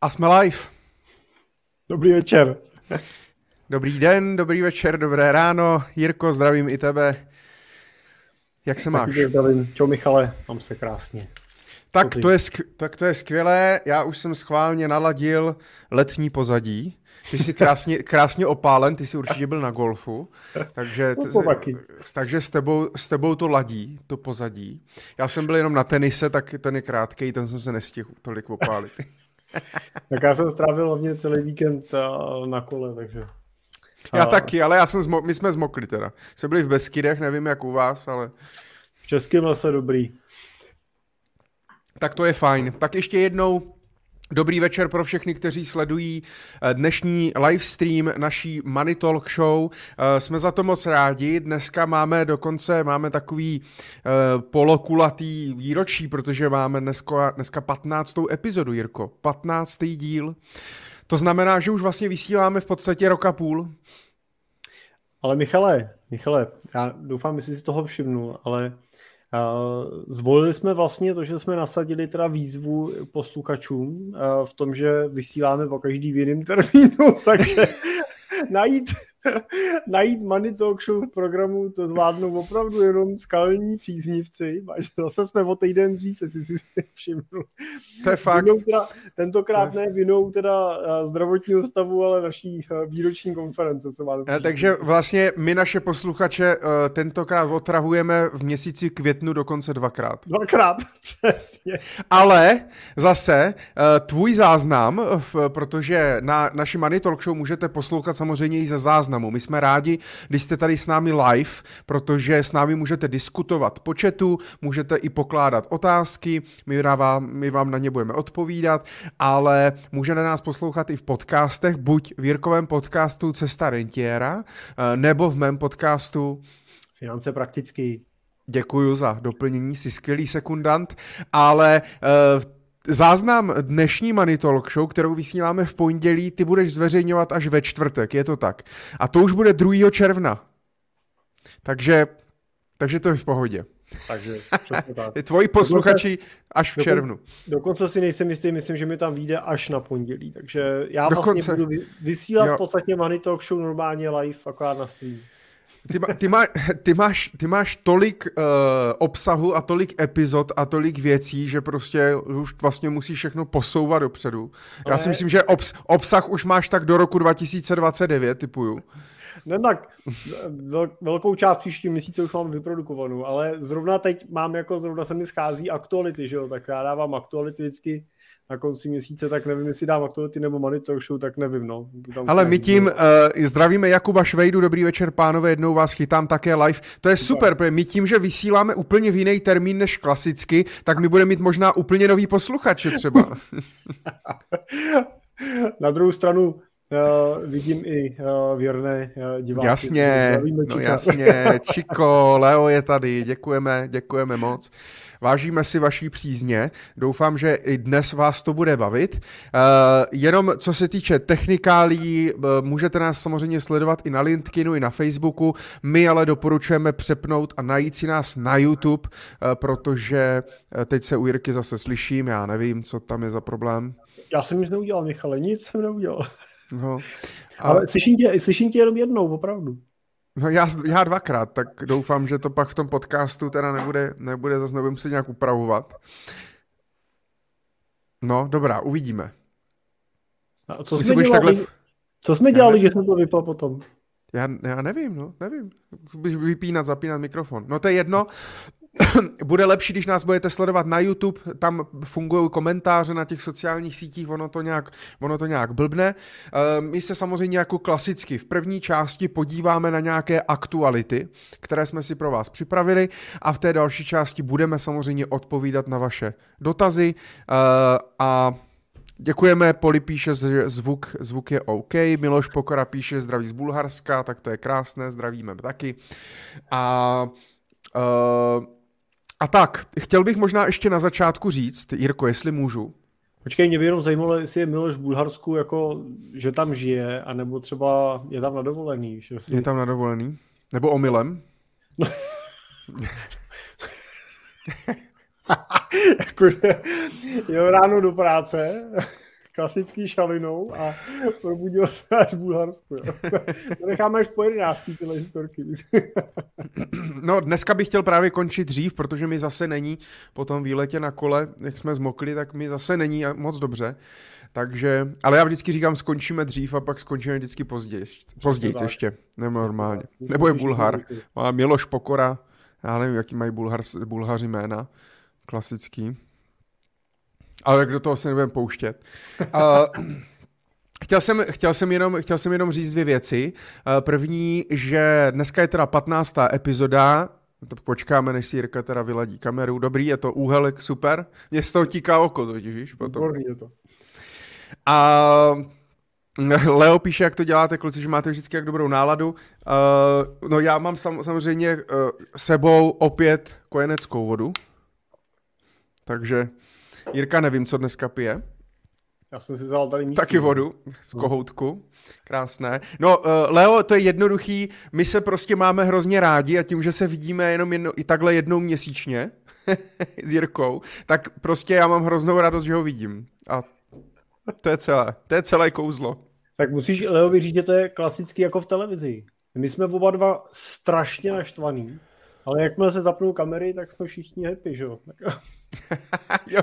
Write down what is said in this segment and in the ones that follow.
A jsme live. Dobrý večer. Dobrý den, dobrý večer, dobré ráno. Jirko, zdravím i tebe. Jak se máš? Taky zdravím. Čau Michale, mám se krásně. Tak to, je, tak to je skvělé. Já už jsem schválně naladil letní pozadí. Ty jsi krásně, krásně opálen, ty jsi určitě byl na golfu, takže, no t- takže s, tebou, s tebou to ladí, to pozadí. Já jsem byl jenom na tenise, tak ten je krátký, ten jsem se nestihl tolik opálit. tak já jsem strávil hlavně celý víkend na kole, takže... Já a... taky, ale já jsem zmo- my jsme zmokli teda. Jsme byli v Beskydech, nevím jak u vás, ale... V českém lese dobrý. Tak to je fajn. Tak ještě jednou Dobrý večer pro všechny, kteří sledují eh, dnešní livestream naší Money Talk Show. Eh, jsme za to moc rádi. Dneska máme dokonce máme takový eh, polokulatý výročí, protože máme dneska, dneska 15. epizodu, Jirko. 15. díl. To znamená, že už vlastně vysíláme v podstatě roka půl. Ale Michale, Michale, já doufám, že si toho všimnul, ale Zvolili jsme vlastně to, že jsme nasadili teda výzvu posluchačům v tom, že vysíláme po každý v jiném termínu, takže najít najít Money Talk Show v programu, to zvládnou opravdu jenom skalní příznivci. Zase jsme o týden dřív, jestli si všimnul. To je fakt. teda, tentokrát ne vinou teda eh, zdravotního stavu, ale naší eh, výroční konference. Co máme eh, Takže vlastně my naše posluchače tentokrát otravujeme v měsíci květnu dokonce dvakrát. Dvakrát, přesně. Ale zase tvůj záznam, protože na naši Money Talk Show můžete poslouchat samozřejmě i ze záznamu záznamu. My jsme rádi, když jste tady s námi live, protože s námi můžete diskutovat po chatu, můžete i pokládat otázky, my, vám, my vám na ně budeme odpovídat, ale můžete nás poslouchat i v podcastech, buď v Jirkovém podcastu Cesta rentiera, eh, nebo v mém podcastu Finance prakticky. Děkuji za doplnění, jsi skvělý sekundant, ale uh, Záznam dnešní Money Talk Show, kterou vysíláme v pondělí, ty budeš zveřejňovat až ve čtvrtek, je to tak. A to už bude 2. června. Takže, takže to je v pohodě. Takže tak. Tvoji posluchači dokonce, až v červnu. Dokonce si nejsem jistý, myslím, že mi tam vyjde až na pondělí. Takže já vlastně dokonce, budu vysílat jo. v podstatě Money Talk Show normálně live, akorát na stream. Ty, má, ty, má, ty, máš, ty máš tolik uh, obsahu a tolik epizod a tolik věcí, že prostě už vlastně musíš všechno posouvat dopředu. Ale... Já si myslím, že obs, obsah už máš tak do roku 2029, typuju. No tak, vel, velkou část příští měsíce už mám vyprodukovanou, ale zrovna teď mám jako, zrovna se mi schází aktuality, že jo, tak já dávám aktuality vždycky na konci měsíce, tak nevím, jestli dám aktuality nebo money talk show, tak nevím, no. Tam Ale my tím uh, zdravíme Jakuba Švejdu, dobrý večer, pánové, jednou vás chytám také live. To je super, protože my tím, že vysíláme úplně v jiný termín než klasicky, tak my budeme mít možná úplně nový posluchače třeba. na druhou stranu, Uh, vidím i uh, věrné uh, diváky. Jasně, no jasně, Čiko, Leo je tady, děkujeme, děkujeme moc. Vážíme si vaší přízně, doufám, že i dnes vás to bude bavit. Uh, jenom co se týče technikálí, uh, můžete nás samozřejmě sledovat i na LinkedInu, i na Facebooku, my ale doporučujeme přepnout a najít si nás na YouTube, uh, protože teď se u Jirky zase slyším, já nevím, co tam je za problém. Já jsem nic neudělal, Michale, nic jsem neudělal. No. A... Ale slyším tě, slyším tě jenom jednou, opravdu. No já, já dvakrát, tak doufám, že to pak v tom podcastu teda nebude, nebude zase nebudem se nějak upravovat. No, dobrá, uvidíme. A co jsme dělali, takhle... co jsme dělali že jsem to vypal potom? Já, já nevím, no, nevím. Vypínat, zapínat mikrofon. No to je jedno. bude lepší, když nás budete sledovat na YouTube, tam fungují komentáře na těch sociálních sítích, ono to nějak, ono to nějak blbne. Ehm, my se samozřejmě jako klasicky v první části podíváme na nějaké aktuality, které jsme si pro vás připravili a v té další části budeme samozřejmě odpovídat na vaše dotazy ehm, a Děkujeme, Poli píše, že zvuk, zvuk je OK, Miloš Pokora píše zdraví z Bulharska, tak to je krásné, zdravíme taky. A uh, a tak, chtěl bych možná ještě na začátku říct, Jirko, jestli můžu. Počkej, mě by jenom zajímalo, jestli je Miloš v Bulharsku, jako, že tam žije, anebo třeba je tam na dovolený. Že si... Je tam na dovolený? Nebo omylem? No. jako, jo, ráno do práce, klasický šalinou a probudil se až v Bulharsku. Jo. To necháme až po 11. tyhle historky. No, dneska bych chtěl právě končit dřív, protože mi zase není po tom výletě na kole, jak jsme zmokli, tak mi zase není moc dobře. Takže, ale já vždycky říkám, skončíme dřív a pak skončíme vždycky později. Později ještě, nebo normálně. Nebo je Bulhar. Má Miloš Pokora, já nevím, jaký mají Bulhar, Bulhaři jména, klasický. Ale tak do toho se nebudeme pouštět. Uh, Chtěl jsem, chtěl, jsem jenom, chtěl jsem jenom říct dvě věci. První, že dneska je teda 15. epizoda, to počkáme, než si Jirka teda vyladí kameru. Dobrý, je to úhelek, super. Mně z toho tíká oko, totiž, víš, potom. je to. A Leo píše, jak to děláte, kluci, že máte vždycky jak dobrou náladu. Uh, no já mám sam, samozřejmě uh, sebou opět kojeneckou vodu. Takže Jirka nevím, co dneska pije. Já jsem si vzal tady místní. Taky vodu z kohoutku. Krásné. No, uh, Leo, to je jednoduchý. My se prostě máme hrozně rádi a tím, že se vidíme jenom jedno, i takhle jednou měsíčně s Jirkou, tak prostě já mám hroznou radost, že ho vidím. A to je celé. To je celé kouzlo. Tak musíš Leovi říct, že to je klasicky jako v televizi. My jsme oba dva strašně naštvaný, ale jakmile se zapnou kamery, tak jsme všichni happy, že jo? jo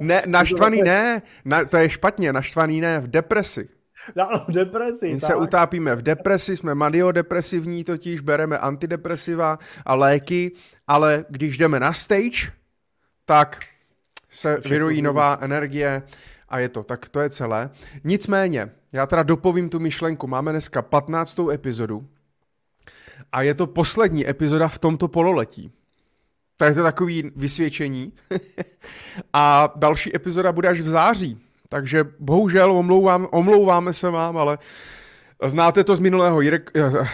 ne, naštvaný ne, na, to je špatně, naštvaný ne, v depresi. No, v depresi, My tak. se utápíme v depresi, jsme maniodepresivní totiž, bereme antidepresiva a léky, ale když jdeme na stage, tak se vyrojí nová energie a je to, tak to je celé. Nicméně, já teda dopovím tu myšlenku, máme dneska 15. epizodu a je to poslední epizoda v tomto pololetí. Tak je to takový vysvědčení. a další epizoda bude až v září. Takže bohužel omlouvám, omlouváme se vám, ale Znáte to z minulého, Jirk,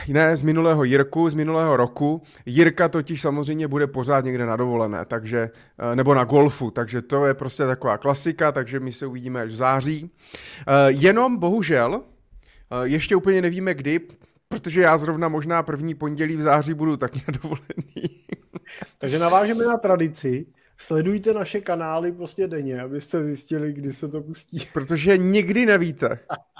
ne, z minulého Jirku, z minulého roku. Jirka totiž samozřejmě bude pořád někde na dovolené, takže, eh, nebo na golfu, takže to je prostě taková klasika, takže my se uvidíme až v září. Eh, jenom bohužel, eh, ještě úplně nevíme kdy, protože já zrovna možná první pondělí v září budu taky na dovolený. Takže navážeme na tradici sledujte naše kanály prostě denně, abyste zjistili, kdy se to pustí. Protože nikdy nevíte,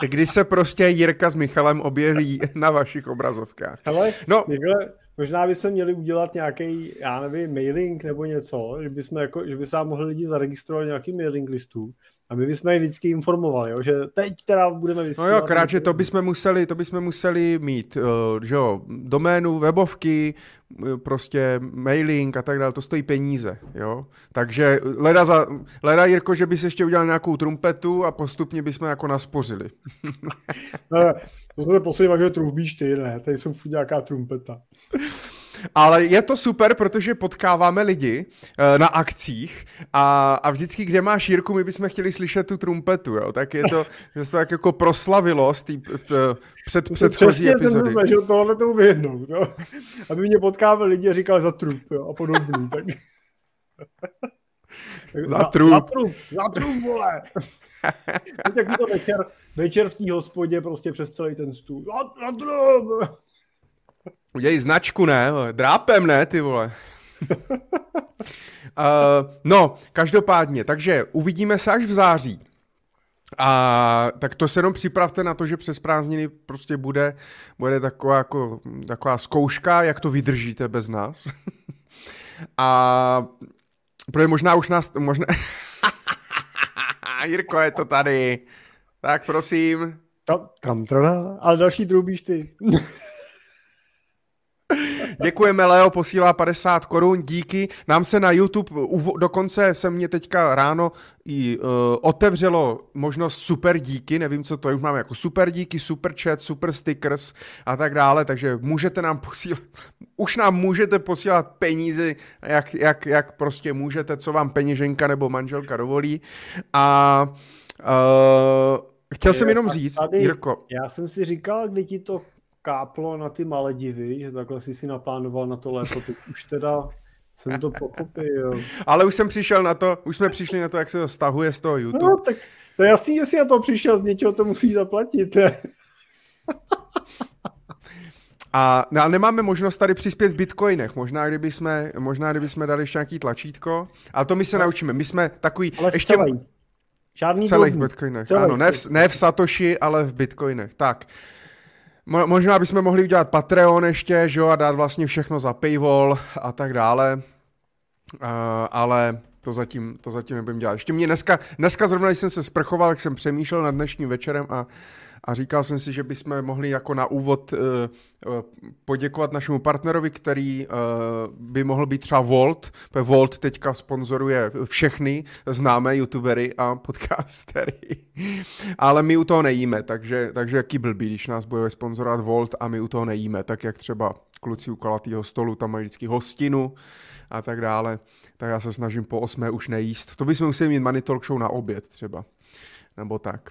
kdy se prostě Jirka s Michalem objeví na vašich obrazovkách. Ale no. Někde, možná bychom měli udělat nějaký, já nevím, mailing nebo něco, že bychom jako, že by se mohli lidi zaregistrovat nějaký mailing listů a my bychom je vždycky informovali, jo, že teď teda budeme vysílat. No jo, kráče, to bychom museli, to bychom museli mít, uh, že jo, doménu, webovky, prostě mailing a tak dále, to stojí peníze, jo. Takže leda, za, leda Jirko, že bys ještě udělal nějakou trumpetu a postupně bychom jako naspořili. ne, to se posledně že trubíš ty, ne, tady jsou furt nějaká trumpeta. Ale je to super, protože potkáváme lidi uh, na akcích a, a vždycky, kde máš Jirku, my bychom chtěli slyšet tu trumpetu, jo? tak je to, je to tak jako proslavilo z tý, uh, před to předchozí epizody. Jsem snažil tohle tomu vyhnout, jo? aby mě potkávali lidi a říkali za trup jo? a podobný. Tak... za trup. Za, za trup, za trup, vole. Teď to večer, večer v té hospodě prostě přes celý ten stůl. Udělej značku, ne? Drápem, ne, ty vole. uh, no, každopádně, takže uvidíme se až v září. A tak to se jenom připravte na to, že přes prázdniny prostě bude, bude taková, jako, taková zkouška, jak to vydržíte bez nás. A protože možná už nás, možná... Jirko, je to tady. Tak prosím. Tam, tam, tam, ale další trubíš ty. Děkujeme, Leo, posílá 50 korun, díky. Nám se na YouTube, dokonce se mě teďka ráno i uh, otevřelo možnost super díky, nevím, co to je, už máme jako super díky, super chat, super stickers a tak dále, takže můžete nám posílat, už nám můžete posílat peníze, jak, jak, jak prostě můžete, co vám peněženka nebo manželka dovolí. A uh, chtěl jsem jenom říct, tady, Jirko. Já jsem si říkal, kdy ti to káplo na ty Maledivy, že takhle jsi si naplánoval na to léto, teď už teda jsem to pochopil. Ale už jsem přišel na to, už jsme přišli na to, jak se to stahuje z toho YouTube. No, tak to je jasný, jestli na to přišel z něčeho, to musí zaplatit. A no, ale nemáme možnost tady přispět v bitcoinech. Možná kdyby jsme, možná kdyby jsme dali ještě nějaký tlačítko. Ale to my se no. naučíme. My jsme takový... Ale ještě... Žádný v celých drobný. bitcoinech. Celých ano, ne v, ne v Satoshi, ale v bitcoinech. Tak. Mo- možná bychom mohli udělat Patreon ještě, že jo, a dát vlastně všechno za paywall a tak dále. Uh, ale to zatím, to zatím nebudem dělat. Ještě mě dneska, dneska zrovna, jsem se sprchoval, jak jsem přemýšlel nad dnešním večerem a, a říkal jsem si, že bychom mohli jako na úvod uh, poděkovat našemu partnerovi, který uh, by mohl být třeba Volt, protože Volt teďka sponzoruje všechny známé youtubery a podcastery. Ale my u toho nejíme, takže, takže jaký blbý, když nás bude sponzorovat Volt a my u toho nejíme, tak jak třeba kluci u kalatýho stolu, tam mají vždycky hostinu a tak dále, tak já se snažím po osmé už nejíst. To bychom museli mít Money Talk Show na oběd třeba, nebo tak.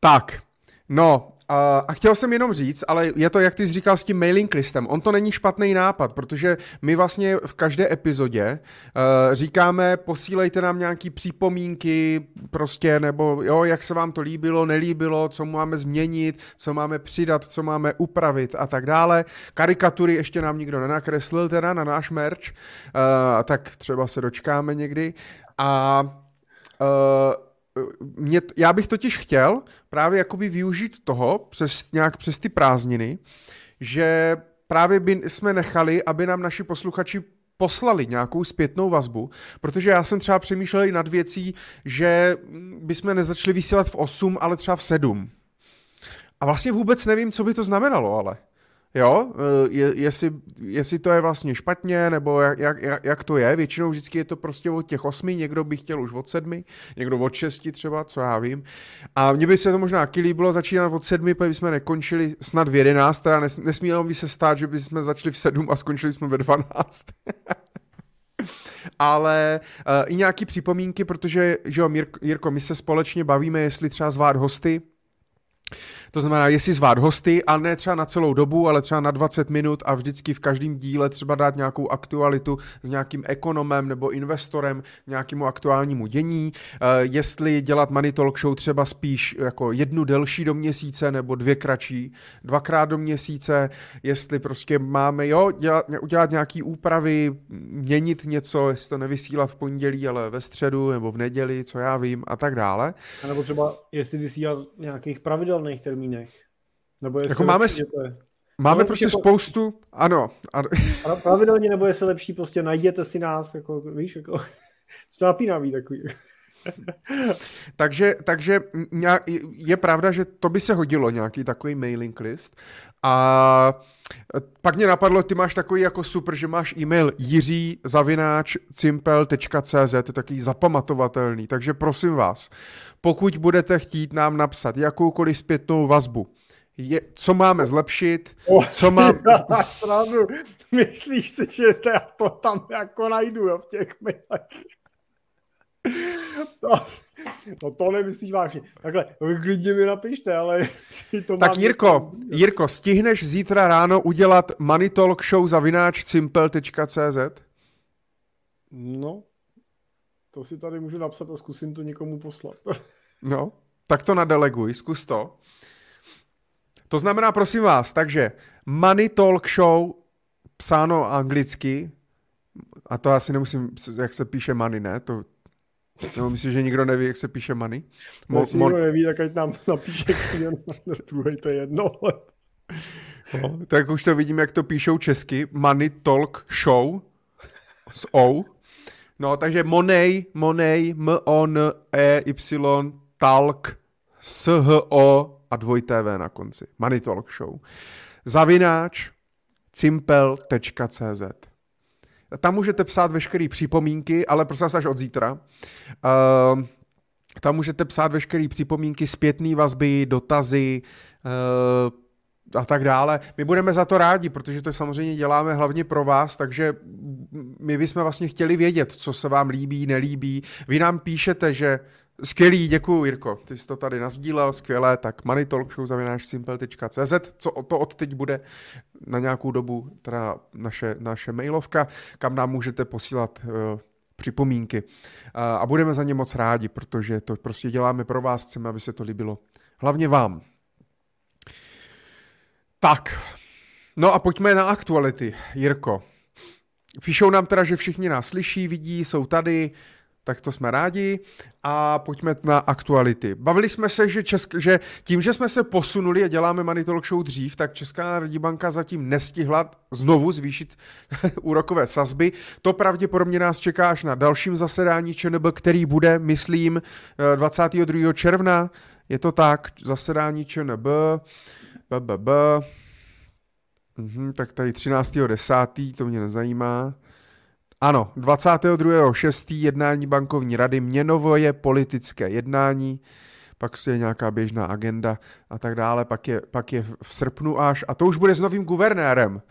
Tak, no, Uh, a chtěl jsem jenom říct, ale je to, jak ty jsi říkal, s tím mailing listem. On to není špatný nápad, protože my vlastně v každé epizodě uh, říkáme, posílejte nám nějaký připomínky, prostě, nebo jo, jak se vám to líbilo, nelíbilo, co máme změnit, co máme přidat, co máme upravit a tak dále. Karikatury ještě nám nikdo nenakreslil teda na náš merch, uh, tak třeba se dočkáme někdy. A uh, mě, já bych totiž chtěl právě jakoby využít toho přes, nějak přes ty prázdniny, že právě by jsme nechali, aby nám naši posluchači poslali nějakou zpětnou vazbu, protože já jsem třeba přemýšlel i nad věcí, že bychom nezačali vysílat v 8, ale třeba v 7. A vlastně vůbec nevím, co by to znamenalo, ale. Jo, je, jestli, jestli to je vlastně špatně, nebo jak, jak, jak to je, většinou vždycky je to prostě od těch osmi, někdo by chtěl už od sedmi, někdo od šesti třeba, co já vím. A mně by se to možná taky líbilo začínat od sedmi, protože jsme nekončili snad v jedenáct, teda nes, nesmělo by se stát, že by jsme začali v sedm a skončili jsme ve dvanáct. Ale uh, i nějaký připomínky, protože, že jo, Jirko, my se společně bavíme, jestli třeba zvát hosty, to znamená, jestli zvát hosty, a ne třeba na celou dobu, ale třeba na 20 minut a vždycky v každém díle třeba dát nějakou aktualitu s nějakým ekonomem nebo investorem nějakému aktuálnímu dění, uh, jestli dělat Money Talk Show třeba spíš jako jednu delší do měsíce nebo dvě kratší, dvakrát do měsíce, jestli prostě máme, jo, dělat, udělat nějaký úpravy, měnit něco, jestli to nevysílat v pondělí, ale ve středu nebo v neděli, co já vím a tak dále. A nebo třeba jestli vysílat nějakých pravidelných termínech termínech. Nebo jestli jako máme, to je... Máme no, prostě jako... spoustu, ano. ano. Pravidelně, nebo jestli lepší, prostě najděte si nás, jako, víš, jako, to napínavý takový. takže, takže je pravda, že to by se hodilo nějaký takový mailing list. A pak mě napadlo, ty máš takový jako super, že máš e-mail jiří zavináč cimpel.cz, to je takový zapamatovatelný, takže prosím vás, pokud budete chtít nám napsat jakoukoliv zpětnou vazbu, je, co máme zlepšit, oh, co mám... Myslíš si, že to, to tam jako najdu jo, v těch mailech? To, no to nemyslíš vážně. Takhle, klidně mi napište, ale si to Tak Jirko, Jirko, stihneš zítra ráno udělat Money Talk Show zavináč simple.cz? No, to si tady můžu napsat a zkusím to někomu poslat. no, tak to nadeleguj, zkus to. To znamená, prosím vás, takže Money Talk Show psáno anglicky, a to asi nemusím, jak se píše money, ne? To, nebo myslíš, že nikdo neví, jak se píše money? Mo, Jestli mo- nikdo neví, tak ať nám napíše druhý, to je jedno. no, tak už to vidím, jak to píšou česky. Money Talk Show s O. No, takže Money, Money, M-O-N-E-Y, Talk, S-H-O a dvoj TV na konci. Money Talk Show. Zavináč cimpel.cz tam můžete psát veškeré připomínky, ale prosím vás až od zítra. Uh, tam můžete psát veškeré připomínky, zpětné vazby, dotazy uh, a tak dále. My budeme za to rádi, protože to samozřejmě děláme hlavně pro vás, takže my bychom vlastně chtěli vědět, co se vám líbí, nelíbí. Vy nám píšete, že Skvělý, děkuji Jirko, ty jsi to tady nazdílel, skvělé, tak moneytalkshow.cz, co to od teď bude na nějakou dobu, teda naše, naše mailovka, kam nám můžete posílat uh, připomínky. Uh, a budeme za ně moc rádi, protože to prostě děláme pro vás, chceme, aby se to líbilo. Hlavně vám. Tak, no a pojďme na aktuality, Jirko. Píšou nám teda, že všichni nás slyší, vidí, jsou tady, tak to jsme rádi. A pojďme na aktuality. Bavili jsme se, že, Česk, že tím, že jsme se posunuli a děláme Money Talk Show dřív, tak Česká národní banka zatím nestihla znovu zvýšit úrokové sazby. To pravděpodobně nás čeká až na dalším zasedání ČNB, který bude, myslím, 22. Eh, června. Je to tak, zasedání ČNB, BBB, mhm, tak tady 13.10. to mě nezajímá. Ano, 22.6. jednání bankovní rady, měnovoje politické jednání, pak je nějaká běžná agenda a tak dále, pak je, pak je v srpnu až, a to už bude s novým guvernérem,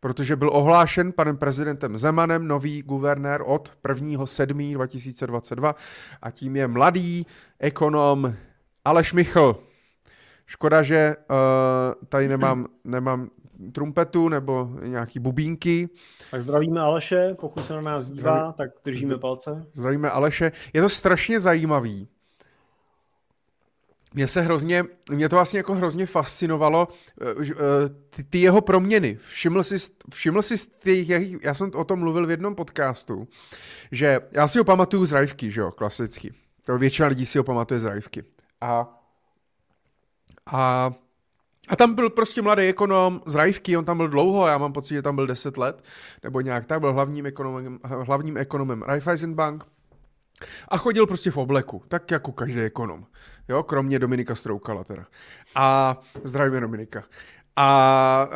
protože byl ohlášen panem prezidentem Zemanem nový guvernér od 1.7.2022 a tím je mladý ekonom Aleš Michl. Škoda, že uh, tady nemám, nemám trumpetu nebo nějaký bubínky. Tak zdravíme Aleše, pokud se na nás dívá, Zdraví... tak držíme palce. Zdravíme Aleše. Je to strašně zajímavý. Mě se hrozně, mě to vlastně jako hrozně fascinovalo, eh, eh, ty, ty jeho proměny. Všiml jsi, všiml jsi ty, já jsem o tom mluvil v jednom podcastu, že já si ho pamatuju z Rajvky, že jo, klasicky. To většina lidí si ho pamatuje z Rajvky. A, a a tam byl prostě mladý ekonom z Rajvky, on tam byl dlouho, já mám pocit, že tam byl 10 let, nebo nějak tak, byl hlavním ekonomem, hlavním ekonomem Raiffeisenbank. A chodil prostě v obleku, tak jako každý ekonom. Jo, kromě Dominika Stroukala teda. A zdravíme Dominika. A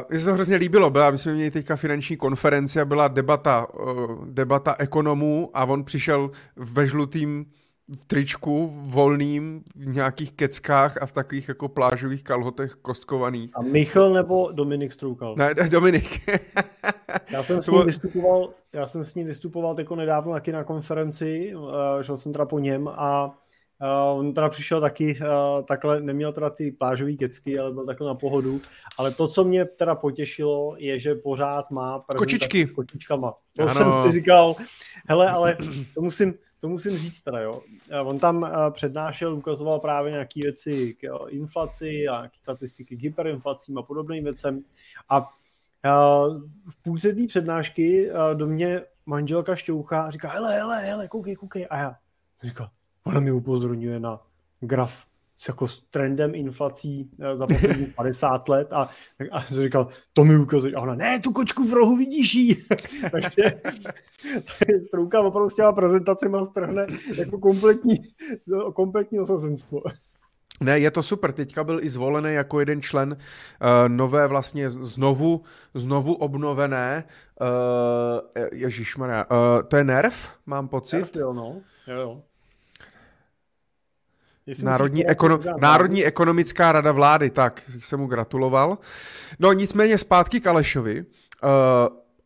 uh, mně se to hrozně líbilo, byla, my jsme měli teďka finanční konferenci a byla debata, uh, debata ekonomů a on přišel ve žlutým v tričku, volným, v nějakých keckách a v takových jako plážových kalhotech kostkovaných. A Michal nebo Dominik Stroukal? Ne, Dominik. já jsem s ním vystupoval, já jsem s ním vystupoval jako nedávno taky na konferenci, uh, šel jsem teda po něm a uh, on teda přišel taky uh, takhle, neměl teda ty plážové kecky, ale byl takhle na pohodu, ale to, co mě teda potěšilo, je, že pořád má kočičky. kočičkama. To ano. jsem si říkal, hele, ale to musím, to musím říct teda, jo. On tam eh, přednášel, ukazoval právě nějaké věci k eh, inflaci a nějaké statistiky k hyperinflacím a podobným věcem. A eh, v půlce té přednášky do mě manželka šťouchá a říká, hele, hele, hele, koukej, koukej. A já jsem říkal, ona mi upozorňuje na graf s, jako s trendem inflací eh, za posledních 50 let a, a jsem říkal, to mi ukazuje. A ona, ne, tu kočku v rohu vidíš jí. Takže Strouka opravdu s těma prezentacemi strhne jako kompletní, kompletní osazenstvo. Ne, je to super. Teďka byl i zvolený jako jeden člen uh, nové vlastně znovu, znovu obnovené uh, Ježišmarja, uh, to je NERV, mám pocit. NERV, jo, no. Jo, jo. Národní, ekono- Národní ekonomická rada vlády, tak jsem mu gratuloval. No nicméně zpátky k Alešovi. Uh,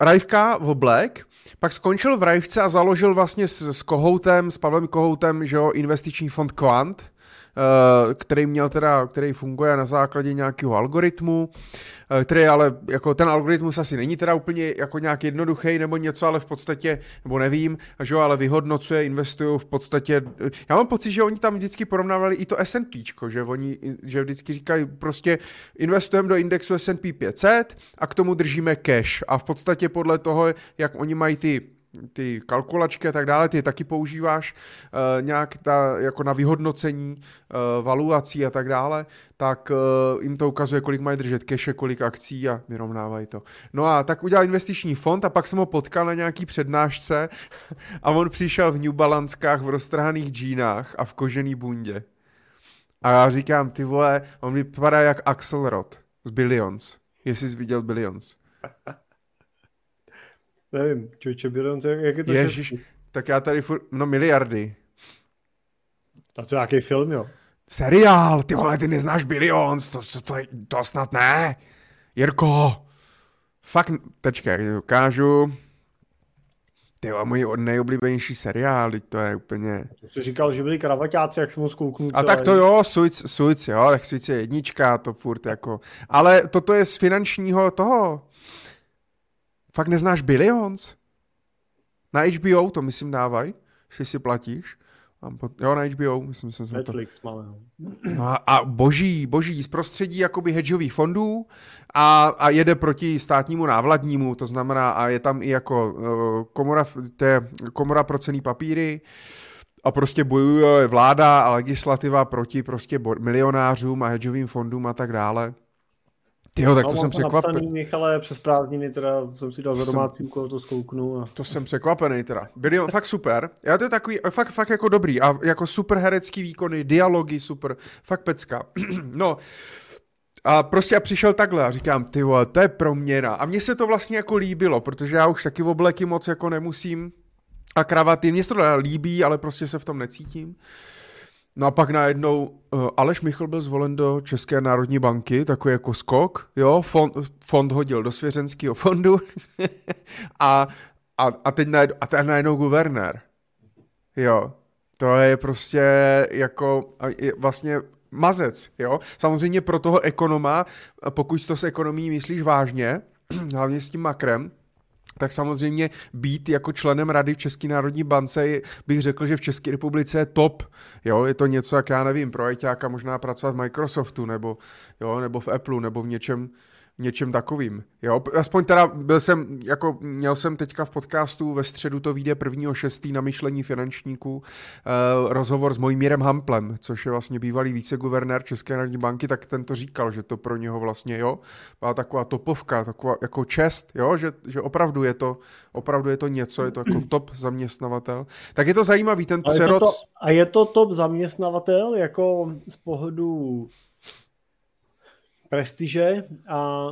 Rajvka v Black, pak skončil v Rajvce a založil vlastně s, s Kohoutem, s Pavlem Kohoutem, že jo, investiční fond Quant, který měl teda, který funguje na základě nějakého algoritmu, eh, který ale, jako ten algoritmus asi není teda úplně jako nějak jednoduchý nebo něco, ale v podstatě, nebo nevím, že jo, ale vyhodnocuje, investují v podstatě, já mám pocit, že oni tam vždycky porovnávali i to S&P, že oni, že vždycky říkají, prostě investujeme do indexu S&P 500 a k tomu držíme cash. A v podstatě podle toho, jak oni mají ty ty kalkulačky a tak dále, ty je taky používáš uh, nějak ta, jako na vyhodnocení uh, valuací a tak dále, tak uh, jim to ukazuje, kolik mají držet keše, kolik akcí a vyrovnávají to. No a tak udělal investiční fond a pak jsem ho potkal na nějaký přednášce a on přišel v New Balanskách v roztrhaných džínách a v kožený bundě. A já říkám, ty vole, on vypadá jak Axelrod z Billions, jestli jsi viděl Billions. Nevím, člověče, Billions, jak, jak je to Ježiš, český? tak já tady furt, no miliardy. A to je nějaký film, jo? Seriál, ty vole, ty neznáš Billions, to, to, to, to snad ne. Jirko, fakt, tečka, jak ukážu. Ty jo, můj nejoblíbenější seriál, to je úplně... To jsi říkal, že byli kravaťáci, jak jsem ho zkouknul. A tak to jo, Suic, Suic, jo, tak Suic je jednička, to furt jako... Ale toto je z finančního toho, Fakt neznáš Billions? Na HBO to myslím dávaj, že si platíš. Jo, na HBO, myslím, že jsem Netflix to... máme. No a, a boží, boží z prostředí jakoby hedžových fondů a, a jede proti státnímu návladnímu, to znamená, a je tam i jako uh, komora, to je komora pro cený papíry, a prostě bojuje vláda a legislativa proti prostě milionářům a hedžovým fondům a tak dále. Tyjo, tak no, to jsem překvapený. Michale, přes prázdniny teda jsem si dal za domácí úkol, to zkouknu. A... To jsem překvapený teda. Byli fakt super. Já to je takový, fakt, fakt jako dobrý a jako super herecký výkony, dialogy super, fakt pecka. no, a prostě já přišel takhle a říkám, ty vole, to je proměna. A mně se to vlastně jako líbilo, protože já už taky v obleky moc jako nemusím a kravaty. Mně se to líbí, ale prostě se v tom necítím. No a pak najednou uh, Aleš Michl byl zvolen do České národní banky, takový jako skok, jo, fond, fond hodil do svěřenského fondu a, a, a, teď najednou, a teď najednou guvernér. Jo, to je prostě jako je vlastně mazec, jo. Samozřejmě pro toho ekonoma, pokud to s ekonomí myslíš vážně, hlavně s tím makrem, tak samozřejmě být jako členem rady v České národní bance bych řekl, že v České republice je top. Jo, je to něco, jak já nevím, pro ajťáka možná pracovat v Microsoftu nebo, jo, nebo v Apple nebo v něčem, něčem takovým. Jo, aspoň teda byl jsem, jako měl jsem teďka v podcastu, ve středu to vyjde prvního šestý na myšlení finančníků, uh, rozhovor s Mojmírem Hamplem, což je vlastně bývalý viceguvernér České národní banky, tak ten to říkal, že to pro něho vlastně, jo, byla taková topovka, taková jako čest, jo, že, že opravdu je to, opravdu je to něco, je to jako top zaměstnavatel. Tak je to zajímavý, ten přerod... A je to top zaměstnavatel jako z pohledu prestiže a, a,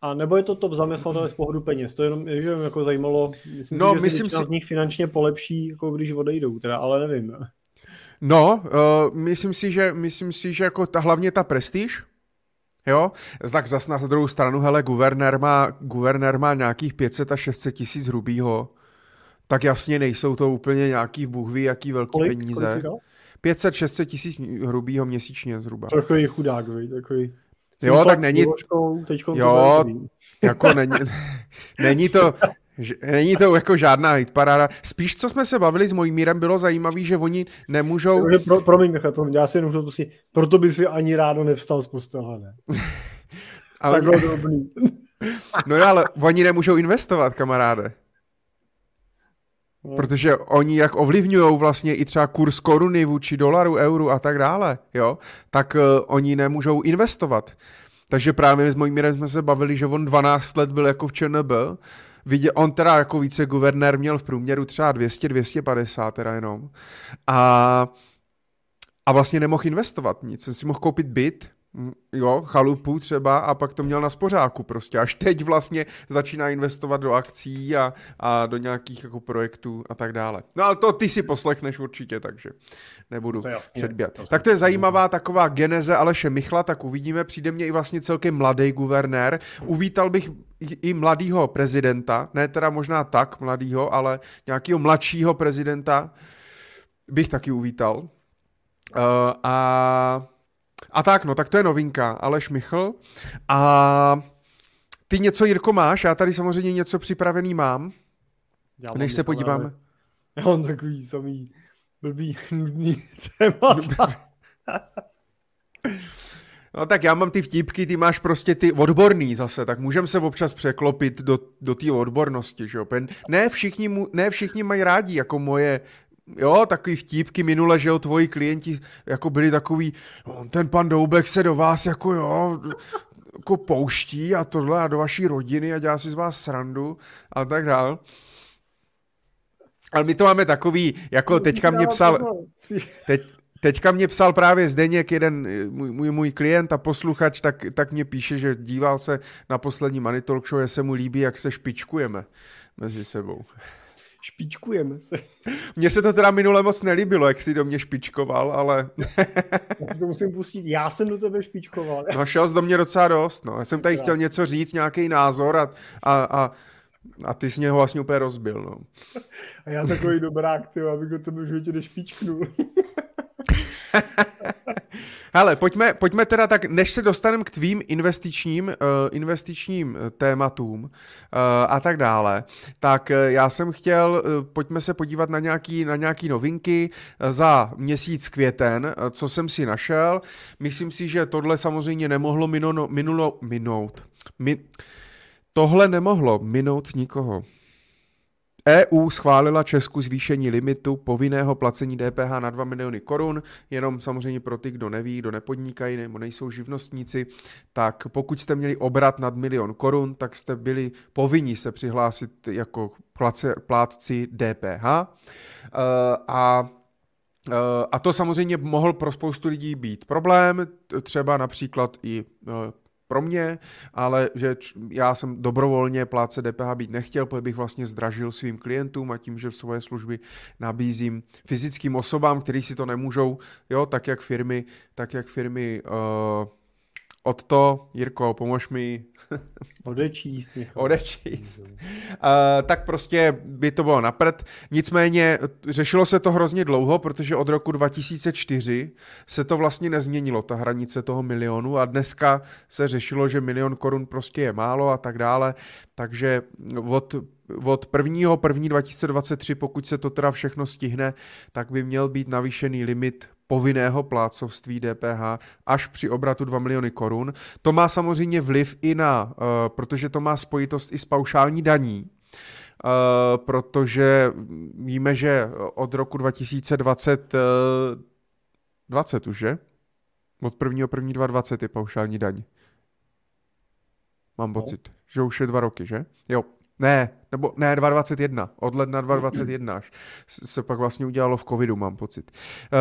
a nebo je to top zaměstnatel z pohledu peněz. To jenom, že mě jako zajímalo, myslím no, si, že myslím si... z nich finančně polepší, jako když odejdou, teda, ale nevím. No, uh, myslím si, že, myslím si, že jako ta, hlavně ta prestiž, Jo, tak zas na druhou stranu, hele, guvernér má, guvernér má nějakých 500 a 600 tisíc hrubýho, tak jasně nejsou to úplně nějaký bůh ví, jaký velký kolik, peníze. Kolik 500-600 tisíc hrubýho měsíčně zhruba. Takový chudák, vej, takový. Jo, tak není... jo, jako není, není to... Není to jako žádná hitparáda. Spíš, co jsme se bavili s mojím mírem, bylo zajímavé, že oni nemůžou... Pro, promiň, Michal, promiň, já si jenom to si... Proto by si ani rádo nevstal z postele, ne? ale... Takhle dobrý. no jo, ale oni nemůžou investovat, kamaráde. Hmm. Protože oni jak ovlivňují vlastně i třeba kurz koruny vůči dolaru, euru a tak dále, jo, tak uh, oni nemůžou investovat. Takže právě s mojím jsme se bavili, že on 12 let byl jako v ČNB, Vidě, on teda jako viceguvernér měl v průměru třeba 200-250 teda jenom. A, a vlastně nemohl investovat nic. Si mohl koupit byt, jo, chalupu třeba a pak to měl na spořáku prostě. Až teď vlastně začíná investovat do akcí a, a do nějakých jako projektů a tak dále. No ale to ty si poslechneš určitě, takže nebudu předběhat. To tak to je zajímavá taková geneze Aleše Michla, tak uvidíme. Přijde mě i vlastně celkem mladý guvernér. Uvítal bych i mladýho prezidenta, ne teda možná tak mladýho, ale nějakého mladšího prezidenta bych taky uvítal. Uh, a a tak, no, tak to je novinka. Aleš Michl. A ty něco, Jirko, máš? Já tady samozřejmě něco připravený mám. Já než se podíváme. Ale... Já mám takový samý blbý, nudný témata. No tak já mám ty vtipky, ty máš prostě ty odborný zase, tak můžeme se občas překlopit do, do té odbornosti, že jo? Ne všichni, mu, ne všichni mají rádi jako moje jo, takový vtípky minule, že jo, tvoji klienti jako byli takový, no, ten pan Doubek se do vás jako jo, jako pouští a tohle a do vaší rodiny a dělá si z vás srandu a tak dál. Ale my to máme takový, jako teďka mě psal, teď, teďka mě psal právě Zdeněk, jeden můj, můj, můj klient a posluchač, tak, tak mě píše, že díval se na poslední Money Talk Show, že se mu líbí, jak se špičkujeme mezi sebou špičkujeme se. Mně se to teda minule moc nelíbilo, jak jsi do mě špičkoval, ale... Já to musím pustit, já jsem do tebe špičkoval. No šel jsi do mě docela dost, no. Já jsem tady chtěl něco říct, nějaký názor a, a, a, a ty jsi mě ho vlastně úplně rozbil, no. A já takový dobrák, ty, abych do tebe už tě nešpičknul. Hele, pojďme, pojďme teda tak, než se dostaneme k tvým investičním, uh, investičním tématům uh, a tak dále, tak já jsem chtěl, uh, pojďme se podívat na nějaký, na nějaký novinky za měsíc květen, co jsem si našel. Myslím si, že tohle samozřejmě nemohlo minulo, minulo, minout. Mi, tohle nemohlo minout nikoho. EU schválila Česku zvýšení limitu povinného placení DPH na 2 miliony korun, jenom samozřejmě pro ty, kdo neví, kdo nepodnikají nebo nejsou živnostníci, tak pokud jste měli obrat nad milion korun, tak jste byli povinni se přihlásit jako plátci DPH. E, a e, a to samozřejmě mohl pro spoustu lidí být problém, třeba například i e, pro mě, ale že já jsem dobrovolně pláce DPH být nechtěl, protože bych vlastně zdražil svým klientům a tím, že svoje služby nabízím fyzickým osobám, kteří si to nemůžou, jo, tak jak firmy, tak jak firmy uh, od to, Jirko, pomož mi. Odečíst. Odečíst. Uh, tak prostě by to bylo napřed. Nicméně řešilo se to hrozně dlouho, protože od roku 2004 se to vlastně nezměnilo, ta hranice toho milionu a dneska se řešilo, že milion korun prostě je málo a tak dále, takže od od 1. 1. 2023, pokud se to teda všechno stihne, tak by měl být navýšený limit povinného plácovství DPH až při obratu 2 miliony korun. To má samozřejmě vliv i na, uh, protože to má spojitost i s paušální daní, uh, protože víme, že od roku 2020 uh, 20 už, že? Od 1. 1. 2020 je paušální daň. Mám no. pocit, no. že už je dva roky, že? Jo. Ne, nebo ne, 2021, od ledna 2021 až se pak vlastně udělalo v covidu, mám pocit.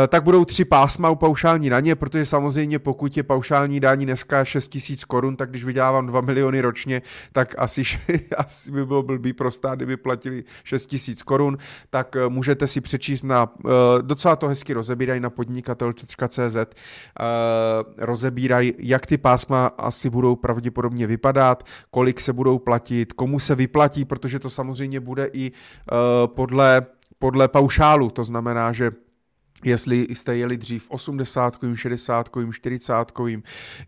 E, tak budou tři pásma u paušální daně, protože samozřejmě pokud je paušální daní dneska 6 tisíc korun, tak když vydělávám 2 miliony ročně, tak asi, asi by bylo blbý pro stát, kdyby platili 6 tisíc korun, tak e, můžete si přečíst na, e, docela to hezky rozebírají na podnikatel.cz, rozebírají, jak ty pásma asi budou pravděpodobně vypadat, kolik se budou platit, komu se vyplatí, protože to samozřejmě bude i uh, podle, podle paušálu, to znamená, že jestli jste jeli dřív 80 60 40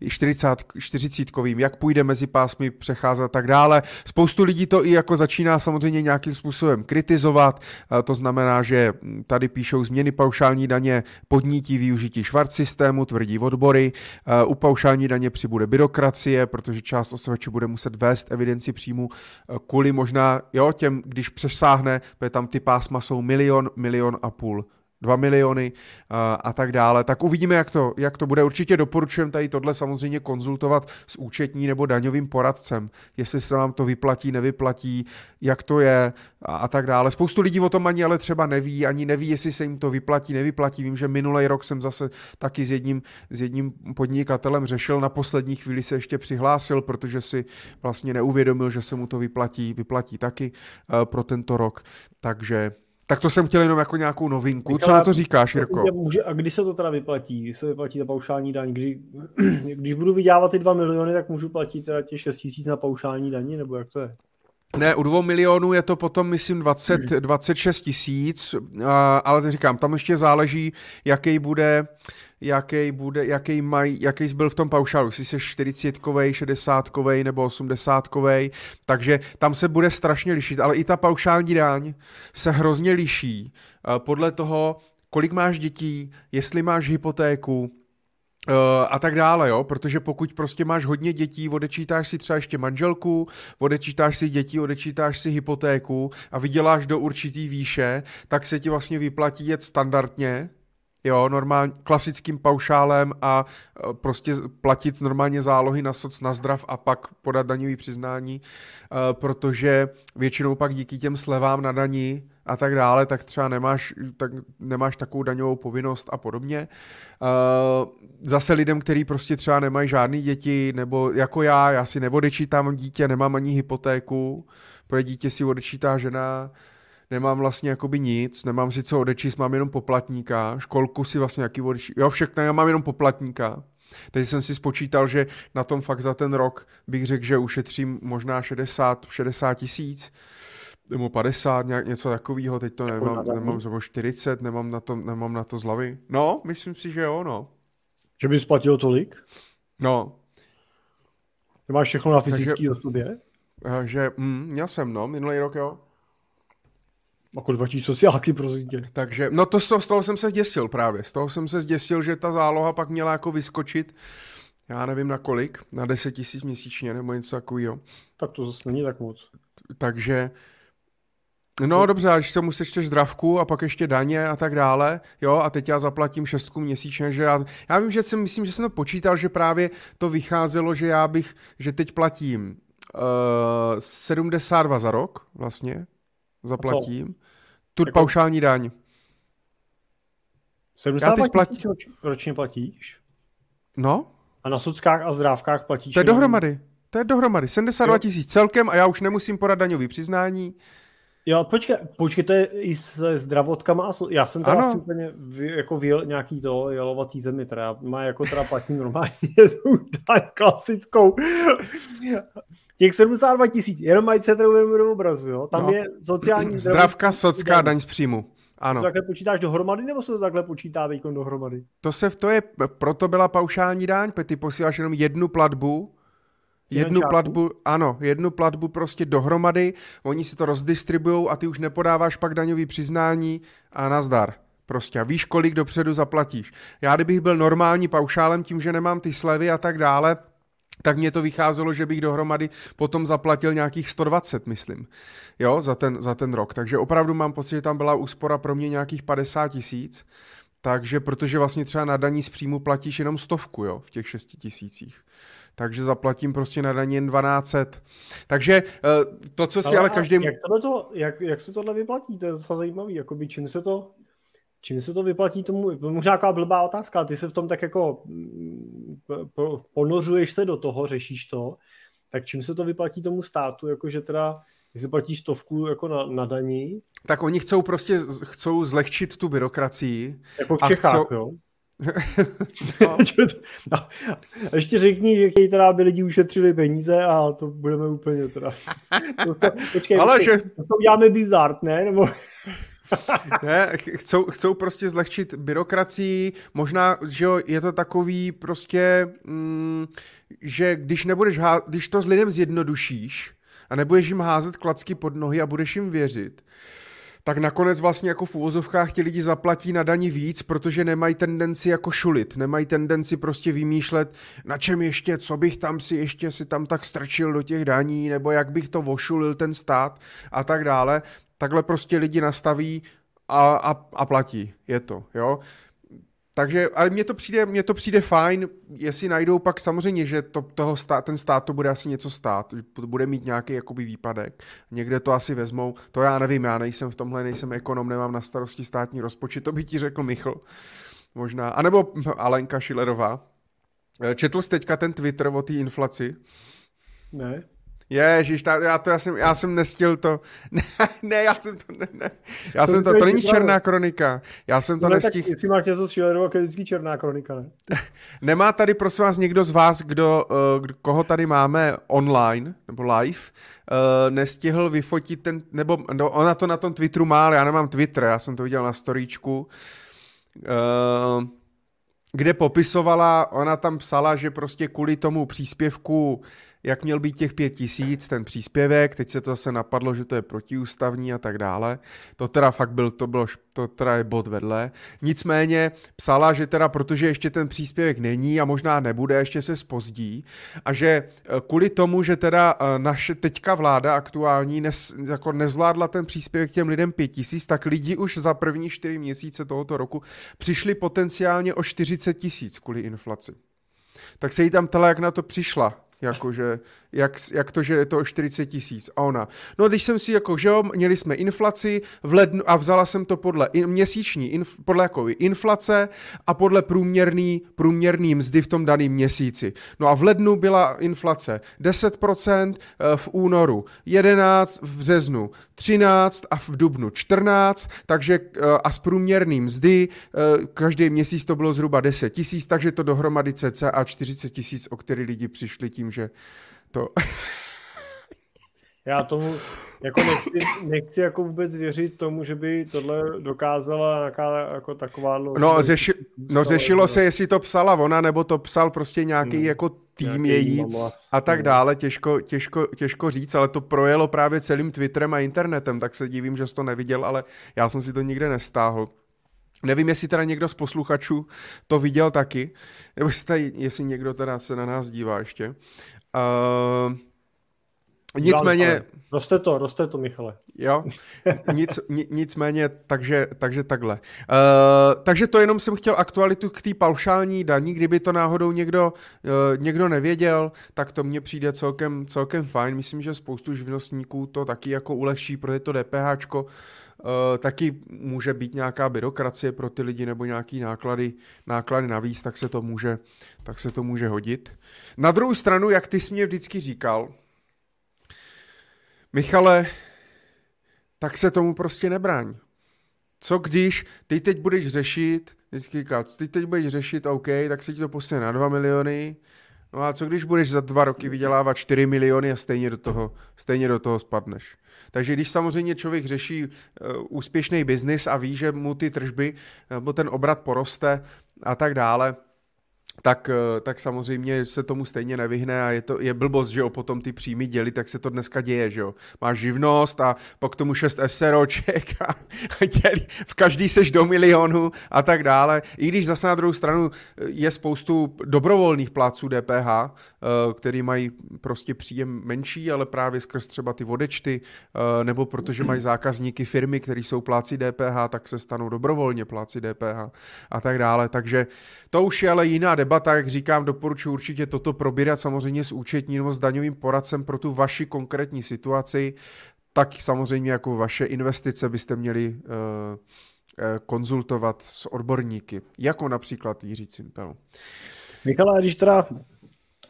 40 40 jak půjde mezi pásmy přecházet a tak dále. Spoustu lidí to i jako začíná samozřejmě nějakým způsobem kritizovat, to znamená, že tady píšou změny paušální daně podnítí využití švart systému, tvrdí odbory, u paušální daně přibude byrokracie, protože část osvačů bude muset vést evidenci příjmu kvůli možná, jo, těm, když přesáhne, protože tam ty pásma jsou milion, milion a půl 2 miliony a, a tak dále, tak uvidíme, jak to, jak to bude. Určitě doporučujem tady tohle samozřejmě konzultovat s účetní nebo daňovým poradcem, jestli se vám to vyplatí, nevyplatí, jak to je a, a tak dále. Spoustu lidí o tom ani ale třeba neví, ani neví, jestli se jim to vyplatí, nevyplatí. Vím, že minulý rok jsem zase taky s jedním, s jedním podnikatelem řešil, na poslední chvíli se ještě přihlásil, protože si vlastně neuvědomil, že se mu to vyplatí, vyplatí taky uh, pro tento rok. Takže tak to jsem chtěl jenom jako nějakou novinku. Michal, Co na to říkáš, Jirko? a kdy se to teda vyplatí? Kdy se vyplatí ta paušální daň? Kdy, když budu vydělávat ty 2 miliony, tak můžu platit teda těch 6 tisíc na paušální daní, nebo jak to je? Ne, u dvou milionů je to potom, myslím, 20, 26 tisíc, ale říkám, tam ještě záleží, jaký bude, jaký bude, jaký mají, jaký byl v tom paušálu, jestli jsi 40 60 nebo 80 takže tam se bude strašně lišit, ale i ta paušální daň se hrozně liší podle toho, kolik máš dětí, jestli máš hypotéku, Uh, a tak dále, jo, protože pokud prostě máš hodně dětí, odečítáš si třeba ještě manželku, odečítáš si děti, odečítáš si hypotéku a vyděláš do určitý výše, tak se ti vlastně vyplatí jet standardně, jo, normálně klasickým paušálem a uh, prostě platit normálně zálohy na soc, na zdrav a pak podat daňový přiznání, uh, protože většinou pak díky těm slevám na daní a tak dále, tak třeba nemáš, tak nemáš takovou daňovou povinnost a podobně. Uh, zase lidem, kteří prostě třeba nemají žádný děti, nebo jako já, já si neodečítám dítě, nemám ani hypotéku, pro dítě si odečítá žena, nemám vlastně jakoby nic, nemám si co odečíst, mám jenom poplatníka, školku si vlastně jaký odečít, jo všechno, já mám jenom poplatníka. Teď jsem si spočítal, že na tom fakt za ten rok bych řekl, že ušetřím možná 60, 60 tisíc nebo 50, nějak něco takového, teď to nemám, nemám zhruba 40, nemám na to, nemám na to z hlavy. No, myslím si, že jo, no. Že bys platil tolik? No. Ty máš všechno na fyzický osobě? Takže, mm, měl jsem, no, minulý rok, jo. A kolik platí sociálky, prosím tě? Takže, no to z toho, z toho jsem se zděsil právě. Z toho jsem se zděsil, že ta záloha pak měla jako vyskočit, já nevím na kolik, na 10 tisíc měsíčně nebo něco takového. Tak to zase není tak moc. Takže, No dobře, ale když tomu sečteš dravku a pak ještě daně a tak dále, jo, a teď já zaplatím šestku měsíčně, že já, já vím, že jsem, myslím, že jsem to počítal, že právě to vycházelo, že já bych, že teď platím uh, eh, 72 za rok vlastně, zaplatím, tu jako... paušální daň. 72 platí... ročně platíš? No. A na sockách a zdrávkách platíš? To je dohromady. To je dohromady. 72 tisíc celkem a já už nemusím podat daňový přiznání. Jo, počkej, počkej, to je i se zdravotkama. Já jsem teda asi úplně vy, jako vyjel nějaký to jelovatý zemi, teda má jako teda platím normálně daň klasickou. Těch 72 tisíc, jenom mají centrum do obrazu, jo? Tam no. je sociální Zdravka, socká, daň z příjmu. Ano. To takhle počítáš dohromady, nebo se to takhle počítá teď dohromady? To se v to je, proto byla paušální daň, ty posíláš jenom jednu platbu, Jednu platbu, ano, jednu platbu prostě dohromady, oni si to rozdistribují a ty už nepodáváš pak daňový přiznání a nazdar. Prostě a víš, kolik dopředu zaplatíš. Já kdybych byl normální paušálem tím, že nemám ty slevy a tak dále, tak mě to vycházelo, že bych dohromady potom zaplatil nějakých 120, myslím, jo, za ten, za ten rok. Takže opravdu mám pocit, že tam byla úspora pro mě nějakých 50 tisíc. Takže protože vlastně třeba na daní z příjmu platíš jenom stovku, jo, v těch 6 tisících takže zaplatím prostě na daně jen 1200. Takže eh, to, co si ale, ale každý... Jak, jak, jak se tohle vyplatí? To je zase zajímavý. Jakoby, čím se to čím se to vyplatí tomu, možná nějaká blbá otázka, ty se v tom tak jako mm, ponořuješ se do toho, řešíš to, tak čím se to vyplatí tomu státu, jakože teda když se platí stovku jako na, na daní. Tak oni chcou prostě, chcou zlehčit tu byrokracii. Jako v Čechách, chcou, jo? no. no. Ještě řekni, že chtějí teda, aby lidi ušetřili peníze a to budeme úplně teda... To, to, počkej, Ale počkej, že... to uděláme bizart, ne? Nebo... ne, chcou, chcou prostě zlehčit byrokracii, možná, že jo, je to takový prostě, mm, že když nebudeš, há... když to s lidem zjednodušíš a nebudeš jim házet klacky pod nohy a budeš jim věřit, tak nakonec vlastně jako v úvozovkách ti lidi zaplatí na daní víc, protože nemají tendenci jako šulit, nemají tendenci prostě vymýšlet, na čem ještě, co bych tam si ještě si tam tak strčil do těch daní, nebo jak bych to vošulil ten stát a tak dále. Takhle prostě lidi nastaví a, a, a platí. Je to, jo. Takže, ale mně to přijde, mně to přijde fajn, jestli najdou pak samozřejmě, že to, toho stát, ten stát to bude asi něco stát, bude mít nějaký jakoby výpadek, někde to asi vezmou, to já nevím, já nejsem v tomhle, nejsem ekonom, nemám na starosti státní rozpočet, to by ti řekl Michl, možná, anebo Alenka Šilerová. Četl jsi teďka ten Twitter o té inflaci? Ne. Ježíš, ta, já, to, já, jsem, já jsem nestil to. Ne, ne, já jsem to, ne, ne. Já to jsem to, to není černá kronika. Já jsem to no, nestihl. Jestli máš něco s Schillerovou, je vždycky černá kronika, ne? Nemá tady, prosím vás, někdo z vás, kdo, uh, koho tady máme online, nebo live, uh, nestihl vyfotit ten, nebo no, ona to na tom Twitteru má, ale já nemám Twitter, já jsem to viděl na storíčku. Uh, kde popisovala, ona tam psala, že prostě kvůli tomu příspěvku jak měl být těch pět tisíc, ten příspěvek, teď se to zase napadlo, že to je protiústavní a tak dále. To teda fakt byl, to bylo, to teda je bod vedle. Nicméně psala, že teda protože ještě ten příspěvek není a možná nebude, ještě se spozdí a že eh, kvůli tomu, že teda eh, naše teďka vláda aktuální nes, jako nezvládla ten příspěvek těm lidem pět tisíc, tak lidi už za první čtyři měsíce tohoto roku přišli potenciálně o 40 tisíc kvůli inflaci. Tak se jí tam tele, jak na to přišla jakože, jak, jak to, že je to o 40 tisíc. A ona, no když jsem si jako, že jo, měli jsme inflaci v lednu a vzala jsem to podle in, měsíční, inf, podle jako inflace a podle průměrný, průměrný mzdy v tom daném měsíci. No a v lednu byla inflace 10%, eh, v únoru 11, v březnu 13 a v dubnu 14, takže eh, a z průměrný mzdy eh, každý měsíc to bylo zhruba 10 tisíc, takže to dohromady cca 40 tisíc, o který lidi přišli tím, že to... Já tomu jako nechci, nechci jako vůbec věřit tomu, že by tohle dokázala nějaká jako taková... No, řeši, no řešilo se, jestli to psala ona, nebo to psal prostě nějaký hmm. jako tým její a tak hmm. dále, těžko, těžko, těžko říct, ale to projelo právě celým Twitterem a internetem, tak se divím, že jsi to neviděl, ale já jsem si to nikde nestáhl. Nevím, jestli teda někdo z posluchačů to viděl taky, nebo jestli, jestli někdo teda se na nás dívá ještě. Uh, Nicméně... Roste to, roste to, Michale. Jo, Nic, nicméně, takže, takže takhle. Uh, takže to jenom jsem chtěl aktualitu k té paušální daní, kdyby to náhodou někdo, uh, někdo nevěděl, tak to mně přijde celkem, celkem fajn. Myslím, že spoustu živnostníků to taky jako ulehčí, protože to DPHčko Uh, taky může být nějaká byrokracie pro ty lidi nebo nějaký náklady, náklady navíc, tak se to může, tak se to může hodit. Na druhou stranu, jak ty jsi mě vždycky říkal, Michale, tak se tomu prostě nebraň. Co když ty teď budeš řešit, vždycky říkat, ty teď budeš řešit, OK, tak se ti to posune na 2 miliony, no a co když budeš za dva roky vydělávat 4 miliony a stejně do toho, stejně do toho spadneš. Takže když samozřejmě člověk řeší uh, úspěšný biznis a ví, že mu ty tržby nebo ten obrat poroste a tak dále, tak, eh, tak samozřejmě se tomu stejně nevyhne a je to je blbost, že jo, potom ty příjmy děli, tak se to dneska děje, že jo. Máš živnost a pak tomu šest SROček a, a dělí, v každý seš do milionu a tak dále. I když zase na druhou stranu eh, je spoustu dobrovolných pláců DPH, eh, který mají prostě příjem menší, ale právě skrz třeba ty vodečty, nebo protože mají zákazníky firmy, které jsou pláci DPH, tak se stanou dobrovolně pláci DPH a tak dále. Takže to už je ale jiná debata, jak říkám, doporučuji určitě toto probírat samozřejmě s účetním nebo s daňovým poradcem pro tu vaši konkrétní situaci, tak samozřejmě jako vaše investice byste měli uh, konzultovat s odborníky, jako například Jiří Cimpel. Michal, když teda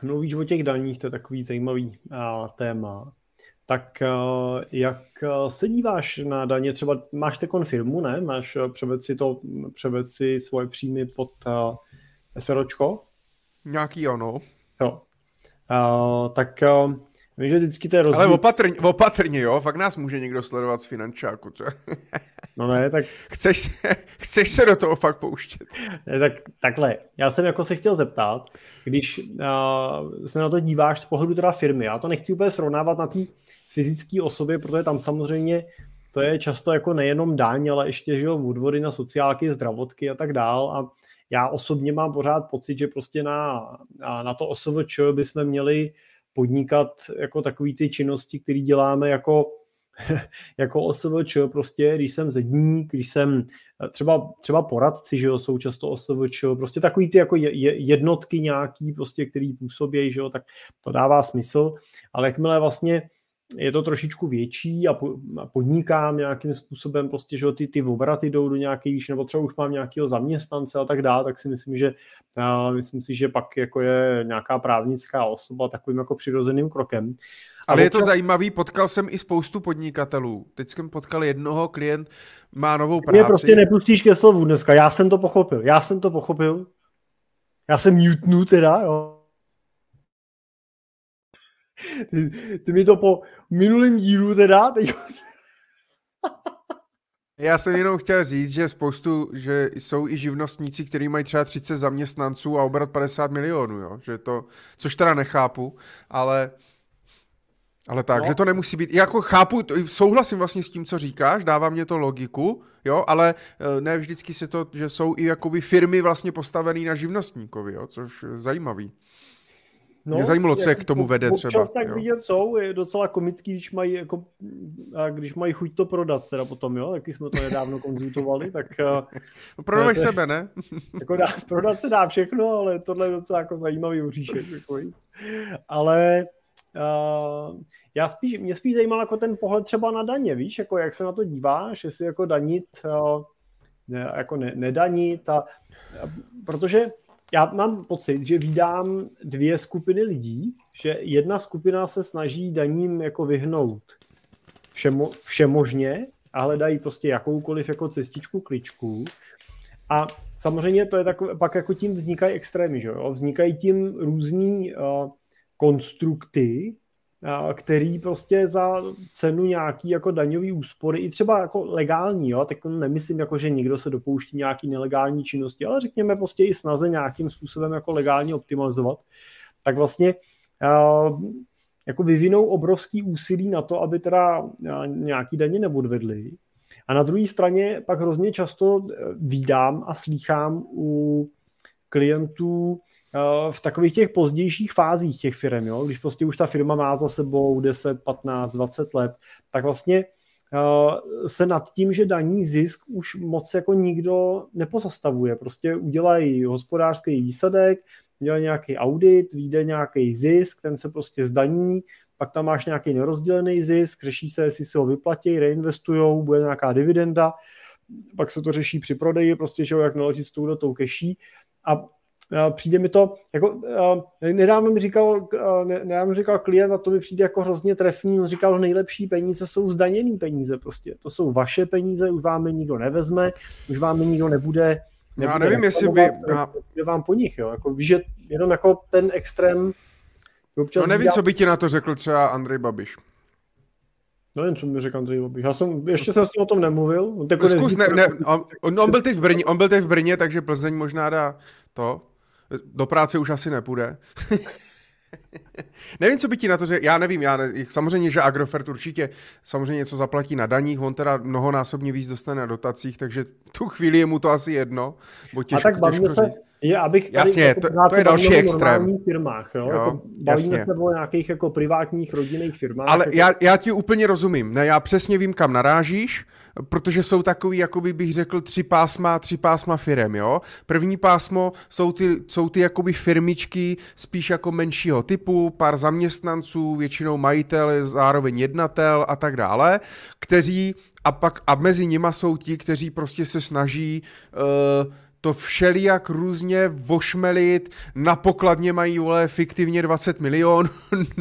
mluvíš o těch daních, to je takový zajímavý uh, téma, tak uh, jak se díváš na daně? Třeba máš tekon firmu, ne? Máš, převed si to, převed si svoje příjmy pod uh, SROčko? Nějaký ano. Jo. Uh, tak uh, vím, že vždycky to je rozdíl. Ale opatrně, opatrně, jo, fakt nás může někdo sledovat z finančáku, co? no ne, tak... Chceš se, chceš se do toho fakt pouštět? Ne, tak takhle, já jsem jako se chtěl zeptat, když uh, se na to díváš z pohledu teda firmy, já to nechci úplně srovnávat na té fyzické osobě, protože tam samozřejmě to je často jako nejenom daň, ale ještě že jo, odvody na sociálky, zdravotky a tak dál a já osobně mám pořád pocit, že prostě na, na to OSVČ bychom měli podnikat jako takový ty činnosti, které děláme jako, jako OSVČ, prostě když jsem zedník, když jsem třeba, třeba poradci, že jo, jsou často OSVČ, prostě takový ty jako jednotky nějaký, prostě, který působí, že jo, tak to dává smysl, ale jakmile vlastně je to trošičku větší a podnikám nějakým způsobem, prostě, že ty, ty obraty jdou do nějakých, nebo třeba už mám nějakého zaměstnance a tak dále, tak si myslím, že myslím si, že pak jako je nějaká právnická osoba takovým jako přirozeným krokem. Ale občas... je to zajímavý, potkal jsem i spoustu podnikatelů. Teď jsem potkal jednoho, klient má novou práci. Mě prostě nepustíš ke slovu dneska, já jsem to pochopil, já jsem to pochopil. Já jsem mutnu teda, jo. Ty, ty mi to po minulém dílu teda teď... Já jsem jenom chtěl říct, že spoustu, že jsou i živnostníci, kteří mají třeba 30 zaměstnanců a obrat 50 milionů, jo? Že to, což teda nechápu, ale ale tak, no. že to nemusí být, jako chápu, souhlasím vlastně s tím, co říkáš, dává mě to logiku, jo, ale eh, ne vždycky se to, že jsou i jakoby firmy vlastně postavené na živnostníkovi, jo, což je zajímavý. No, Mě zajímalo, co je k tomu vede třeba. tak jo. vidět jsou, je docela komický, když mají, jako, a když mají chuť to prodat teda potom, jo, taky jsme to nedávno konzultovali, tak... No prodávaj sebe, ne? jako dá, prodat se dá všechno, ale tohle je docela jako zajímavý uříšek. Ale uh, já spíš, mě spíš zajímal jako ten pohled třeba na daně, víš, jako jak se na to díváš, jestli jako danit, uh, ne, jako ne, nedanit a, protože já mám pocit, že vydám dvě skupiny lidí, že jedna skupina se snaží daním jako vyhnout všemo, všemožně a hledají prostě jakoukoliv jako cestičku, kličku. A samozřejmě to je tak, pak jako tím vznikají extrémy, že jo? Vznikají tím různý uh, konstrukty, který prostě za cenu nějaký jako daňový úspory, i třeba jako legální, jo, tak nemyslím jako, že někdo se dopouští nějaký nelegální činnosti, ale řekněme prostě i snaze nějakým způsobem jako legálně optimalizovat, tak vlastně jako vyvinou obrovský úsilí na to, aby teda nějaký daně neodvedli. A na druhé straně pak hrozně často e, vídám a slýchám u klientů eh, v takových těch pozdějších fázích těch firm, jo? když prostě už ta firma má za sebou 10, 15, 20 let, tak vlastně eh, se nad tím, že daní zisk už moc jako nikdo nepozastavuje. Prostě udělají hospodářský výsledek, udělají nějaký audit, vyjde nějaký zisk, ten se prostě zdaní, pak tam máš nějaký nerozdělený zisk, řeší se, jestli si ho vyplatí, reinvestujou, bude nějaká dividenda, pak se to řeší při prodeji, prostě, že jak naložit s tou tou keší a přijde mi to, jako nedávno mi říkal, nedávno mi říkal klient a to mi přijde jako hrozně trefný, on říkal, nejlepší peníze jsou zdaněný peníze prostě, to jsou vaše peníze, už vám je nikdo nevezme, už vám je nikdo nebude, nebude já nevím, jestli by... Já... vám po nich, jo, jako víš, že jenom jako ten extrém občas No nevím, dělá... co by ti na to řekl třeba Andrej Babiš. Nevím, co mi řekl Andrej Babiš. Já jsem, ještě jsem s ním o tom nemluvil. On no, zkus, ne, ne, on, on, on, byl teď v Brně, on byl teď v Brně, takže Plzeň možná dá to. Do práce už asi nepůjde. nevím, co by ti na to řekl, já nevím, já ne, samozřejmě, že Agrofert určitě samozřejmě něco zaplatí na daních, on teda mnohonásobně víc dostane na dotacích, takže tu chvíli je mu to asi jedno. Bo těžko, A tak bavíme se, říct. je, abych jasně, jako to, to je další extrém. firmách, jo? jo jako bavíme jasně. se o nějakých jako privátních rodinných firmách. Ale jako... já, já ti úplně rozumím, ne, já přesně vím, kam narážíš, protože jsou takový, jako by bych řekl, tři pásma, tři pásma firem, jo. První pásmo jsou ty, jsou ty jakoby firmičky spíš jako menšího typu, pár zaměstnanců, většinou majitel, zároveň jednatel a tak dále, kteří a pak a mezi nima jsou ti, kteří prostě se snaží uh, to všelijak různě vošmelit, na pokladně mají, vole, fiktivně 20 milionů,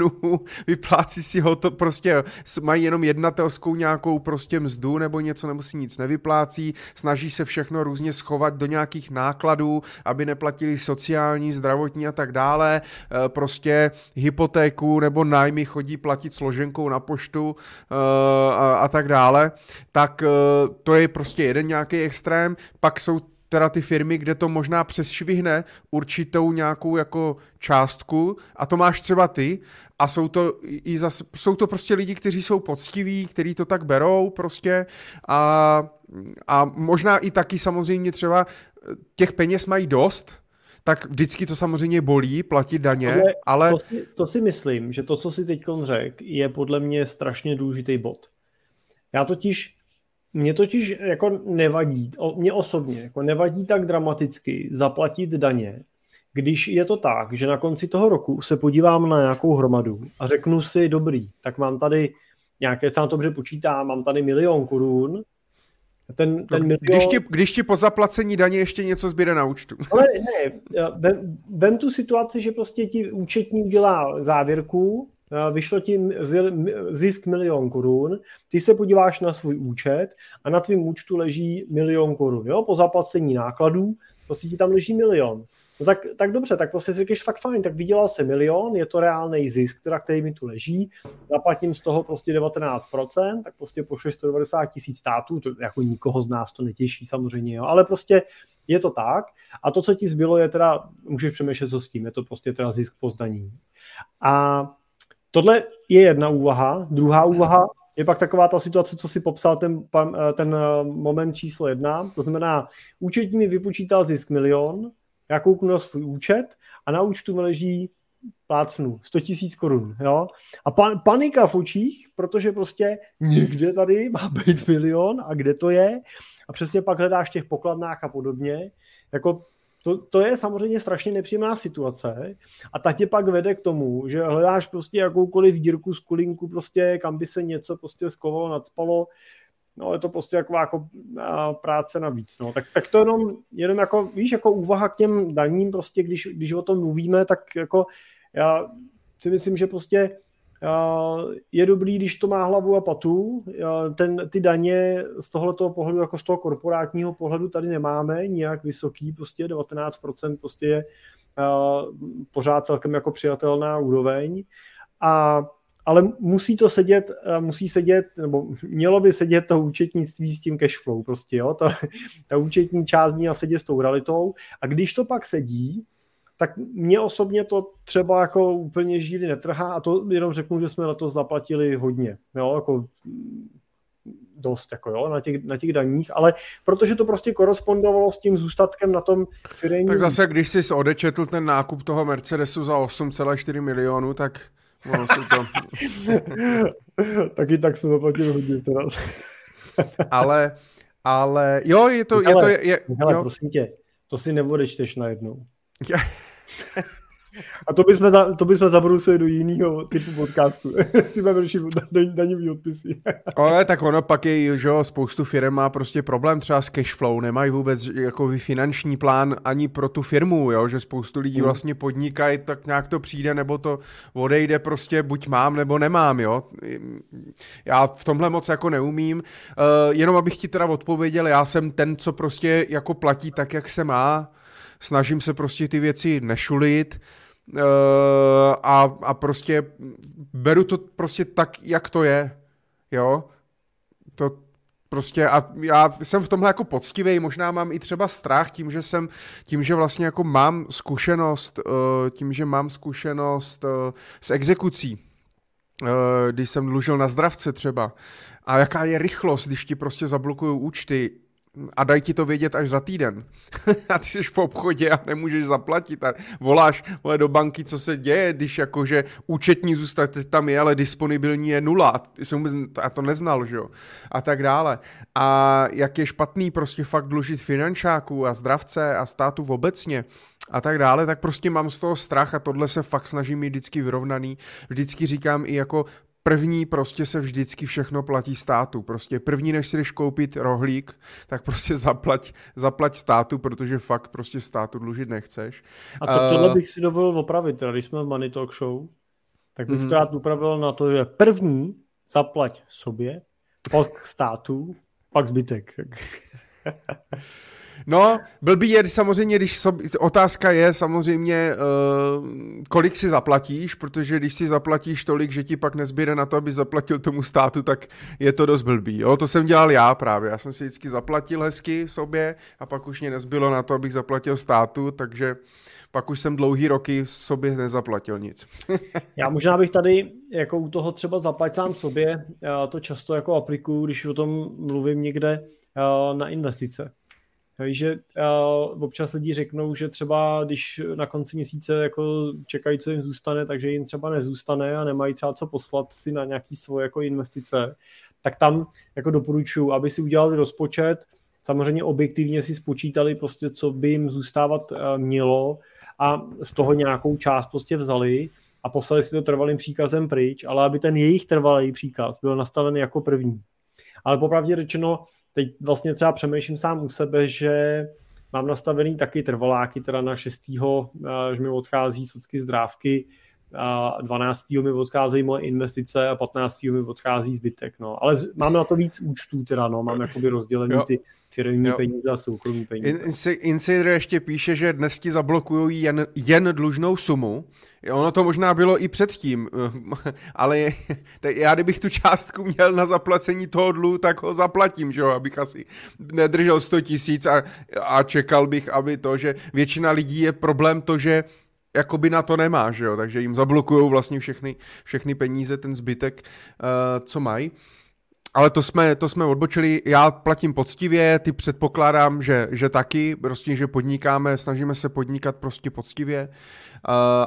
vyplácí si ho to prostě, mají jenom jednatelskou nějakou prostě mzdu nebo něco, nebo si nic nevyplácí, snaží se všechno různě schovat do nějakých nákladů, aby neplatili sociální, zdravotní a tak dále, e, prostě hypotéku nebo nájmy chodí platit složenkou na poštu e, a, a tak dále, tak e, to je prostě jeden nějaký extrém, pak jsou teda ty firmy, kde to možná přesšvihne určitou nějakou jako částku. A to máš třeba ty. A jsou to i zas, jsou to prostě lidi, kteří jsou poctiví, kteří to tak berou prostě. A, a možná i taky samozřejmě třeba těch peněz mají dost, tak vždycky to samozřejmě bolí, platit daně, ale... ale... To, si, to si myslím, že to, co si teď řekl, je podle mě strašně důležitý bod. Já totiž mě totiž jako nevadí, mě osobně jako nevadí tak dramaticky zaplatit daně, když je to tak, že na konci toho roku se podívám na nějakou hromadu a řeknu si, dobrý, tak mám tady nějaké, co to dobře počítám, mám tady milion korun, ten, ten no, milion... když, ti, když ti po zaplacení daně ještě něco zbyde na účtu. Ale ne, vem, vem tu situaci, že prostě ti účetní udělá závěrku, vyšlo ti zisk milion korun, ty se podíváš na svůj účet a na tvém účtu leží milion korun. Jo? Po zaplacení nákladů prostě ti tam leží milion. No tak, tak dobře, tak prostě si říkáš fakt fajn, tak vydělal se milion, je to reálný zisk, teda, který mi tu leží, zaplatím z toho prostě 19%, tak prostě pošleš 190 tisíc států, to jako nikoho z nás to netěší samozřejmě, jo, ale prostě je to tak a to, co ti zbylo, je teda, můžeš přemýšlet, co s tím, je to prostě teda zisk po zdaní. A Tohle je jedna úvaha. Druhá úvaha je pak taková ta situace, co si popsal ten, ten eh, moment číslo jedna. To znamená, účetní mi vypočítal zisk milion, já kouknu na svůj účet a na účtu mi leží plácnu 100 tisíc korun. Jo? A pan, panika v očích, protože prostě někde tady má být milion a kde to je. A přesně pak hledáš těch pokladnách a podobně. Jako to, to je samozřejmě strašně nepříjemná situace a ta tě pak vede k tomu, že hledáš prostě jakoukoliv dírku z kulinku, prostě kam by se něco prostě skovalo, nadspalo, no je to prostě jako, jako práce navíc, no. Tak, tak to jenom, jenom jako, víš, jako úvaha k těm daním, prostě když, když o tom mluvíme, tak jako já si myslím, že prostě je dobrý, když to má hlavu a patu. Ten, ty daně z tohoto pohledu, jako z toho korporátního pohledu tady nemáme nijak vysoký, prostě 19% prostě je pořád celkem jako přijatelná úroveň. A ale musí to sedět, musí sedět, nebo mělo by sedět to účetnictví s tím cash flow prostě, jo, ta, ta účetní část měla sedět s tou realitou a když to pak sedí, tak mě osobně to třeba jako úplně žíly netrhá a to jenom řeknu, že jsme na to zaplatili hodně, jo, jako dost jako jo, na, těch, na těch daních, ale protože to prostě korespondovalo s tím zůstatkem na tom firmě. Tak zase, když jsi odečetl ten nákup toho Mercedesu za 8,4 milionů, tak ono si to... Taky tak jsme zaplatili hodně teda. ale, ale jo, je to... Michale, je to je, Michale, jo. prosím tě, to si neodečteš najednou. A to bychom, za, to bychom zabrousili do jiného typu podcastu. si budeme řešit daňový odpisy. Ale tak ono pak je, že jo, spoustu firm má prostě problém třeba s cash flow, nemají vůbec jako finanční plán ani pro tu firmu, jo, že spoustu lidí hmm. vlastně podnikají, tak nějak to přijde, nebo to odejde prostě, buď mám, nebo nemám, jo. Já v tomhle moc jako neumím, uh, jenom abych ti teda odpověděl, já jsem ten, co prostě jako platí tak, jak se má, snažím se prostě ty věci nešulit uh, a, a prostě beru to prostě tak, jak to je, jo, to prostě a já jsem v tomhle jako poctivý, možná mám i třeba strach tím, že jsem, tím, že vlastně jako mám zkušenost, uh, tím, že mám zkušenost uh, s exekucí, když jsem dlužil na zdravce třeba, a jaká je rychlost, když ti prostě zablokují účty, a dají ti to vědět až za týden. a ty jsi v obchodě a nemůžeš zaplatit a voláš vole, do banky, co se děje, když jakože účetní zůstat tam je, ale disponibilní je nula. Ty jsem vůbec, a to neznal, že jo? A tak dále. A jak je špatný prostě fakt dlužit finančáků a zdravce a státu obecně a tak dále, tak prostě mám z toho strach a tohle se fakt snažím mít vždycky vyrovnaný. Vždycky říkám i jako první prostě se vždycky všechno platí státu. Prostě první, než si jdeš koupit rohlík, tak prostě zaplať, zaplať státu, protože fakt prostě státu dlužit nechceš. A to, tohle bych si dovolil opravit, teda, když jsme v Money Talk Show, tak bych mm-hmm. to rád upravil na to, že první zaplať sobě, pak státu, pak zbytek. No, blbý je samozřejmě, když sob, otázka je samozřejmě, uh, kolik si zaplatíš, protože když si zaplatíš tolik, že ti pak nezbyde na to, aby zaplatil tomu státu, tak je to dost blbý. Jo? To jsem dělal já právě. Já jsem si vždycky zaplatil hezky sobě a pak už mě nezbylo na to, abych zaplatil státu, takže pak už jsem dlouhý roky sobě nezaplatil nic. Já možná bych tady jako u toho třeba zaplať sám sobě, já to často jako aplikuju, když o tom mluvím někde eh, na investice. Že uh, občas lidi řeknou, že třeba když na konci měsíce jako čekají, co jim zůstane, takže jim třeba nezůstane a nemají třeba co poslat si na nějaký svoje jako investice, tak tam jako doporučuji, aby si udělali rozpočet, samozřejmě objektivně si spočítali prostě, co by jim zůstávat uh, mělo a z toho nějakou část prostě vzali a poslali si to trvalým příkazem pryč, ale aby ten jejich trvalý příkaz byl nastaven jako první. Ale popravdě řečeno, teď vlastně třeba přemýšlím sám u sebe, že mám nastavený taky trvaláky, teda na 6. že mi odchází socky zdrávky, a 12. mi odcházejí moje investice a 15. mi odchází zbytek. No. Ale mám na to víc účtů, teda, no. mám jakoby rozdělený jo. ty firmní jo. peníze a soukromí peníze. Insider ještě píše, že dnes ti zablokují jen, jen dlužnou sumu. Ono to možná bylo i předtím, ale já kdybych tu částku měl na zaplacení toho dluhu, tak ho zaplatím, že jo, abych asi nedržel 100 tisíc a, a čekal bych, aby to, že většina lidí je problém to, že jakoby na to nemá, že jo, takže jim zablokují vlastně všechny, všechny peníze, ten zbytek, uh, co mají. Ale to jsme, to jsme odbočili, já platím poctivě, ty předpokládám, že, že taky, prostě, že podnikáme, snažíme se podnikat prostě poctivě. uh,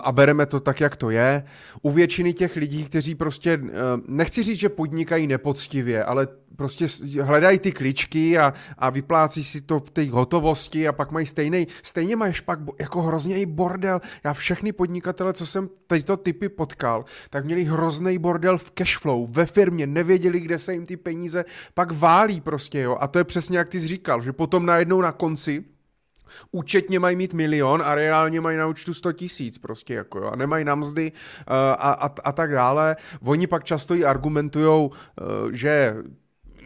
a bereme to tak, jak to je. U většiny těch lidí, kteří prostě, uh, nechci říct, že podnikají nepoctivě, ale prostě hledají ty kličky a, a vyplácí si to v té hotovosti a pak mají stejný, stejně máš pak jako hrozný bordel. Já všechny podnikatele, co jsem tyto typy potkal, tak měli hrozný bordel v cashflow, ve firmě, nevěděli, kde se jim ty peníze pak válí prostě, jo. A to je přesně jak ty jsi říkal, že potom najednou na konci účetně mají mít milion a reálně mají na účtu 100 tisíc prostě jako jo, a nemají na mzdy uh, a, a, a tak dále. Oni pak často i argumentují, uh, že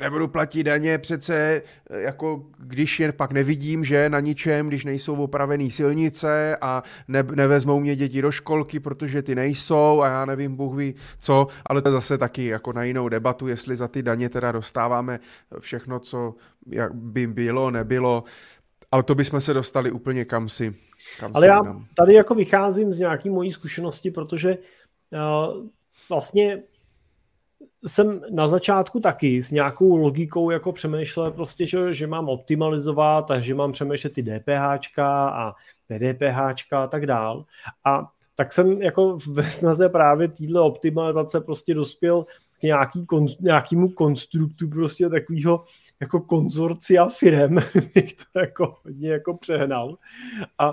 nebudu platit daně přece, jako když je pak nevidím, že na ničem, když nejsou opravený silnice a ne, nevezmou mě děti do školky, protože ty nejsou a já nevím, Bůh ví co, ale to je zase taky jako na jinou debatu, jestli za ty daně teda dostáváme všechno, co by bylo, nebylo, ale to bychom se dostali úplně kam si. Kam ale si já tady jako vycházím z nějaký mojí zkušenosti, protože uh, vlastně jsem na začátku taky s nějakou logikou jako přemýšlel prostě, že, že mám optimalizovat a že mám přemýšlet ty DPHčka a DPHčka a tak dál. A tak jsem jako ve snaze právě týhle optimalizace prostě dospěl k nějaký kon, nějakému konstruktu prostě takového jako konzorcia firem, bych to jako hodně jako přehnal. A,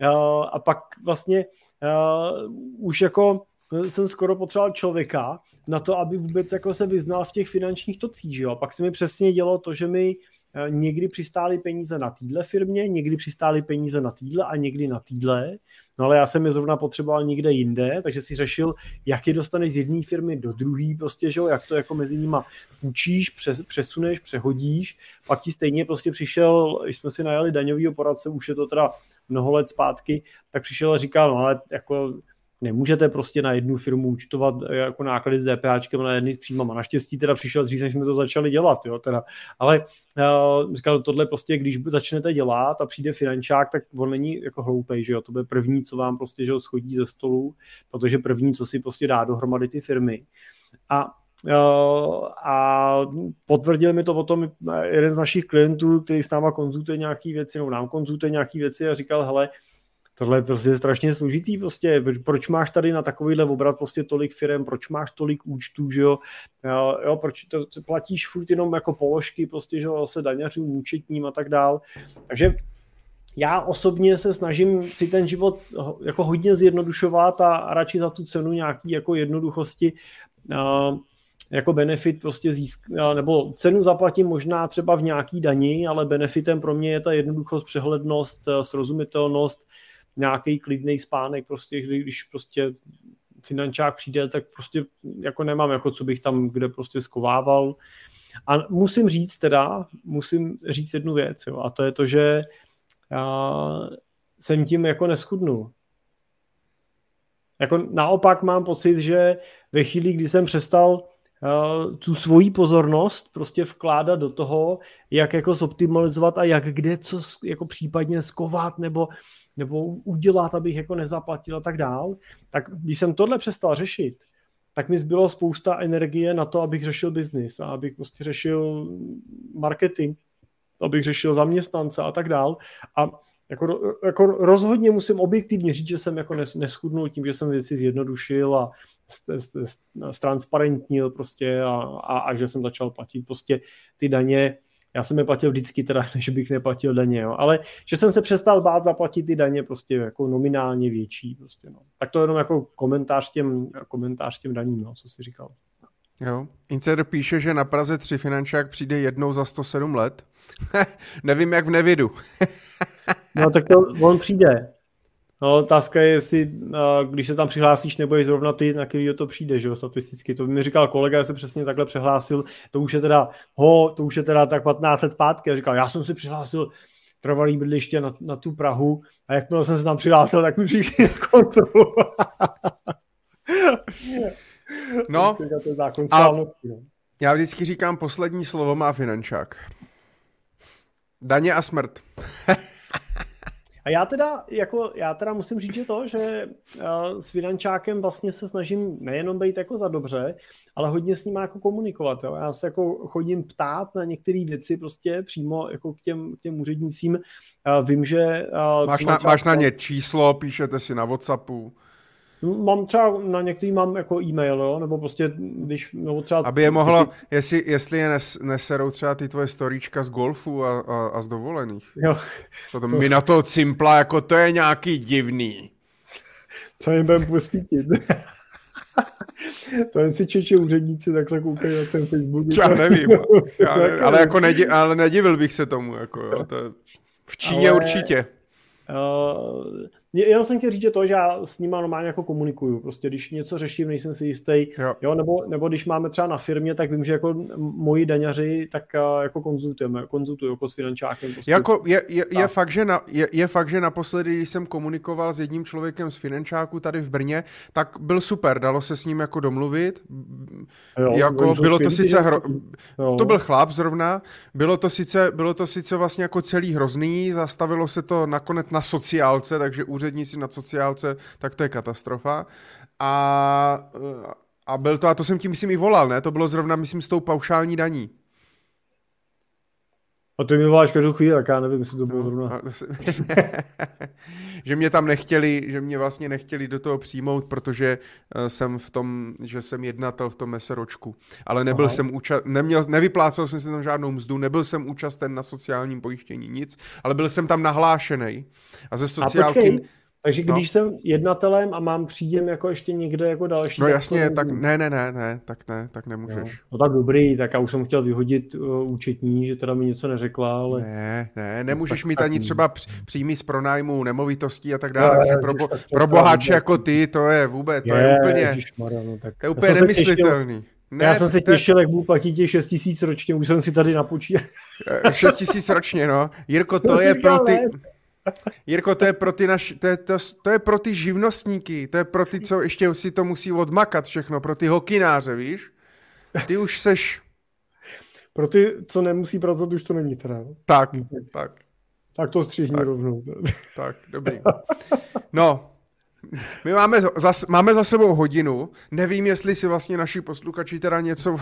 a, a pak vlastně a, už jako jsem skoro potřeboval člověka na to, aby vůbec jako se vyznal v těch finančních tocích, že jo? Pak se mi přesně dělo to, že mi eh, někdy přistály peníze na týdle firmě, někdy přistály peníze na týdle a někdy na týdle. No ale já jsem je zrovna potřeboval někde jinde, takže si řešil, jak je dostaneš z jedné firmy do druhé, prostě, že jo, jak to jako mezi nima půjčíš, přes, přesuneš, přehodíš. Pak ti stejně prostě přišel, když jsme si najali daňový poradce, už je to teda mnoho let zpátky, tak přišel a říkal, no ale jako nemůžete prostě na jednu firmu účtovat eh, jako náklady s DPHčkem na jedný s příjmama. Naštěstí teda přišel dřív, než jsme to začali dělat, jo, teda. Ale uh, říkal, tohle prostě, když začnete dělat a přijde finančák, tak on není jako hloupej, že jo, to bude první, co vám prostě, že ho schodí ze stolu, protože první, co si prostě dá dohromady ty firmy. A Uh, a potvrdil mi to potom jeden z našich klientů, který s náma konzultuje nějaké věci, nebo nám konzultuje nějaké věci a říkal, hele, tohle je prostě strašně složitý, prostě, proč máš tady na takovýhle obrat prostě tolik firm, proč máš tolik účtů, že jo, jo, proč to, to platíš furt jenom jako položky, prostě, že jo, se daňařům, účetním a tak dál, takže já osobně se snažím si ten život jako hodně zjednodušovat a, a radši za tu cenu nějaký jako jednoduchosti uh, jako benefit prostě získat, nebo cenu zaplatím možná třeba v nějaký dani, ale benefitem pro mě je ta jednoduchost, přehlednost, srozumitelnost, nějaký klidný spánek, prostě, když prostě finančák přijde, tak prostě jako nemám, jako co bych tam kde prostě skovával. A musím říct teda, musím říct jednu věc, jo, a to je to, že já jsem tím jako neschudnul. Jako naopak mám pocit, že ve chvíli, kdy jsem přestal uh, tu svoji pozornost prostě vkládat do toho, jak jako zoptimalizovat a jak kde co jako případně skovat nebo nebo udělat, abych jako nezaplatil a tak dál, tak když jsem tohle přestal řešit, tak mi zbylo spousta energie na to, abych řešil biznis a abych prostě řešil marketing, abych řešil zaměstnance a tak dál. A jako, jako rozhodně musím objektivně říct, že jsem jako neschudnul tím, že jsem věci zjednodušil a ztransparentnil prostě a, a, a že jsem začal platit prostě ty daně já jsem je platil vždycky teda, než bych neplatil daně, jo. ale že jsem se přestal bát zaplatit ty daně prostě jako nominálně větší. Prostě, no. Tak to jenom jako komentář těm, komentář těm daním, no, co jsi říkal. Jo. Insider píše, že na Praze 3 finančák přijde jednou za 107 let. Nevím, jak v nevidu. no tak to on přijde. No, otázka je, jestli když se tam přihlásíš, nebo je zrovna ty, na který to přijde, že jo, statisticky. To mi říkal kolega, já se přesně takhle přihlásil, to už je teda, ho, to už je teda tak 15 let zpátky. A říkal, já jsem si přihlásil trvalý bydliště na, na tu Prahu a jakmile jsem se tam přihlásil, tak mi přišli na kontrolu. no, a no. já vždycky říkám, poslední slovo má finančák. Daně a smrt. A já teda, jako, já teda musím říct, že to, že uh, s Finančákem vlastně se snažím nejenom být jako za dobře, ale hodně s ním jako komunikovat. Jo. Já se jako chodím ptát na některé věci prostě přímo jako k těm, k těm úřednicím. Uh, vím, že... Uh, máš, na, máš na ně číslo, píšete si na Whatsappu. Mám třeba, na některý mám jako e-mail, jo, nebo prostě, když, nebo třeba... Aby je mohlo, ty... jestli, jestli je nes, neserou třeba ty tvoje storíčka z golfu a, a, a z dovolených. Jo. To, to, mi na to cimpla, jako to je nějaký divný. To jim budem posvítit. to jen si čeče úředníci takhle koukají na ten Facebook. Já nevím, já nevím ale, jako nedi, ale nedivil bych se tomu, jako jo, to v Číně ale, určitě. Uh, Jenom jsem chtěl říct, že to, že já s nima normálně jako komunikuju. Prostě když něco řeším, nejsem si jistý, jo. Jo, nebo, nebo když máme třeba na firmě, tak vím, že jako moji daňaři tak jako konzultujeme, konzultuju jako s finančákem. Prostě. Jako je, je, je, fakt, že na, je, je fakt, že naposledy, když jsem komunikoval s jedním člověkem z finančáku tady v Brně, tak byl super, dalo se s ním jako domluvit. Jo, jako bylo to sice hro, to byl chlap zrovna, bylo to sice, bylo to sice vlastně jako celý hrozný, zastavilo se to nakonec na sociálce, takže úředníci na sociálce, tak to je katastrofa. A, a byl to, a to jsem tím myslím i volal, ne? To bylo zrovna, myslím, s tou paušální daní. A ty mi voláš každou chvíli, tak já nevím, jestli to bylo no, zrovna. že mě tam nechtěli, že mě vlastně nechtěli do toho přijmout, protože uh, jsem v tom, že jsem jednatel v tom meseročku. Ale nebyl Aha. jsem účast, neměl, nevyplácel jsem si tam žádnou mzdu, nebyl jsem účasten na sociálním pojištění, nic, ale byl jsem tam nahlášený. A ze sociálky... A takže no. když no. jsem jednatelem a mám příjem jako ještě někde jako další... No jasně, tak, tak ne, ne, ne, ne, tak ne, tak nemůžeš. No. no tak dobrý, tak já už jsem chtěl vyhodit uh, účetní, že teda mi něco neřekla, ale... Ne, ne, nemůžeš mít ani třeba příjmy z pronájmu nemovitostí a tak dále, no, že pro, bo, pro boháče jako ty, to je vůbec, to je, je úplně, ježišmarja, no, tak... to je úplně nemyslitelný. Ne, já jsem se těšil, jak budu platit těch 6 tisíc ročně, už jsem si tady napočítal. 6 tisíc ročně, no. Jirko, to je pro ty... Jirko, to je pro ty, naš, to, je, to, to je pro ty živnostníky, to je pro ty, co ještě si to musí odmakat všechno, pro ty hokináře, víš? Ty už seš... Pro ty, co nemusí pracovat, už to není teda. Tak, tak. Tak to střihni tak, rovnou. Tak, dobrý. No, my máme za, máme za sebou hodinu, nevím, jestli si vlastně naši posluchači teda něco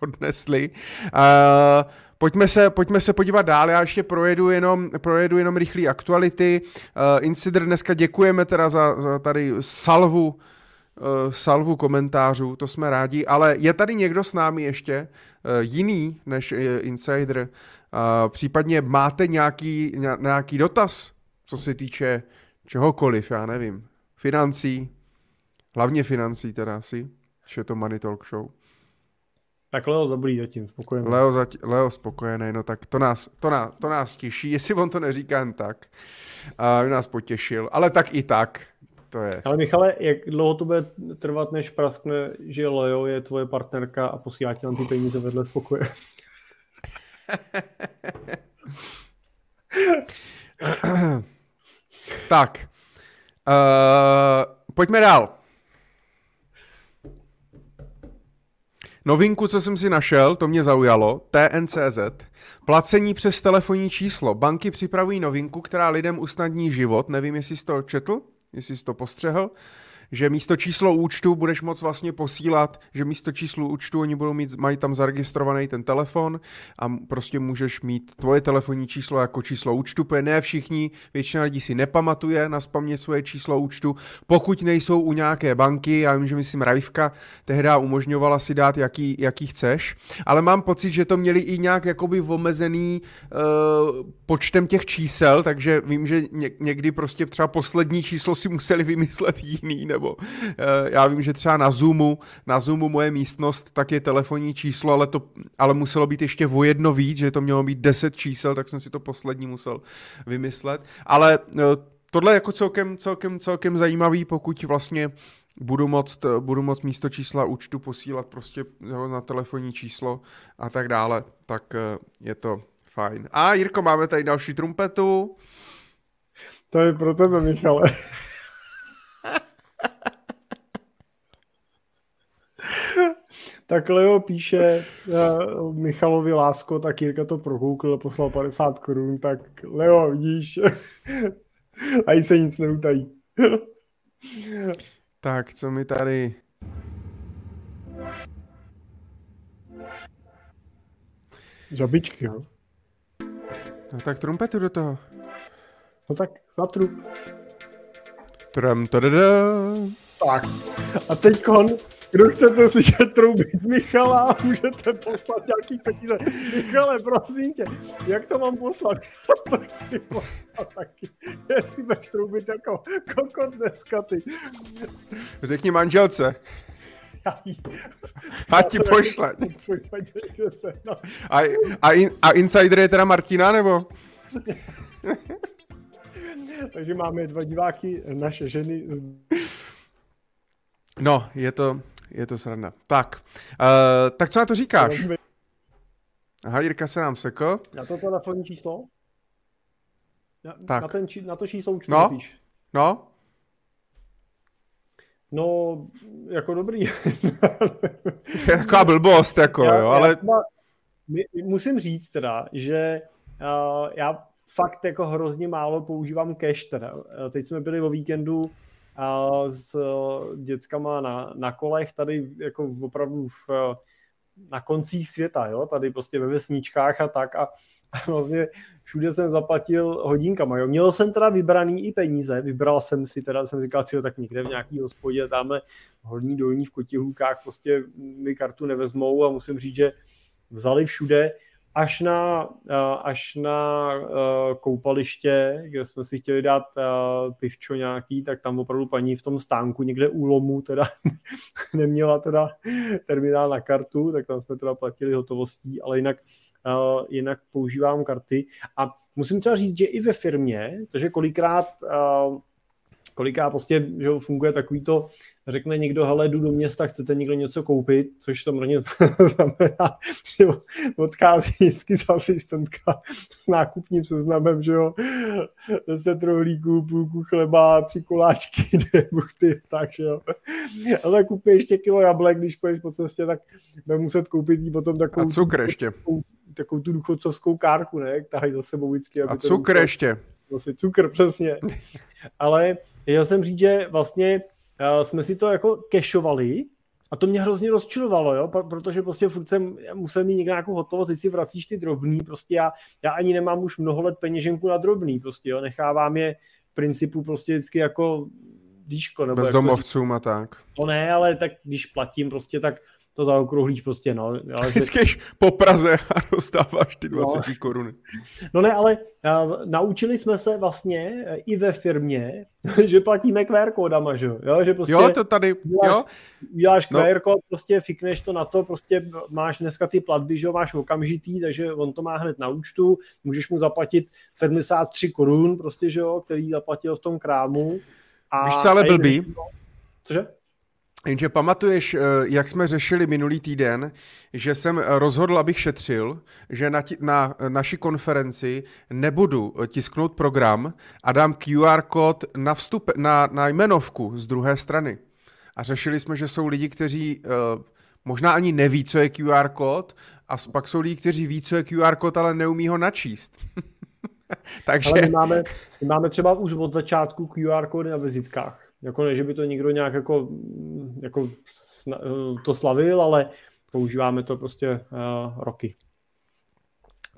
odnesli. Uh, Pojďme se, pojďme se podívat dál, já ještě projedu jenom, projedu jenom rychlé aktuality. Uh, Insider dneska děkujeme teda za, za tady salvu, uh, salvu komentářů, to jsme rádi, ale je tady někdo s námi ještě uh, jiný než uh, Insider? Uh, případně máte nějaký, nějaký dotaz, co se týče čehokoliv, já nevím, financí, hlavně financí teda asi, že je to Money Talk Show. Tak Leo dobrý zatím, spokojený. Leo, zati- Leo spokojený, no tak to nás, to, nás, to nás těší, jestli on to neříká jen tak. Uh, nás potěšil, ale tak i tak. To je. Ale Michale, jak dlouho to bude trvat, než praskne, že Leo je tvoje partnerka a posílá ti tam ty peníze vedle spokoje? tak. Uh, pojďme dál. Novinku, co jsem si našel, to mě zaujalo, TNCZ. Placení přes telefonní číslo. Banky připravují novinku, která lidem usnadní život. Nevím, jestli jsi to četl, jestli jsi to postřehl že místo číslo účtu budeš moc vlastně posílat, že místo číslu účtu oni budou mít, mají tam zaregistrovaný ten telefon a prostě můžeš mít tvoje telefonní číslo jako číslo účtu, protože ne všichni, většina lidí si nepamatuje na spamě svoje číslo účtu, pokud nejsou u nějaké banky, já vím, že myslím Rajvka tehdy umožňovala si dát jaký, jaký chceš, ale mám pocit, že to měli i nějak jakoby omezený uh, počtem těch čísel, takže vím, že někdy prostě třeba poslední číslo si museli vymyslet jiný, nebo eh, já vím, že třeba na Zoomu, na Zoomu moje místnost, tak je telefonní číslo, ale, to, ale muselo být ještě o jedno víc, že to mělo být 10 čísel, tak jsem si to poslední musel vymyslet. Ale eh, tohle je jako celkem, celkem, celkem zajímavý, pokud vlastně budu moct, budu moct místo čísla účtu posílat prostě na telefonní číslo a tak dále, tak eh, je to fajn. A Jirko, máme tady další trumpetu. To je pro tebe, Michale. Tak Leo píše uh, Michalovi Lásko, tak Jirka to prokoukl, poslal 50 korun, tak Leo, vidíš, a se nic neutají. tak, co mi tady... Žabičky, jo? No tak trumpetu do toho. No tak zatrup. Tram, tadada. Tak. A teď kon kdo chcete slyšet troubit Michala, můžete poslat nějaký peníze. Michale, prosím tě, jak to mám poslat? to chci poslat taky. Jestli budeš troubit jako kokot dneska ty. Řekni manželce. A ti pošle. A, a, in, a insider je teda Martina, nebo? Takže máme dva diváky, naše ženy. No, je to, je to sranda. Tak, uh, tak co na to říkáš? Aha, Jirka se nám sekl. Na to telefonní číslo? Na, tak. na, ten, na to číslo už no? No? No, jako dobrý. to je taková blbost, jako, já, jo, ale... Já třeba, musím říct teda, že uh, já fakt jako hrozně málo používám cash teda. Teď jsme byli o víkendu uh, s dětskama na, na kolech tady jako opravdu v, na koncích světa, jo, tady prostě ve vesničkách a tak a vlastně všude jsem zaplatil hodinkama. Jo. Měl jsem teda vybraný i peníze, vybral jsem si, teda jsem říkal, že tak někde v nějaký hospodě, tamhle horní dolní v Kotihůkách prostě mi kartu nevezmou a musím říct, že vzali všude, až na, až na koupaliště, kde jsme si chtěli dát pivčo nějaký, tak tam opravdu paní v tom stánku někde u lomu teda neměla teda terminál na kartu, tak tam jsme teda platili hotovostí, ale jinak jinak používám karty. A musím třeba říct, že i ve firmě, takže kolikrát kolikrát prostě že funguje takový to, řekne někdo, hele, jdu do města, chcete někdo něco koupit, což samozřejmě znamená, že odchází vždycky ta asistentka s nákupním seznamem, že jo, deset rohlíků, půlku chleba, tři koláčky, dvě buchty, tak, že jo. Ale kupi ještě kilo jablek, když půjdeš po cestě, tak bude muset koupit jí potom takovou... A cukr ještě. Takovou, takovou tu důchodcovskou kárku, ne, jak tahají za sebou vždycky. A cukr ještě. Vlastně cukr, přesně. Ale já jsem říct, že vlastně uh, jsme si to jako kešovali a to mě hrozně rozčilovalo, jo, protože prostě furt jsem musel mít nějakou hotovost, teď si vracíš ty drobný, prostě já, já ani nemám už mnoho let peněženku na drobný, prostě jo, nechávám je v principu prostě vždycky jako díško. Nebo Bezdomovcům jako, a tak. To ne, ale tak když platím prostě, tak to zaokrouhlíš prostě, no. Ale že... po Praze a dostáváš ty 20 no. koruny. No ne, ale uh, naučili jsme se vlastně uh, i ve firmě, že platíme QR kódama, že jo? Že prostě jo, to tady, uděláš, jo. Uděláš no. QR kód, prostě fikneš to na to, prostě máš dneska ty platby, že jo, máš okamžitý, takže on to má hned na účtu, můžeš mu zaplatit 73 korun, prostě, že jo, který zaplatil v tom krámu. A Víš, co ale blbý? Cože? Jenže pamatuješ, eh, jak jsme řešili minulý týden, že jsem rozhodl, abych šetřil, že na, ti, na naší konferenci nebudu tisknout program a dám QR kód na, vstup, na, na jmenovku z druhé strany. A řešili jsme, že jsou lidi, kteří možná ani neví, co je QR kód, a pak jsou lidi, kteří ví, co je QR kód, ale neumí ho načíst. Takže... Ale my máme, my máme třeba už od začátku QR kódy na vizitkách. Jako ne, že by to někdo nějak jako, jako to slavil, ale používáme to prostě uh, roky.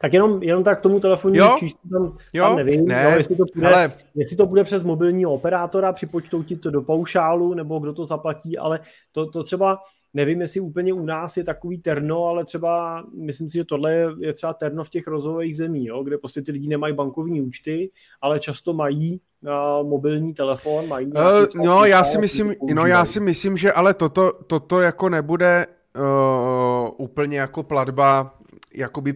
Tak jenom, jenom tak k tomu telefonnímu číslu tam, jo? tam nevím, ne, jo, jestli, to bude, ale... jestli to bude přes mobilního operátora, připočtou ti to do paušálu, nebo kdo to zaplatí, ale to, to třeba nevím, jestli úplně u nás je takový terno, ale třeba myslím si, že tohle je, třeba terno v těch rozvojových zemí, jo, kde prostě ty lidi nemají bankovní účty, ale často mají uh, mobilní telefon, mají uh, no, já si myslím, no, já si myslím, že ale toto, toto jako nebude uh, úplně jako platba jakoby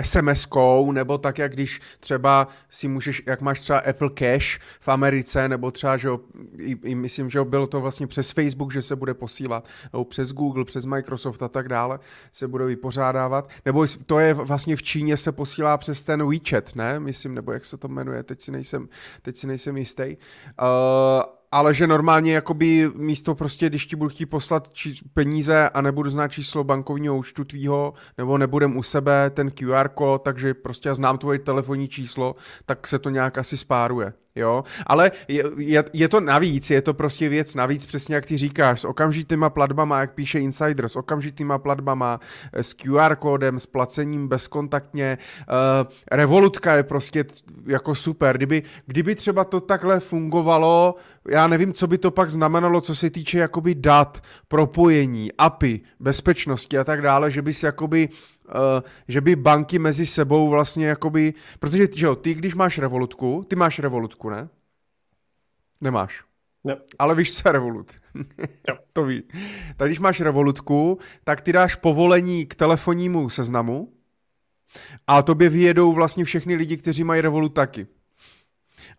SMS-kou, nebo tak, jak když třeba si můžeš, jak máš třeba Apple Cash v Americe, nebo třeba, že jo, i, i myslím, že bylo to vlastně přes Facebook, že se bude posílat, nebo přes Google, přes Microsoft a tak dále se bude vypořádávat, nebo to je vlastně v Číně se posílá přes ten WeChat, ne, myslím, nebo jak se to jmenuje, teď si nejsem, teď si nejsem jistý. Uh, ale že normálně jakoby místo prostě, když ti budu chtít poslat či, peníze a nebudu znát číslo bankovního účtu tvýho, nebo nebudem u sebe ten QR kód, takže prostě já znám tvoje telefonní číslo, tak se to nějak asi spáruje jo, ale je, je, je to navíc, je to prostě věc navíc, přesně jak ty říkáš, s okamžitýma platbama, jak píše Insider, s okamžitýma platbama, eh, s QR kódem, s placením bezkontaktně, uh, Revolutka je prostě jako super, kdyby, kdyby třeba to takhle fungovalo, já nevím, co by to pak znamenalo, co se týče jakoby dat, propojení, API, bezpečnosti a tak dále, že bys jakoby že by banky mezi sebou vlastně jakoby, protože že jo, ty když máš revolutku, ty máš revolutku, ne? Nemáš. Ne. Ale víš, co je Revolut. to ví. Tak když máš Revolutku, tak ty dáš povolení k telefonnímu seznamu a tobě vyjedou vlastně všechny lidi, kteří mají Revolut taky.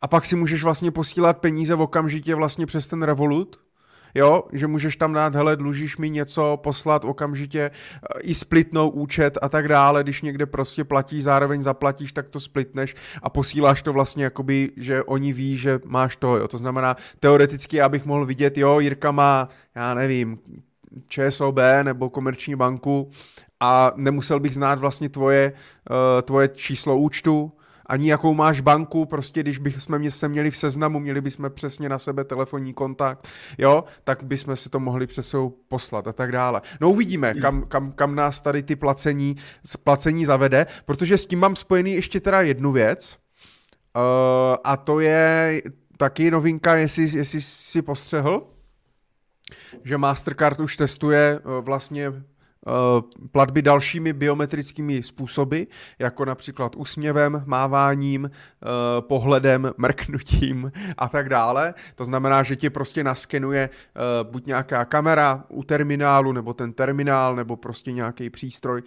a pak si můžeš vlastně posílat peníze v okamžitě vlastně přes ten Revolut, jo, že můžeš tam dát, hele, dlužíš mi něco, poslat okamžitě eh, i splitnou účet a tak dále, když někde prostě platíš, zároveň zaplatíš, tak to splitneš a posíláš to vlastně jakoby, že oni ví, že máš to, jo, to znamená, teoreticky já bych mohl vidět, jo, Jirka má, já nevím, ČSOB nebo komerční banku a nemusel bych znát vlastně tvoje, uh, tvoje číslo účtu, ani jakou máš banku, prostě když bychom se měli v seznamu, měli bychom přesně na sebe telefonní kontakt, jo, tak bychom si to mohli přesou poslat a tak dále. No uvidíme, kam, kam, kam nás tady ty placení, placení zavede, protože s tím mám spojený ještě teda jednu věc, uh, a to je taky novinka, jestli, jestli si postřehl, že Mastercard už testuje uh, vlastně Eh, platby dalšími biometrickými způsoby, jako například úsměvem, máváním, eh, pohledem, mrknutím a tak dále. To znamená, že ti prostě naskenuje eh, buď nějaká kamera u terminálu, nebo ten terminál, nebo prostě nějaký přístroj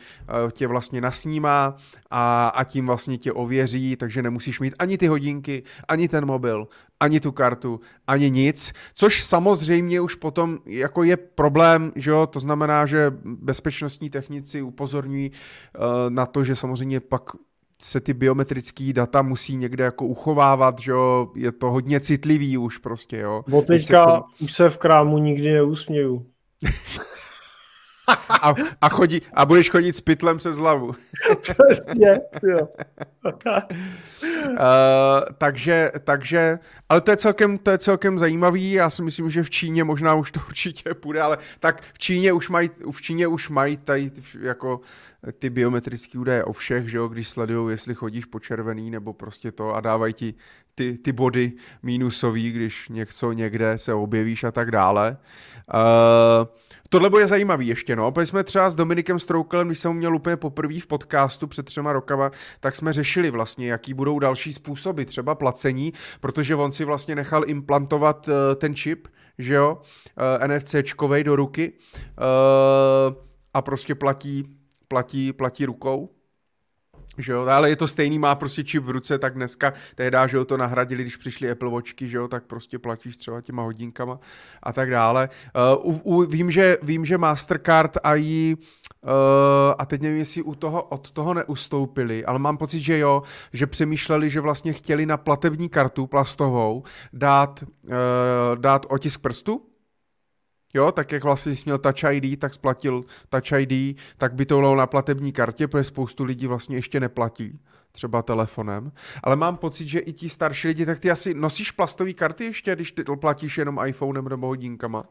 tě vlastně nasnímá a, a tím vlastně tě ověří, takže nemusíš mít ani ty hodinky, ani ten mobil, ani tu kartu, ani nic, což samozřejmě už potom jako je problém, že jo, to znamená, že bezpečnostní technici upozorňují uh, na to, že samozřejmě pak se ty biometrické data musí někde jako uchovávat, že jo, je to hodně citlivý už prostě, jo. Bo teďka se tom... už se v krámu nikdy neusměju. a, a, chodí, a budeš chodit s pytlem přes hlavu. Přesně, jo. uh, takže, takže, ale to je, celkem, to je celkem zajímavý, já si myslím, že v Číně možná už to určitě půjde, ale tak v Číně už mají, v Číně už mají tady jako ty biometrické údaje o všech, že jo, když sledují, jestli chodíš po červený nebo prostě to a dávají ti ty, ty body mínusový, když něco někde se objevíš a tak dále. Uh, Tohle bude zajímavý ještě, no. Protože jsme třeba s Dominikem Stroukelem, když jsem měl úplně poprvé v podcastu před třema rokama, tak jsme řešili vlastně, jaký budou další způsoby, třeba placení, protože on si vlastně nechal implantovat uh, ten čip, že jo, eh, NFCčkovej do ruky uh, a prostě platí, platí, platí rukou že jo, ale je to stejný, má prostě čip v ruce, tak dneska, tehdy, že jo, to nahradili, když přišly Apple Watchky, že jo, tak prostě platíš třeba těma hodinkama a tak dále. Uh, u, u, vím, že, vím, že Mastercard a jí Uh, a teď nevím, jestli u toho, od toho neustoupili, ale mám pocit, že jo, že přemýšleli, že vlastně chtěli na platební kartu plastovou dát, uh, dát otisk prstu, Jo, tak jak vlastně jsi měl Touch ID, tak splatil Touch ID, tak by to bylo na platební kartě, protože spoustu lidí vlastně ještě neplatí třeba telefonem. Ale mám pocit, že i ti starší lidi, tak ty asi nosíš plastové karty ještě, když ty platíš jenom iPhonem nebo hodinkama?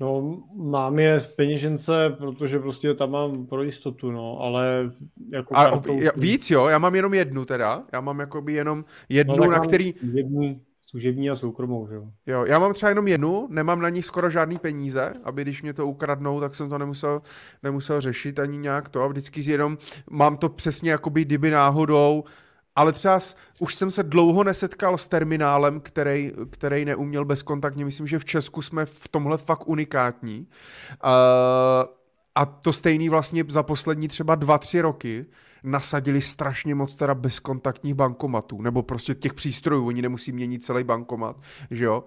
No, mám je v peněžence, protože prostě tam mám pro jistotu, no, ale jako A kartou... víc, jo? Já mám jenom jednu teda. Já mám jakoby jenom jednu, no, na který... Jednu, služební a soukromou, že jo? Jo, já mám třeba jenom jednu, nemám na nich skoro žádný peníze, aby když mě to ukradnou, tak jsem to nemusel, nemusel řešit ani nějak to a vždycky jenom mám to přesně jakoby kdyby náhodou, ale třeba už jsem se dlouho nesetkal s terminálem, který, který neuměl bezkontaktně. Myslím, že v Česku jsme v tomhle fakt unikátní. Uh, a to stejný vlastně za poslední třeba dva, tři roky, nasadili strašně moc teda bezkontaktních bankomatů, nebo prostě těch přístrojů, oni nemusí měnit celý bankomat, že jo.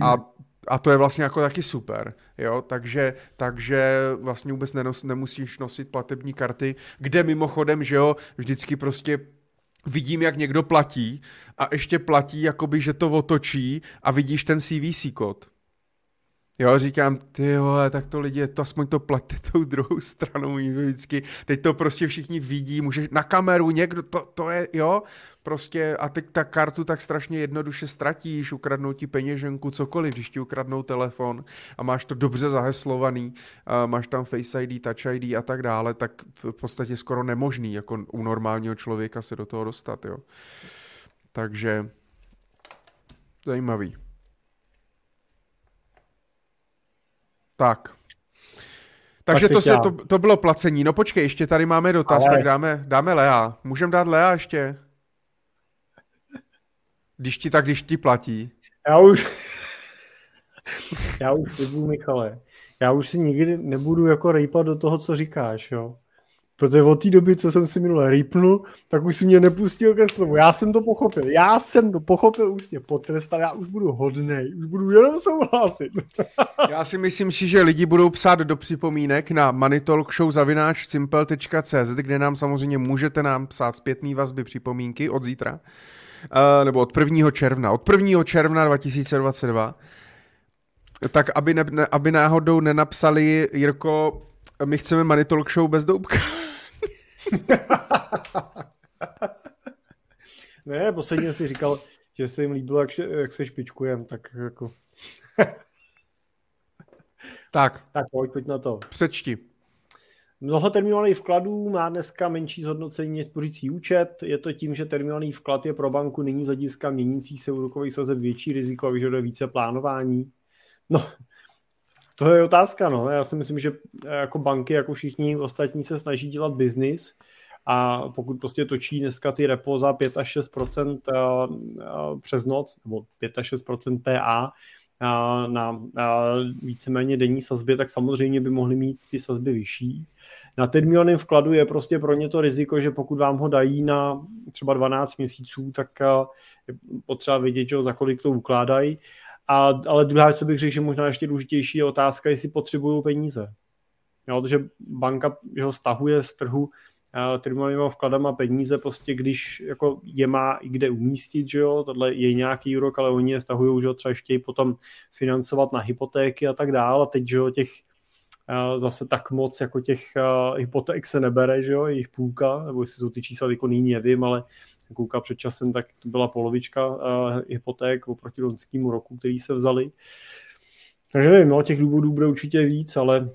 Uh, a a to je vlastně jako taky super, jo, takže, takže vlastně vůbec nenos, nemusíš nosit platební karty, kde mimochodem, že jo, vždycky prostě vidím, jak někdo platí a ještě platí, jakoby, že to otočí a vidíš ten CVC kód. Jo, říkám, ty vole, tak to lidi, to aspoň to platí tou druhou stranou vždycky. Teď to prostě všichni vidí, můžeš na kameru, někdo, to, to je, jo, prostě a teď ta kartu tak strašně jednoduše ztratíš, ukradnou ti peněženku, cokoliv, když ti ukradnou telefon a máš to dobře zaheslovaný, a máš tam Face ID, Touch ID a tak dále, tak v podstatě skoro nemožný, jako u normálního člověka se do toho dostat, jo. Takže zajímavý. Tak. Takže to, se, to, to bylo placení. No počkej, ještě tady máme dotaz, Ale... tak dáme, dáme Lea. Můžeme dát Lea ještě? Když ti tak, když ti platí. Já už... Já už slibuju, Michale. Já už si nikdy nebudu jako rejpat do toho, co říkáš, jo. Protože od té doby, co jsem si minule rýpnul, tak už si mě nepustil ke slovu. Já jsem to pochopil, já jsem to pochopil, mě potrestal, já už budu hodnej, už budu jenom souhlasit. já si myslím si, že lidi budou psát do připomínek na manitalkshow.simple.cz, kde nám samozřejmě můžete nám psát zpětný vazby připomínky od zítra, uh, nebo od 1. června, od 1. června 2022, tak aby, ne, aby náhodou nenapsali, Jirko, my chceme Money Talk Show bez doubka. ne, posledně si říkal, že se jim líbilo, jak, jak se špičkujem, tak jako... tak. Tak pojď, pojď na to. Přečti. Mnoho terminálních vkladů má dneska menší zhodnocení než spořící účet. Je to tím, že terminální vklad je pro banku nyní z hlediska měnící se úrokových sazeb větší riziko a vyžaduje více plánování. No, to je otázka, no. Já si myslím, že jako banky, jako všichni ostatní se snaží dělat biznis a pokud prostě točí dneska ty repo za 5 až 6% přes noc, nebo 5 až 6% PA, na, víceméně denní sazbě, tak samozřejmě by mohly mít ty sazby vyšší. Na termínovaném vkladu je prostě pro ně to riziko, že pokud vám ho dají na třeba 12 měsíců, tak je potřeba vědět, že za kolik to ukládají. A, ale druhá, co bych řekl, že možná ještě důležitější je otázka, jestli potřebují peníze. Jo, protože banka že ho stahuje z trhu uh, terminálníma vkladama peníze, prostě když jako je má i kde umístit, že jo, tohle je nějaký úrok, ale oni je stahují, že jo, třeba chtějí potom financovat na hypotéky a tak dále a teď, že jo, těch uh, zase tak moc jako těch uh, hypoték se nebere, že jo, jejich půlka, nebo jestli jsou ty čísla jako nyní, nevím, ale koukal před časem, tak to byla polovička uh, hypoték oproti loňskému roku, který se vzali. Takže nevím, no, těch důvodů bude určitě víc, ale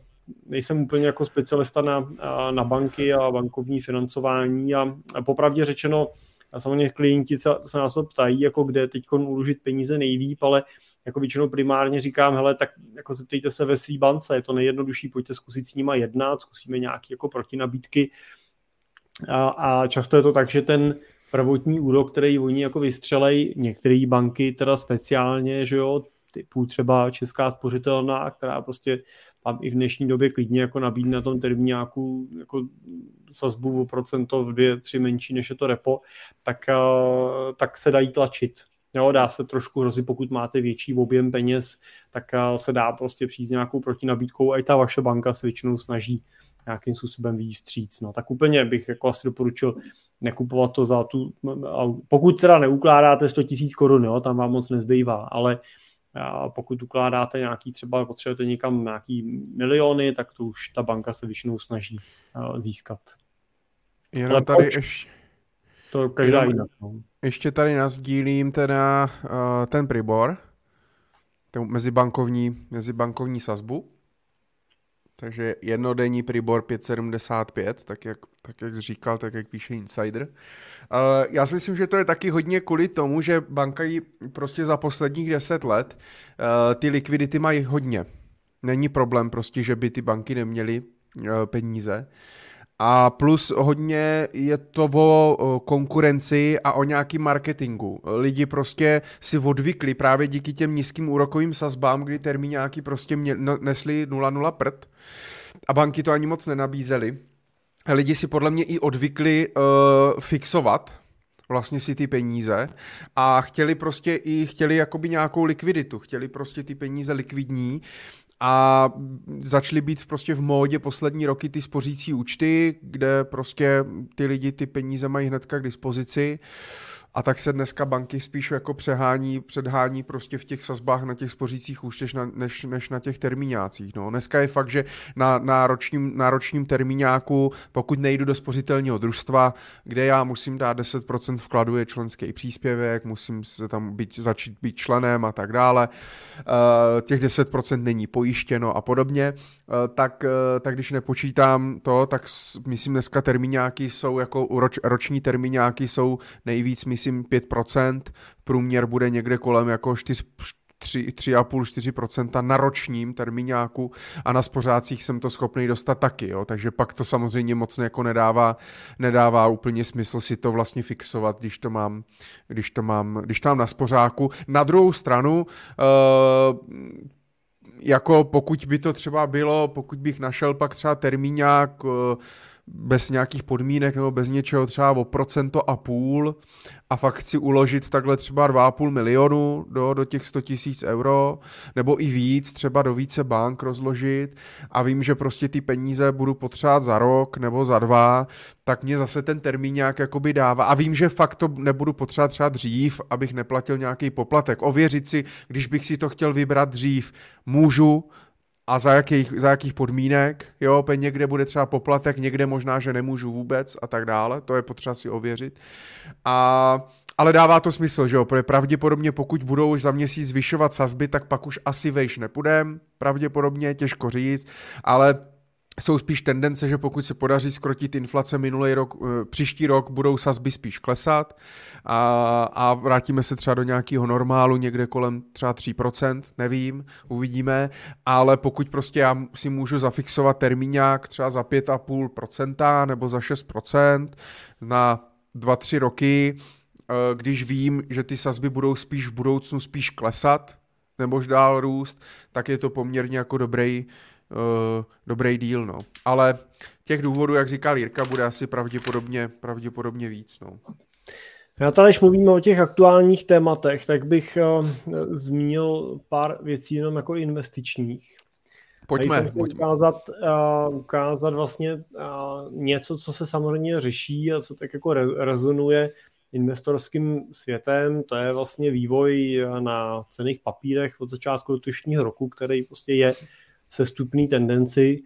nejsem úplně jako specialista na, na banky a bankovní financování a, a popravdě řečeno, a samozřejmě klienti se, se nás to ptají, jako kde teď uložit peníze nejlíp, ale jako většinou primárně říkám, hele, tak jako zeptejte se ve své bance, je to nejjednodušší, pojďte zkusit s nima jednat, zkusíme nějaké jako protinabídky a, a často je to tak, že ten prvotní úrok, který oni jako vystřelej, některé banky teda speciálně, že jo, typu třeba Česká spořitelná, která prostě tam i v dnešní době klidně jako nabídne na tom termíňáku jako sazbu o procento v dvě, tři menší než je to repo, tak, eh, tak se dají tlačit. Jo, dá se trošku hrozit, pokud máte větší objem peněz, tak eh, se dá prostě přijít s nějakou protinabídkou a i ta vaše banka se většinou snaží nějakým způsobem výstříc. No, tak úplně bych jako asi doporučil nekupovat to za tu, pokud teda neukládáte 100 000 korun, jo, tam vám moc nezbývá, ale pokud ukládáte nějaký, třeba potřebujete někam nějaký miliony, tak to už ta banka se většinou snaží získat. Jenom ale tady ještě... To každá jinak. No. Ještě tady nazdílím teda uh, ten Pribor, ten mezibankovní, mezibankovní sazbu. Takže jednodenní Pribor 575, tak jak, tak jak říkal, tak jak píše Insider. Uh, já si myslím, že to je taky hodně kvůli tomu, že banka jí prostě za posledních 10 let uh, ty likvidity mají hodně. Není problém prostě, že by ty banky neměly uh, peníze. A plus hodně je to o konkurenci a o nějakým marketingu. Lidi prostě si odvykli právě díky těm nízkým úrokovým sazbám, kdy termíňáky prostě mě, no, nesli 0,0 prd a banky to ani moc nenabízely. Lidi si podle mě i odvykli uh, fixovat vlastně si ty peníze a chtěli prostě i chtěli jakoby nějakou likviditu, chtěli prostě ty peníze likvidní a začaly být prostě v módě poslední roky ty spořící účty, kde prostě ty lidi ty peníze mají hnedka k dispozici a tak se dneska banky spíš jako přehání, předhání prostě v těch sazbách na těch spořících účtech než, než na těch termíňácích. No. Dneska je fakt, že na, na, ročním, na ročním termíňáku, pokud nejdu do spořitelního družstva, kde já musím dát 10% vkladu, je členský příspěvek, musím se tam být, začít být členem a tak dále, uh, těch 10% není pojištěno a podobně, uh, tak, uh, tak když nepočítám to, tak myslím dneska termíňáky jsou jako roč, roční termíňáky jsou nejvíc, myslím, myslím 5%, průměr bude někde kolem jako 4, 3,5-4% na ročním termíňáku a na spořácích jsem to schopný dostat taky, jo? takže pak to samozřejmě moc jako nedává, nedává úplně smysl si to vlastně fixovat, když to mám, když to mám, když to mám na spořáku. Na druhou stranu, uh, jako pokud by to třeba bylo, pokud bych našel pak třeba termíňák uh, bez nějakých podmínek nebo bez něčeho třeba o procento a půl a fakt chci uložit takhle třeba 2,5 milionu do, do těch 100 tisíc euro, nebo i víc, třeba do více bank rozložit a vím, že prostě ty peníze budu potřebovat za rok nebo za dva, tak mě zase ten termín nějak jakoby dává. A vím, že fakt to nebudu potřebovat třeba dřív, abych neplatil nějaký poplatek. Ověřit si, když bych si to chtěl vybrat dřív, můžu, a za jakých, za jakých podmínek, jo, někde bude třeba poplatek, někde možná, že nemůžu vůbec a tak dále, to je potřeba si ověřit. A, ale dává to smysl, že jo, protože pravděpodobně pokud budou už za měsíc zvyšovat sazby, tak pak už asi vejš nepůjdem, pravděpodobně, těžko říct, ale jsou spíš tendence, že pokud se podaří skrotit inflace minulý rok, eh, příští rok budou sazby spíš klesat a, a vrátíme se třeba do nějakého normálu někde kolem třeba 3%, nevím, uvidíme, ale pokud prostě já si můžu zafixovat termíňák třeba za 5,5% nebo za 6% na 2-3 roky, eh, když vím, že ty sazby budou spíš v budoucnu spíš klesat, nebo dál růst, tak je to poměrně jako dobrý, uh, dobrý díl, no. Ale těch důvodů, jak říkal Jirka, bude asi pravděpodobně, pravděpodobně víc, no. Já tady, když mluvíme o těch aktuálních tématech, tak bych uh, zmínil pár věcí jenom jako investičních. Pojďme. pojďme. Ukázat, uh, ukázat vlastně uh, něco, co se samozřejmě řeší a co tak jako re- rezonuje investorským světem, to je vlastně vývoj na cených papírech od začátku letošního roku, který prostě je sestupný tendenci.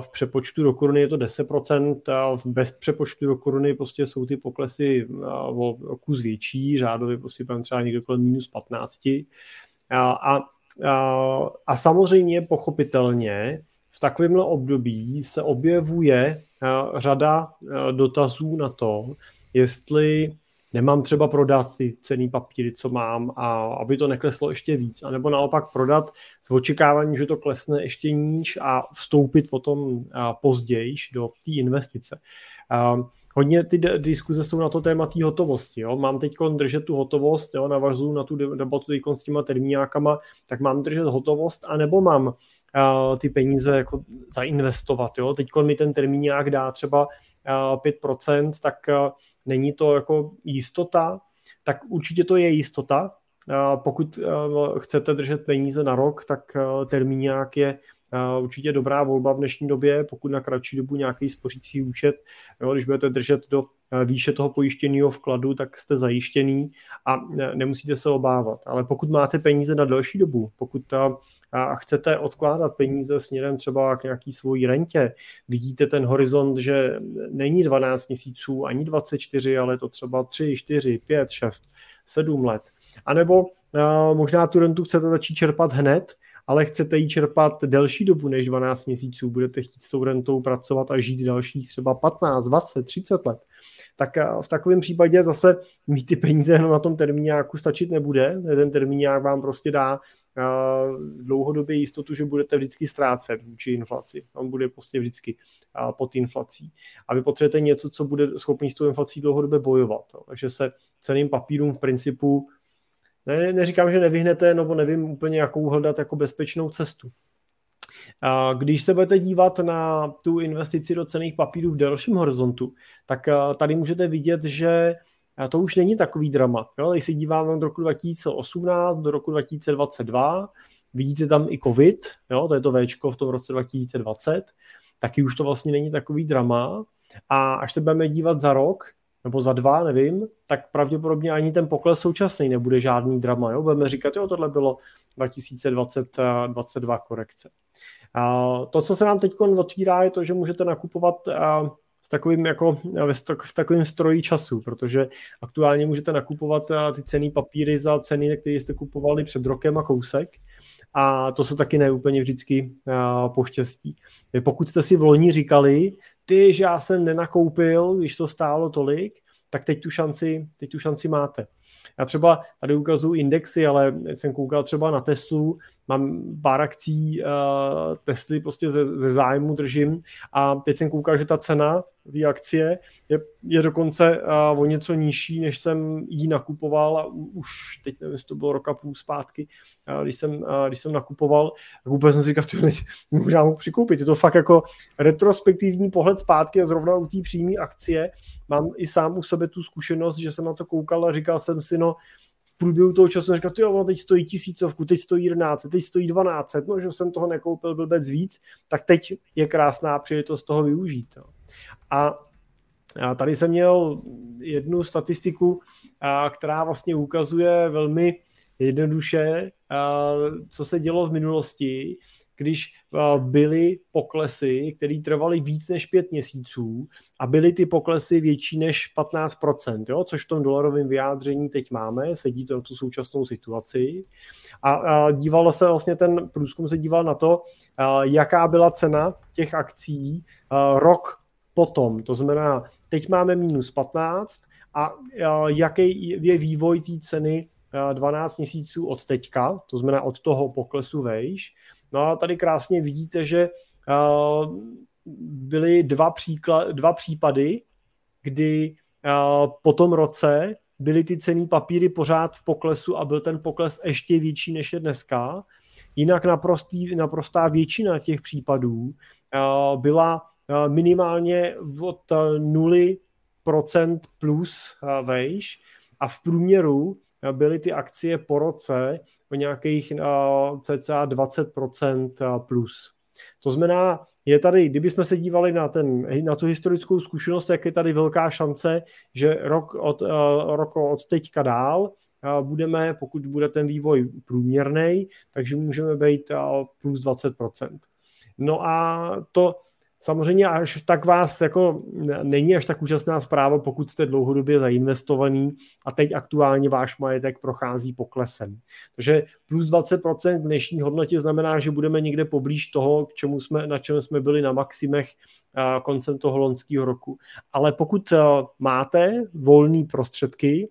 V přepočtu do koruny je to 10%, a v bez přepočtu do koruny prostě jsou ty poklesy o kus větší, řádově prostě třeba někde kolem minus 15. A, a, a, a samozřejmě pochopitelně v takovémhle období se objevuje řada dotazů na to, jestli nemám třeba prodat ty cený papíry, co mám, a aby to nekleslo ještě víc, anebo naopak prodat s očekáváním, že to klesne ještě níž a vstoupit potom později do té investice. Hodně ty diskuze jsou na to téma té hotovosti. Jo? Mám teď držet tu hotovost, jo? navazuju na tu debatu s těma termíňákama, tak mám držet hotovost, anebo mám ty peníze jako zainvestovat. Jo? Teď mi ten termíňák dá třeba uh, 5%, tak uh, není to jako jistota, tak určitě to je jistota. Pokud chcete držet peníze na rok, tak termíňák je určitě dobrá volba v dnešní době, pokud na kratší dobu nějaký spořící účet, jo, když budete držet do výše toho pojištěného vkladu, tak jste zajištěný a nemusíte se obávat. Ale pokud máte peníze na delší dobu, pokud ta a chcete odkládat peníze směrem třeba k nějaký svojí rentě, vidíte ten horizont, že není 12 měsíců ani 24, ale to třeba 3, 4, 5, 6, 7 let. A nebo možná tu rentu chcete začít čerpat hned, ale chcete ji čerpat delší dobu než 12 měsíců, budete chtít s tou rentou pracovat a žít dalších třeba 15, 20, 30 let, tak v takovém případě zase mít ty peníze na tom termíňáku stačit nebude. Ten termíňák vám prostě dá dlouhodobě jistotu, že budete vždycky ztrácet vůči inflaci. On bude prostě vždycky pod inflací. A vy potřebujete něco, co bude schopný s tou inflací dlouhodobě bojovat. Takže se ceným papírům v principu ne, neříkám, že nevyhnete, nebo nevím úplně, jakou hledat jako bezpečnou cestu. A když se budete dívat na tu investici do cených papírů v delším horizontu, tak tady můžete vidět, že a to už není takový drama. Jo? Když se díváme od roku 2018 do roku 2022, vidíte tam i COVID, jo? to je to Včko v tom roce 2020, taky už to vlastně není takový drama. A až se budeme dívat za rok, nebo za dva, nevím, tak pravděpodobně ani ten pokles současný nebude žádný drama. Jo? Budeme říkat, jo, tohle bylo 2022 korekce. A to, co se nám teď otvírá, je to, že můžete nakupovat s takovým jako v takovým stroji času, protože aktuálně můžete nakupovat eh, ty cený papíry za ceny, které jste kupovali před rokem a kousek a to se taky neúplně vždycky eh, poštěstí. Pokud jste si v loni říkali, ty, že já jsem nenakoupil, když to stálo tolik, tak teď tu šanci, teď tu šanci máte. Já třeba tady ukazuju indexy, ale jsem koukal třeba na Teslu, mám pár akcí uh, Tesly prostě ze, ze zájmu držím a teď jsem koukal, že ta cena té akcie je, je dokonce uh, o něco nižší, než jsem ji nakupoval a už teď nevím, jestli to bylo roka půl zpátky, uh, když, jsem, uh, když jsem nakupoval, tak vůbec jsem si říkal, že možná mohu přikoupit. Je to fakt jako retrospektivní pohled zpátky a zrovna u té přímé akcie mám i sám u sebe tu zkušenost, že jsem na to koukal a říkal jsem si, no průběhu toho času říkal, jo, ono teď stojí tisícovku, teď stojí 11, teď stojí 12, no, že jsem toho nekoupil blbec víc, tak teď je krásná příležitost toho využít. No. A a tady jsem měl jednu statistiku, a, která vlastně ukazuje velmi jednoduše, a, co se dělo v minulosti, když byly poklesy, které trvaly víc než pět měsíců a byly ty poklesy větší než 15%, jo? což v tom dolarovém vyjádření teď máme, sedí to na tu současnou situaci. A, a dívalo se vlastně, ten průzkum se díval na to, a, jaká byla cena těch akcí a, rok potom. To znamená, teď máme minus 15 a, a jaký je vývoj té ceny 12 měsíců od teďka, to znamená od toho poklesu vejš. No a tady krásně vidíte, že byly dva, příklad, dva případy, kdy po tom roce byly ty cený papíry pořád v poklesu a byl ten pokles ještě větší než je dneska. Jinak naprostý, naprostá většina těch případů byla minimálně od 0% plus vejš a v průměru byly ty akcie po roce o nějakých cca 20% plus. To znamená, je tady, kdybychom se dívali na, ten, na tu historickou zkušenost, jak je tady velká šance, že rok od, rok od teďka dál budeme, pokud bude ten vývoj průměrný, takže můžeme být plus 20%. No a to, Samozřejmě až tak vás jako není až tak úžasná zpráva, pokud jste dlouhodobě zainvestovaný a teď aktuálně váš majetek prochází poklesem. Takže plus 20% v dnešní hodnotě znamená, že budeme někde poblíž toho, k čemu jsme, na čem jsme byli na maximech koncem toho loňského roku. Ale pokud máte volné prostředky,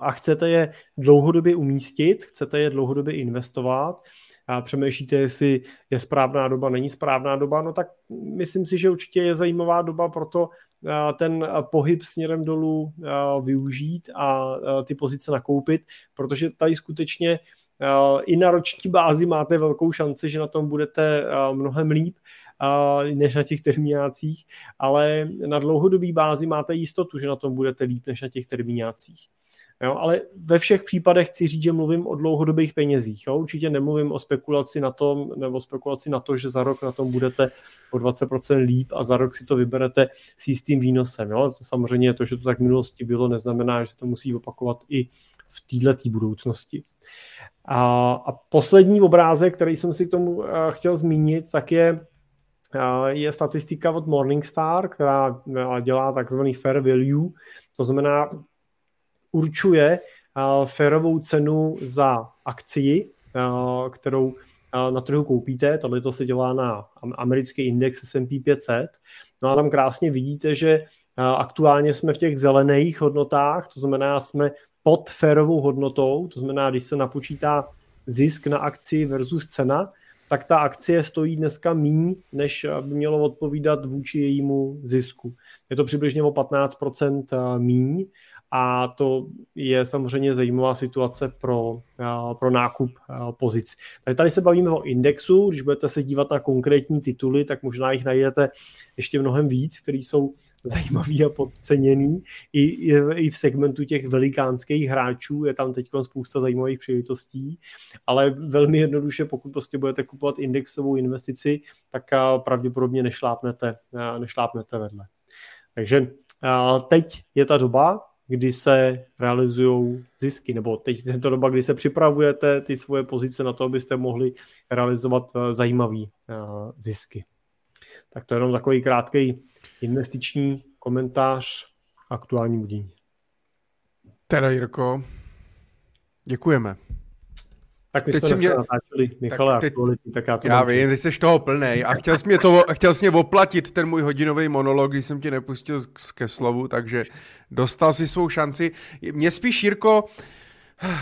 a chcete je dlouhodobě umístit, chcete je dlouhodobě investovat, a přemýšlíte, jestli je správná doba, není správná doba, no tak myslím si, že určitě je zajímavá doba pro to ten pohyb směrem dolů využít a ty pozice nakoupit, protože tady skutečně i na roční bázi máte velkou šanci, že na tom budete mnohem líp než na těch termínácích, ale na dlouhodobý bázi máte jistotu, že na tom budete líp než na těch termínácích. Jo, ale ve všech případech chci říct, že mluvím o dlouhodobých penězích. Jo. Určitě nemluvím o spekulaci na tom, nebo spekulaci na to, že za rok na tom budete o 20% líp a za rok si to vyberete s jistým výnosem. Jo. To samozřejmě to, že to tak v minulosti bylo, neznamená, že se to musí opakovat i v této budoucnosti. A, a poslední obrázek, který jsem si k tomu uh, chtěl zmínit, tak je uh, je statistika od Morningstar, která uh, dělá takzvaný fair value, to znamená určuje férovou cenu za akci, kterou na trhu koupíte. Tohle to se dělá na americký index S&P 500. No a tam krásně vidíte, že aktuálně jsme v těch zelených hodnotách, to znamená, jsme pod férovou hodnotou, to znamená, když se napočítá zisk na akci versus cena, tak ta akcie stojí dneska míň, než by mělo odpovídat vůči jejímu zisku. Je to přibližně o 15% míň a to je samozřejmě zajímavá situace pro, eh, pro nákup eh, pozic. Takže tady se bavíme o indexu, když budete se dívat na konkrétní tituly, tak možná jich najdete ještě mnohem víc, které jsou zajímavý a podceněný. I, i, I v segmentu těch velikánských hráčů je tam teď spousta zajímavých příležitostí, ale velmi jednoduše, pokud prostě budete kupovat indexovou investici, tak eh, pravděpodobně nešlápnete, nešlápnete vedle. Takže teď je ta doba, kdy se realizují zisky, nebo teď je to doba, kdy se připravujete ty svoje pozice na to, abyste mohli realizovat eh, zajímavé eh, zisky. Tak to je jenom takový krátký investiční komentář aktuální budění. Teda Jirko, děkujeme. Tak my teď jsme mě... natáčeli Michale tak, teď, aktuality, tak já to Já vím, ty jsi toho plnej a chtěl jsi mě, to, chtěl jsi mě oplatit ten můj hodinový monolog, když jsem ti nepustil ke slovu, takže dostal si svou šanci. Mě spíš, Jirko,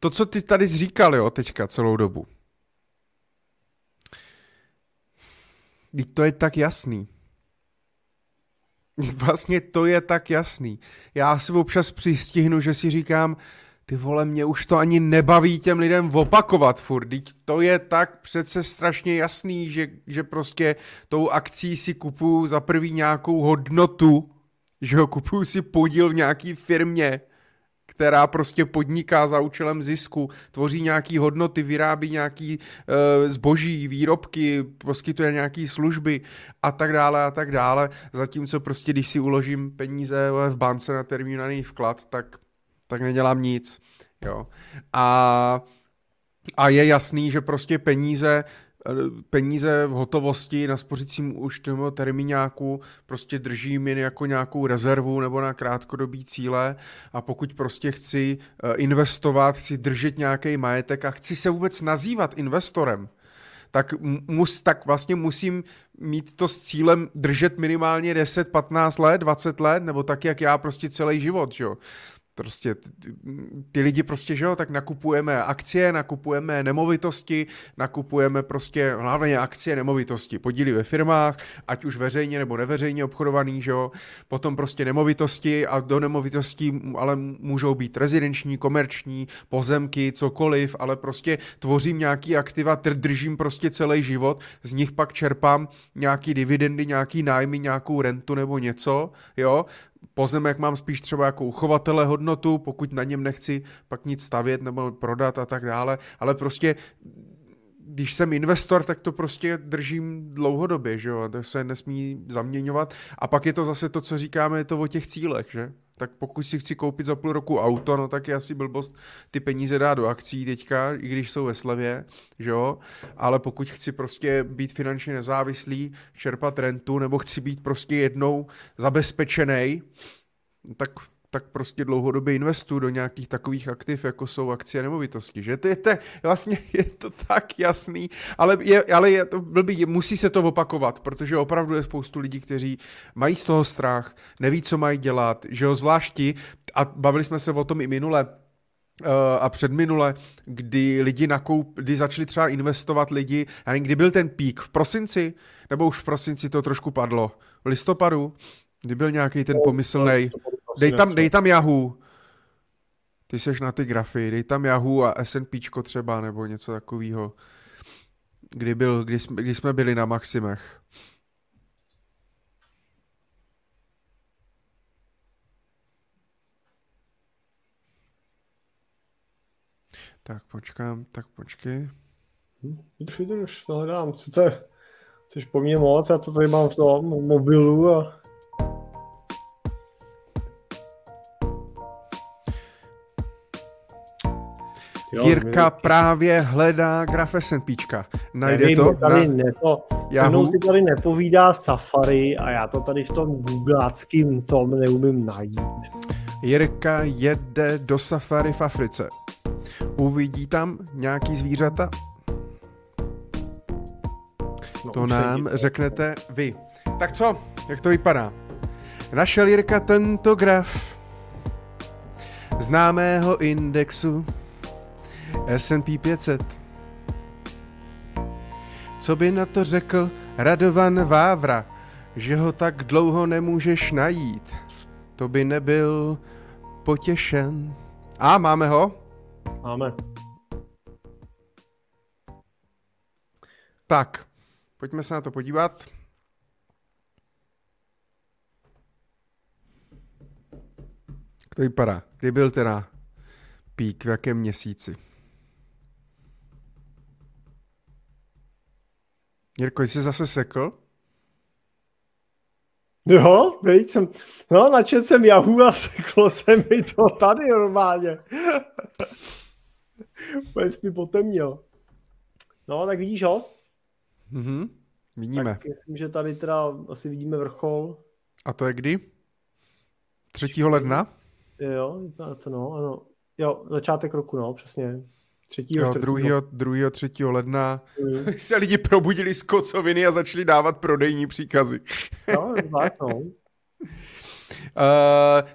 to, co ty tady říkal, jo, teďka celou dobu. To je tak jasný. Vlastně to je tak jasný. Já si občas přistihnu, že si říkám, ty vole, mě už to ani nebaví těm lidem opakovat furt. Teď to je tak přece strašně jasný, že, že prostě tou akcí si kupuju za prvý nějakou hodnotu, že ho kupuju si podíl v nějaký firmě, která prostě podniká za účelem zisku, tvoří nějaký hodnoty, vyrábí nějaký e, zboží, výrobky, poskytuje nějaký služby a tak dále a tak dále. Zatímco prostě, když si uložím peníze v bance na termínovaný vklad, tak, tak nedělám nic. Jo. A, a je jasný, že prostě peníze peníze v hotovosti na spořícím už toho termíňáku prostě držím jen jako nějakou rezervu nebo na krátkodobý cíle a pokud prostě chci eh, investovat, chci držet nějaký majetek a chci se vůbec nazývat investorem, tak, mus, tak vlastně musím mít to s cílem držet minimálně 10, 15 let, 20 let, nebo tak, jak já prostě celý život, že jo. Prostě ty lidi prostě, že jo, tak nakupujeme akcie, nakupujeme nemovitosti, nakupujeme prostě hlavně akcie, nemovitosti, podíly ve firmách, ať už veřejně nebo neveřejně obchodovaný, že jo, potom prostě nemovitosti a do nemovitostí ale můžou být rezidenční, komerční, pozemky, cokoliv, ale prostě tvořím nějaký aktiva, držím prostě celý život, z nich pak čerpám nějaký dividendy, nějaký nájmy, nějakou rentu nebo něco, jo, pozemek mám spíš třeba jako uchovatele hodnotu, pokud na něm nechci pak nic stavět nebo prodat a tak dále, ale prostě když jsem investor, tak to prostě držím dlouhodobě, že jo, to se nesmí zaměňovat. A pak je to zase to, co říkáme, je to o těch cílech, že? Tak pokud si chci koupit za půl roku auto, no tak je asi blbost ty peníze dát do akcí teďka, i když jsou ve slevě, že jo, ale pokud chci prostě být finančně nezávislý, čerpat rentu, nebo chci být prostě jednou zabezpečený, tak tak prostě dlouhodobě investuju do nějakých takových aktiv, jako jsou akcie a nemovitosti. Že? To je, to, vlastně je to tak jasný, ale, je, ale je to blbý, musí se to opakovat, protože opravdu je spoustu lidí, kteří mají z toho strach, neví, co mají dělat, že jo, zvlášti, a bavili jsme se o tom i minule, Uh, a předminule, kdy lidi nakoup, kdy začali třeba investovat lidi, nevím, kdy byl ten pík, v prosinci, nebo už v prosinci to trošku padlo, v listopadu, kdy byl nějaký ten pomyslný, Dej tam, dej tam Yahoo. Ty seš na ty grafy, dej tam Yahoo a S&P třeba, nebo něco takového. Kdy, byl, kdy, jsme, kdy jsme byli na maximech. Tak počkám, tak počkej. Už už to hledám. Chcete, chceš po mně moc, já to tady mám v tom mobilu a Jo, Jirka my... právě hledá graf S&Pčka. Najde Nevím, to? Tady na... ne, to Yahoo? si tady nepovídá Safari a já to tady v tom googláckým tom neumím najít. Jirka jede do Safari v Africe. Uvidí tam nějaký zvířata? No, to nám to. řeknete vy. Tak co? Jak to vypadá? Našel Jirka tento graf známého indexu S&P 500. Co by na to řekl Radovan Vávra, že ho tak dlouho nemůžeš najít? To by nebyl potěšen. A máme ho? Máme. Tak, pojďme se na to podívat. Jak to vypadá? Kdy byl teda pík, v jakém měsíci? Jirko, jsi zase sekl? Jo, veď jsem, no načet jsem Yahoo a seklo se mi to tady normálně. Úplně mi potemnil. No, tak vidíš ho? Mhm, vidíme. Tak myslím, že tady teda asi vidíme vrchol. A to je kdy? 3. ledna? Jo, to no, ano. Jo, začátek roku, no, přesně. 3. Jo, 2. 2. 3. ledna mm. se lidi probudili z kocoviny a začali dávat prodejní příkazy. no, no.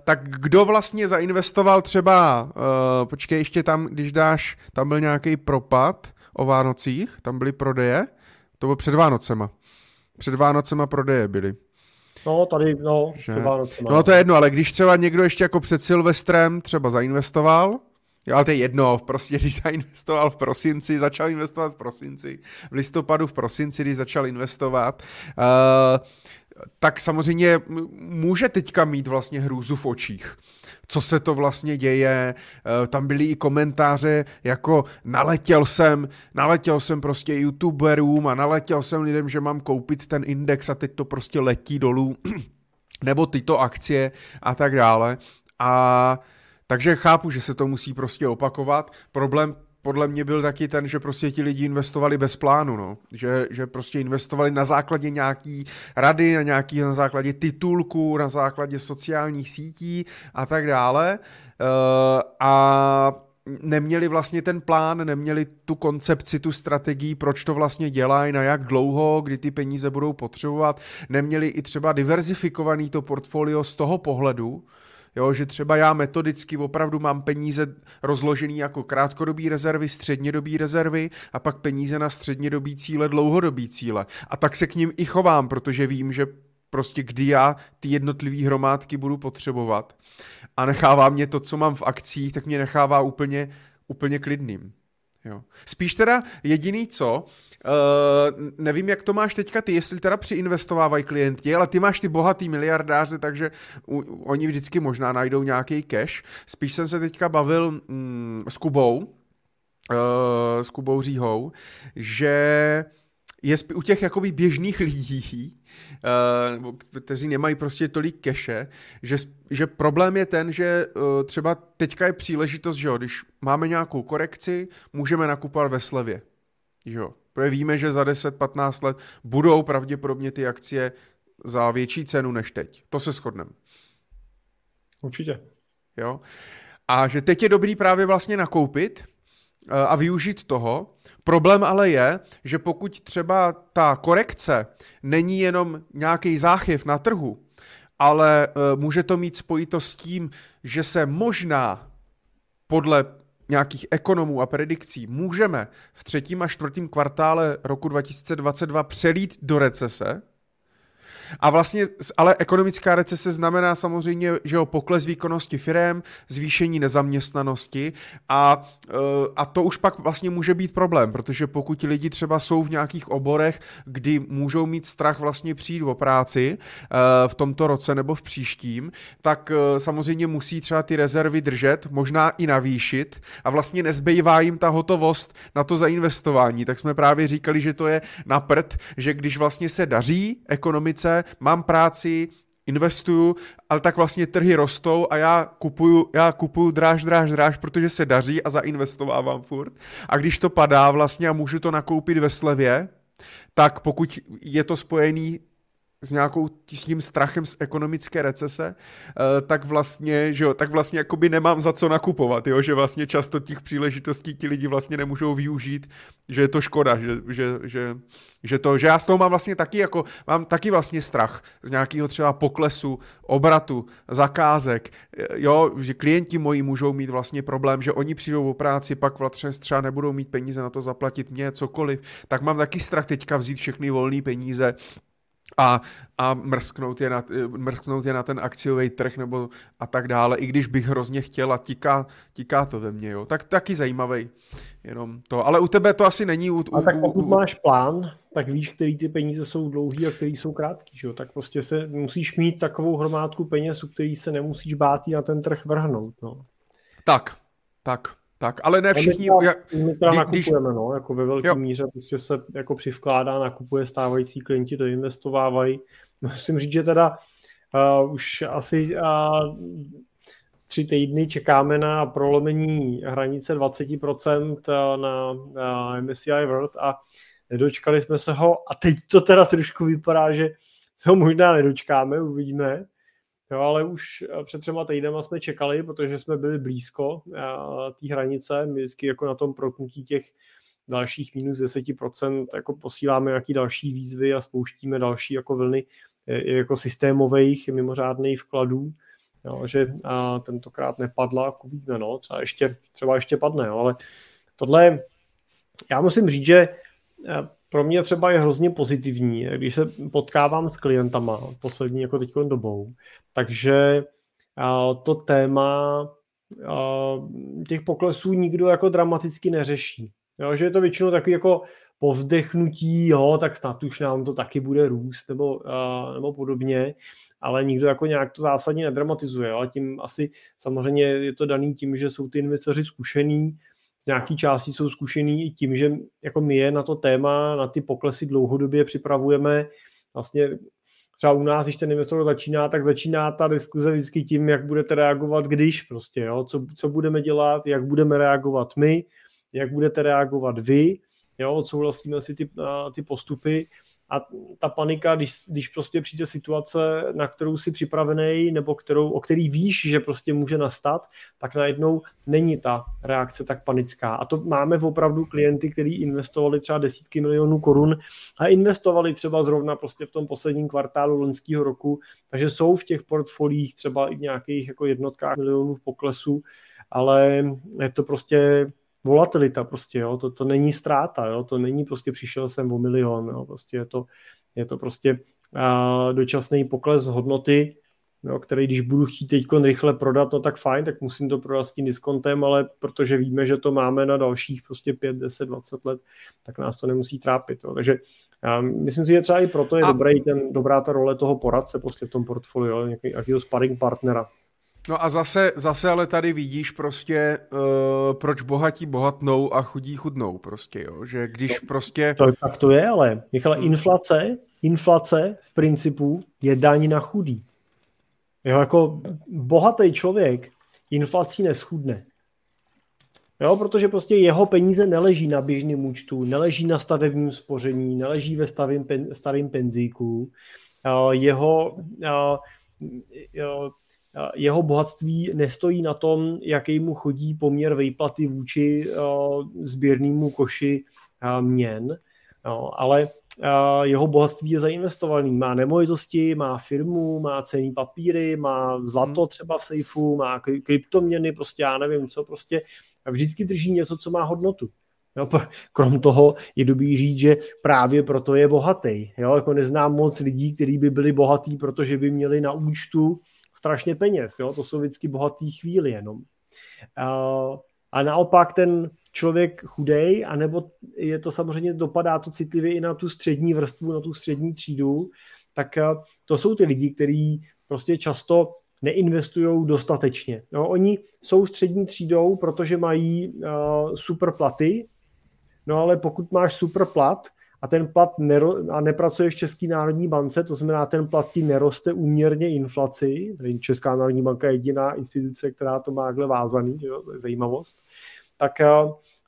tak kdo vlastně zainvestoval třeba, uh, počkej, ještě tam, když dáš, tam byl nějaký propad o Vánocích, tam byly prodeje, to bylo před Vánocema. Před Vánocema prodeje byly. No, tady, no, že... před Vánocema. No to je jedno, ale když třeba někdo ještě jako před Silvestrem třeba zainvestoval, Jo, ale to je jedno, prostě když zainvestoval v prosinci, začal investovat v prosinci, v listopadu v prosinci, když začal investovat, uh, tak samozřejmě může teďka mít vlastně hrůzu v očích. Co se to vlastně děje, uh, tam byly i komentáře jako naletěl jsem, naletěl jsem prostě youtuberům a naletěl jsem lidem, že mám koupit ten index a teď to prostě letí dolů, nebo tyto akcie a tak dále. A takže chápu, že se to musí prostě opakovat. Problém podle mě byl taky ten, že prostě ti lidi investovali bez plánu, no. Že, že prostě investovali na základě nějaký rady, na nějaký, na základě titulků, na základě sociálních sítí a tak dále. Uh, a neměli vlastně ten plán, neměli tu koncepci, tu strategii, proč to vlastně dělají, na jak dlouho, kdy ty peníze budou potřebovat, neměli i třeba diverzifikovaný to portfolio z toho pohledu, Jo, že třeba já metodicky opravdu mám peníze rozložený jako krátkodobý rezervy, střednědobý rezervy a pak peníze na střednědobý cíle, dlouhodobý cíle. A tak se k ním i chovám, protože vím, že prostě kdy já ty jednotlivé hromádky budu potřebovat. A nechává mě to, co mám v akcích, tak mě nechává úplně, úplně klidným. Jo. Spíš teda jediný co, uh, nevím, jak to máš teďka ty, jestli teda přiinvestovávají klienti, ale ty máš ty bohatý miliardáře, takže u, oni vždycky možná najdou nějaký cash. Spíš jsem se teďka bavil mm, s Kubou, uh, s Kubou Říhou, že je u těch jakoby běžných lidí, uh, kteří nemají prostě tolik keše, že, že problém je ten, že uh, třeba teďka je příležitost, že jo, když máme nějakou korekci, můžeme nakupovat ve slevě. Že jo. Protože víme, že za 10-15 let budou pravděpodobně ty akcie za větší cenu než teď. To se shodneme. Určitě. Jo. A že teď je dobrý právě vlastně nakoupit, a využít toho. Problém ale je, že pokud třeba ta korekce není jenom nějaký záchyv na trhu, ale e, může to mít spojitost s tím, že se možná podle nějakých ekonomů a predikcí můžeme v třetím a čtvrtém kvartále roku 2022 přelít do recese, a vlastně, ale ekonomická recese znamená samozřejmě, že o pokles výkonnosti firm, zvýšení nezaměstnanosti a, eh, a to už pak vlastně může být problém, protože pokud lidi třeba jsou v nějakých oborech, kdy můžou mít strach vlastně přijít o práci eh, v tomto roce nebo v příštím, tak eh, samozřejmě musí třeba ty rezervy držet, možná i navýšit a vlastně nezbývá jim ta hotovost na to zainvestování. Tak jsme právě říkali, že to je na prd, že když vlastně se daří ekonomice, mám práci, investuju, ale tak vlastně trhy rostou a já kupuju, já kupuju dráž, dráž, dráž, protože se daří a zainvestovávám furt. A když to padá vlastně a můžu to nakoupit ve slevě, tak pokud je to spojený s nějakou s tím strachem z ekonomické recese, uh, tak vlastně, že jo, tak vlastně jakoby nemám za co nakupovat, jo, že vlastně často těch příležitostí ti lidi vlastně nemůžou využít, že je to škoda, že, že, že, že to, že já z toho mám vlastně taky jako, mám taky vlastně strach z nějakého třeba poklesu, obratu, zakázek, jo, že klienti moji můžou mít vlastně problém, že oni přijdou o práci, pak vlastně třeba nebudou mít peníze na to zaplatit mě cokoliv, tak mám taky strach teďka vzít všechny volné peníze, a, a mrsknout, je na, mrsknout je na ten akciový trh nebo a tak dále, i když bych hrozně chtěl a tíká, tíká to ve mně, jo. Tak taky zajímavý jenom to. Ale u tebe to asi není. U, a tak pokud u, máš plán, tak víš, který ty peníze jsou dlouhý a který jsou krátký, že jo. Tak prostě se musíš mít takovou hromádku peněz, u který se nemusíš bát na ten trh vrhnout, no. Tak, tak. Tak, ale ne všichni... My kdy, nakupujeme, no, jako ve velké míře prostě se jako přivkládá, nakupuje stávající klienti, to investovávají. Musím říct, že teda uh, už asi uh, tři týdny čekáme na prolomení hranice 20% na, na MSCI World a nedočkali jsme se ho a teď to teda trošku vypadá, že se ho možná nedočkáme, uvidíme. Jo, ale už eh, před třema týdnama jsme čekali, protože jsme byli blízko eh, té hranice. My vždycky jako na tom proknutí těch dalších minus 10% jako posíláme nějaký další výzvy a spouštíme další jako vlny jako systémových mimořádných vkladů. jo, že a tentokrát nepadla, jako víme, no, třeba ještě, třeba ještě padne, jo, ale tohle, já musím říct, že pro mě třeba je hrozně pozitivní, když se potkávám s klientama poslední jako teď dobou, takže to téma těch poklesů nikdo jako dramaticky neřeší. Jo, že je to většinou takový jako povzdechnutí, jo, tak snad už nám to taky bude růst nebo, nebo podobně, ale nikdo jako nějak to zásadně nedramatizuje. Jo. A tím asi samozřejmě je to daný tím, že jsou ty investoři zkušený, nějaký části jsou zkušený i tím, že jako my je na to téma, na ty poklesy dlouhodobě připravujeme. Vlastně třeba u nás, když ten investor začíná, tak začíná ta diskuze vždycky tím, jak budete reagovat, když prostě, jo, co, co budeme dělat, jak budeme reagovat my, jak budete reagovat vy, jo, odsouhlasíme si ty, ty postupy a ta panika, když, když prostě přijde situace, na kterou si připravený, nebo kterou, o který víš, že prostě může nastat, tak najednou není ta reakce tak panická. A to máme opravdu klienty, kteří investovali třeba desítky milionů korun a investovali třeba zrovna prostě v tom posledním kvartálu loňského roku, takže jsou v těch portfoliích třeba i v nějakých jako jednotkách milionů v poklesu, ale je to prostě volatilita prostě, jo, to, to není ztráta, jo, to není prostě přišel jsem o milion, jo, prostě je to, je to prostě a, dočasný pokles hodnoty, jo, který když budu chtít teď rychle prodat, no tak fajn, tak musím to prodat s tím diskontem, ale protože víme, že to máme na dalších prostě 5, 10, 20 let, tak nás to nemusí trápit. Jo. Takže já myslím si, že třeba i proto je a... dobrý ten, dobrá ta role toho poradce prostě v tom portfoliu, nějakého sparring partnera. No a zase, zase ale tady vidíš prostě, uh, proč bohatí bohatnou a chudí chudnou prostě, jo, že když to, prostě... To, tak to je, ale Michale, hmm. inflace, inflace v principu je daň na chudý. Jo, jako bohatý člověk inflací neschudne. Jo, protože prostě jeho peníze neleží na běžném účtu, neleží na stavebním spoření, neleží ve stavým pen, starým penzíku. Jeho jo, jeho bohatství nestojí na tom, jaký mu chodí poměr vejplaty vůči sběrnému koši měn, ale jeho bohatství je zainvestovaný. Má nemovitosti, má firmu, má cený papíry, má zlato hmm. třeba v sejfu, má kryptoměny, prostě já nevím co, prostě vždycky drží něco, co má hodnotu. Jo, krom toho je dobrý říct, že právě proto je bohatý. Jo, jako neznám moc lidí, kteří by byli bohatí, protože by měli na účtu strašně peněz. Jo? To jsou vždycky bohatý chvíli jenom. A naopak ten člověk chudej, anebo je to samozřejmě, dopadá to citlivě i na tu střední vrstvu, na tu střední třídu, tak to jsou ty lidi, kteří prostě často neinvestují dostatečně. No, oni jsou střední třídou, protože mají uh, super platy, no ale pokud máš super plat, a ten plat nero, a nepracuje v České národní bance, to znamená, ten plat ti neroste úměrně inflaci, Česká národní banka je jediná instituce, která to má vázaný, jo, to je zajímavost, tak eh,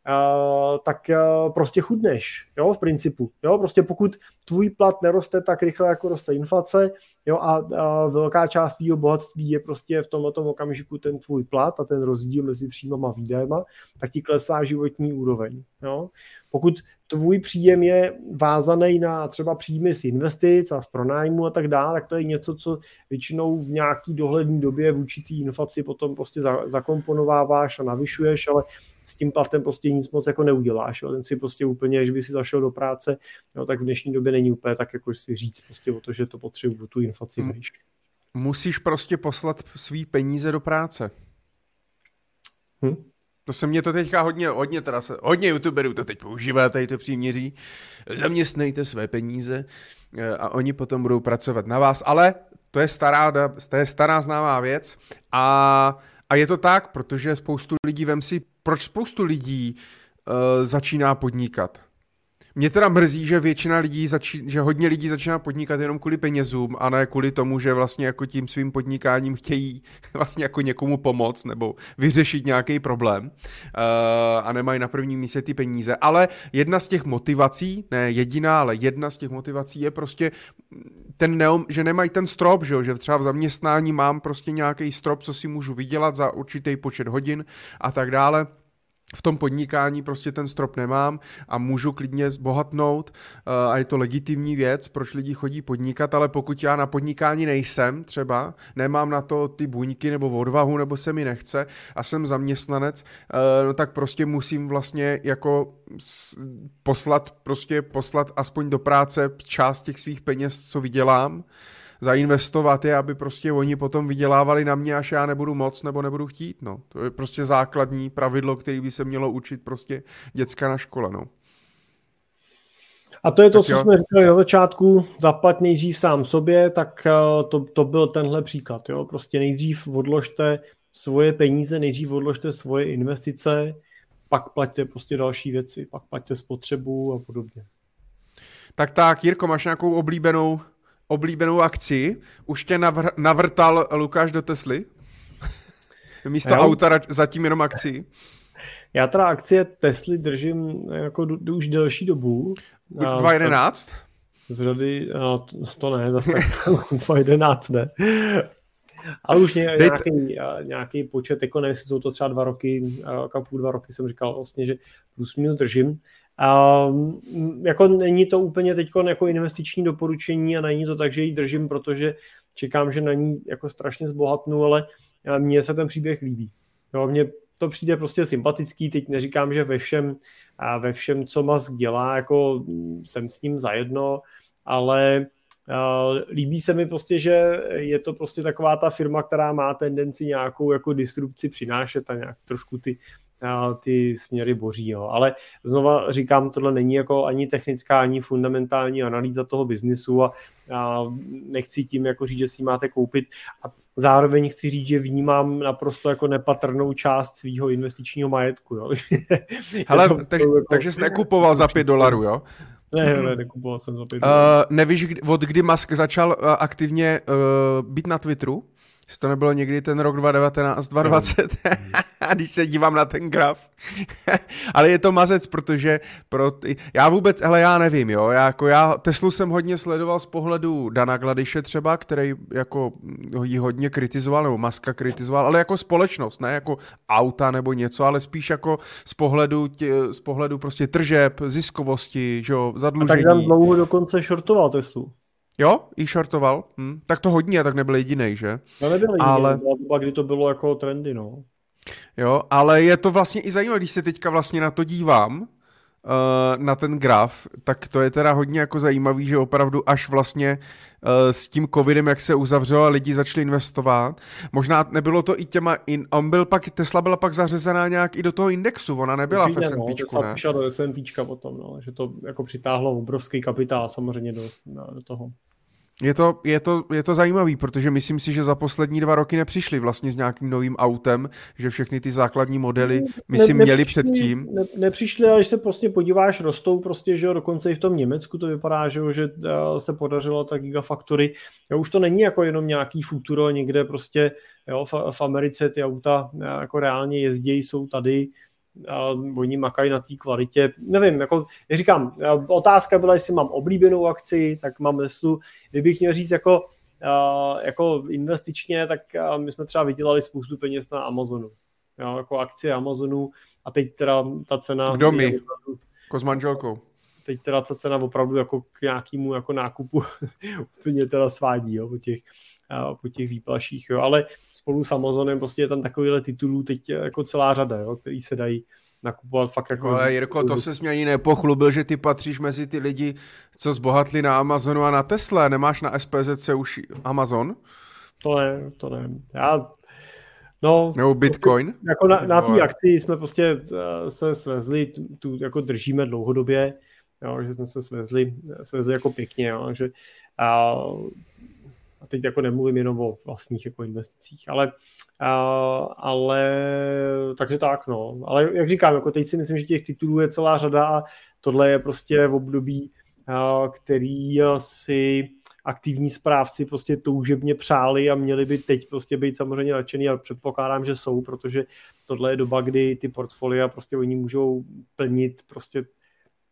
Uh, tak uh, prostě chudneš, jo, v principu. Jo, prostě pokud tvůj plat neroste tak rychle, jako roste inflace, jo, a, a velká část tvýho bohatství je prostě v tomto okamžiku ten tvůj plat a ten rozdíl mezi příjmem a výdajema, tak ti klesá životní úroveň, jo. Pokud tvůj příjem je vázaný na třeba příjmy z investic a z pronájmu a tak dále, tak to je něco, co většinou v nějaký dohlední době v určitý inflaci potom prostě zakomponováváš a navyšuješ, ale s tím platem prostě nic moc jako neuděláš. Jo. Ten si prostě úplně, že by si zašel do práce, jo, tak v dnešní době není úplně tak, jako si říct prostě o to, že to potřebuju tu inflaci hmm. Musíš prostě poslat svý peníze do práce. Hm? To se mě to teďka hodně, hodně, teda se, hodně youtuberů to teď používá, tady to příměří. Zaměstnejte své peníze eh, a oni potom budou pracovat na vás, ale to je stará, to je stará známá věc a, a je to tak, protože spoustu lidí, vem si, proč spoustu lidí uh, začíná podnikat? Mě teda mrzí, že většina lidí, začí, že hodně lidí začíná podnikat jenom kvůli penězům a ne kvůli tomu, že vlastně jako tím svým podnikáním chtějí vlastně jako někomu pomoct nebo vyřešit nějaký problém uh, a nemají na prvním místě ty peníze. Ale jedna z těch motivací, ne jediná, ale jedna z těch motivací je prostě ten neom, že nemají ten strop, že, jo? že třeba v zaměstnání mám prostě nějaký strop, co si můžu vydělat za určitý počet hodin a tak dále v tom podnikání prostě ten strop nemám a můžu klidně zbohatnout uh, a je to legitimní věc, proč lidi chodí podnikat, ale pokud já na podnikání nejsem třeba, nemám na to ty buňky nebo odvahu, nebo se mi nechce a jsem zaměstnanec, uh, no tak prostě musím vlastně jako poslat, prostě poslat aspoň do práce část těch svých peněz, co vydělám, zainvestovat je, aby prostě oni potom vydělávali na mě, až já nebudu moc nebo nebudu chtít. No. To je prostě základní pravidlo, který by se mělo učit prostě děcka na škole. No. A to je to, tak co jo. jsme říkali na začátku, zaplať nejdřív sám sobě, tak eh, to, to byl tenhle příklad. Jo? Prostě nejdřív odložte svoje peníze, nejdřív odložte svoje investice, pak plaťte prostě další věci, pak plaťte spotřebu a podobně. Tak tak, Jirko, máš nějakou oblíbenou oblíbenou akci. Už tě navr- navrtal Lukáš do Tesly? Místo jo. auta zatím jenom akci. Já teda akcie Tesly držím jako d- už delší dobu. Už 2.11? Z řady, no, to, ne, zase 2.11 ne. Ale už ně, nějaký, nějaký počet, jako nevím, jsou to třeba dva roky, půl dva roky jsem říkal vlastně, že plus minus držím. Um, jako není to úplně teď jako investiční doporučení a není to tak, že ji držím, protože čekám, že na ní jako strašně zbohatnu, ale mně se ten příběh líbí. Jo, mně to přijde prostě sympatický, teď neříkám, že ve všem, ve všem, co Musk dělá, jako jsem s ním zajedno, ale líbí se mi prostě, že je to prostě taková ta firma, která má tendenci nějakou jako disrupci přinášet a nějak trošku ty ty směry boří. Jo. Ale znova říkám, tohle není jako ani technická, ani fundamentální analýza toho biznisu a, a nechci tím jako říct, že si máte koupit a zároveň chci říct, že vnímám naprosto jako nepatrnou část svého investičního majetku. Jo. Hele, to, tak, jako... takže jsi nekupoval za 5 dolarů, jo? Ne, ne, nekupoval jsem za 5 dolarů. Uh, nevíš, od kdy Musk začal uh, aktivně uh, být na Twitteru? Jestli to nebylo někdy ten rok 2019, 2020, když se dívám na ten graf. ale je to mazec, protože pro ty, já vůbec, ale já nevím, jo, já, jako já Teslu jsem hodně sledoval z pohledu Dana Gladiše třeba, který jako ji hodně kritizoval, nebo Maska kritizoval, ale jako společnost, ne jako auta nebo něco, ale spíš jako z pohledu, tě, z pohledu prostě tržeb, ziskovosti, že jo, zadlužení. A tak tam dlouho dokonce shortoval Teslu. Jo, i shortoval. Hm. Tak to hodně, tak nebyl jediný, že? No nebyl jediný, ale... doba, kdy to bylo jako trendy, no. Jo, ale je to vlastně i zajímavé, když se teďka vlastně na to dívám, uh, na ten graf, tak to je teda hodně jako zajímavý, že opravdu až vlastně uh, s tím covidem, jak se uzavřelo a lidi začali investovat, možná nebylo to i těma, in, on byl pak, Tesla byla pak zařazená nějak i do toho indexu, ona nebyla Určitě, v S&Pčku, no, ne? Tesla do S&Pčka potom, no, že to jako přitáhlo obrovský kapitál samozřejmě do, do toho. Je to, je, to, je to zajímavý, protože myslím si, že za poslední dva roky nepřišli vlastně s nějakým novým autem, že všechny ty základní modely, myslím, ne, měli předtím. Ne, nepřišli, ale když se prostě podíváš, rostou prostě, že dokonce i v tom Německu to vypadá, že, že eh, se podařilo ta gigafaktory. Jo, už to není jako jenom nějaký futuro někde prostě jo, v, v Americe ty auta eh, jako reálně jezdí, jsou tady, oni makají na té kvalitě. Nevím, jako, jak říkám, otázka byla, jestli mám oblíbenou akci, tak mám Teslu. Kdybych měl říct jako, jako investičně, tak my jsme třeba vydělali spoustu peněz na Amazonu. Jo, jako akcie Amazonu a teď teda ta cena... Kdo my? Jako s manželkou. Teď teda ta cena opravdu jako k nějakému jako nákupu úplně teda svádí jo, po těch, po těch výplaších. Jo. Ale spolu s Amazonem prostě je tam takovýhle titulů teď jako celá řada, jo, který se dají nakupovat fakt jako... Ale Jirko, to se mě ani nepochlubil, že ty patříš mezi ty lidi, co zbohatli na Amazonu a na Tesla. Nemáš na SPZ už Amazon? To ne, to ne. Já No, Nebo Bitcoin? Jako na, na té akci jsme prostě eh, se svezli, tu, tu jako držíme dlouhodobě, jo, že jsme se svezli, svezli jako pěkně, jo, že a a teď jako nemluvím jenom o vlastních jako investicích, ale, a, ale takže tak, no. Ale jak říkám, jako teď si myslím, že těch titulů je celá řada a tohle je prostě v období, a, který si aktivní správci prostě toužebně přáli a měli by teď prostě být samozřejmě nadšený a předpokládám, že jsou, protože tohle je doba, kdy ty portfolia prostě oni můžou plnit prostě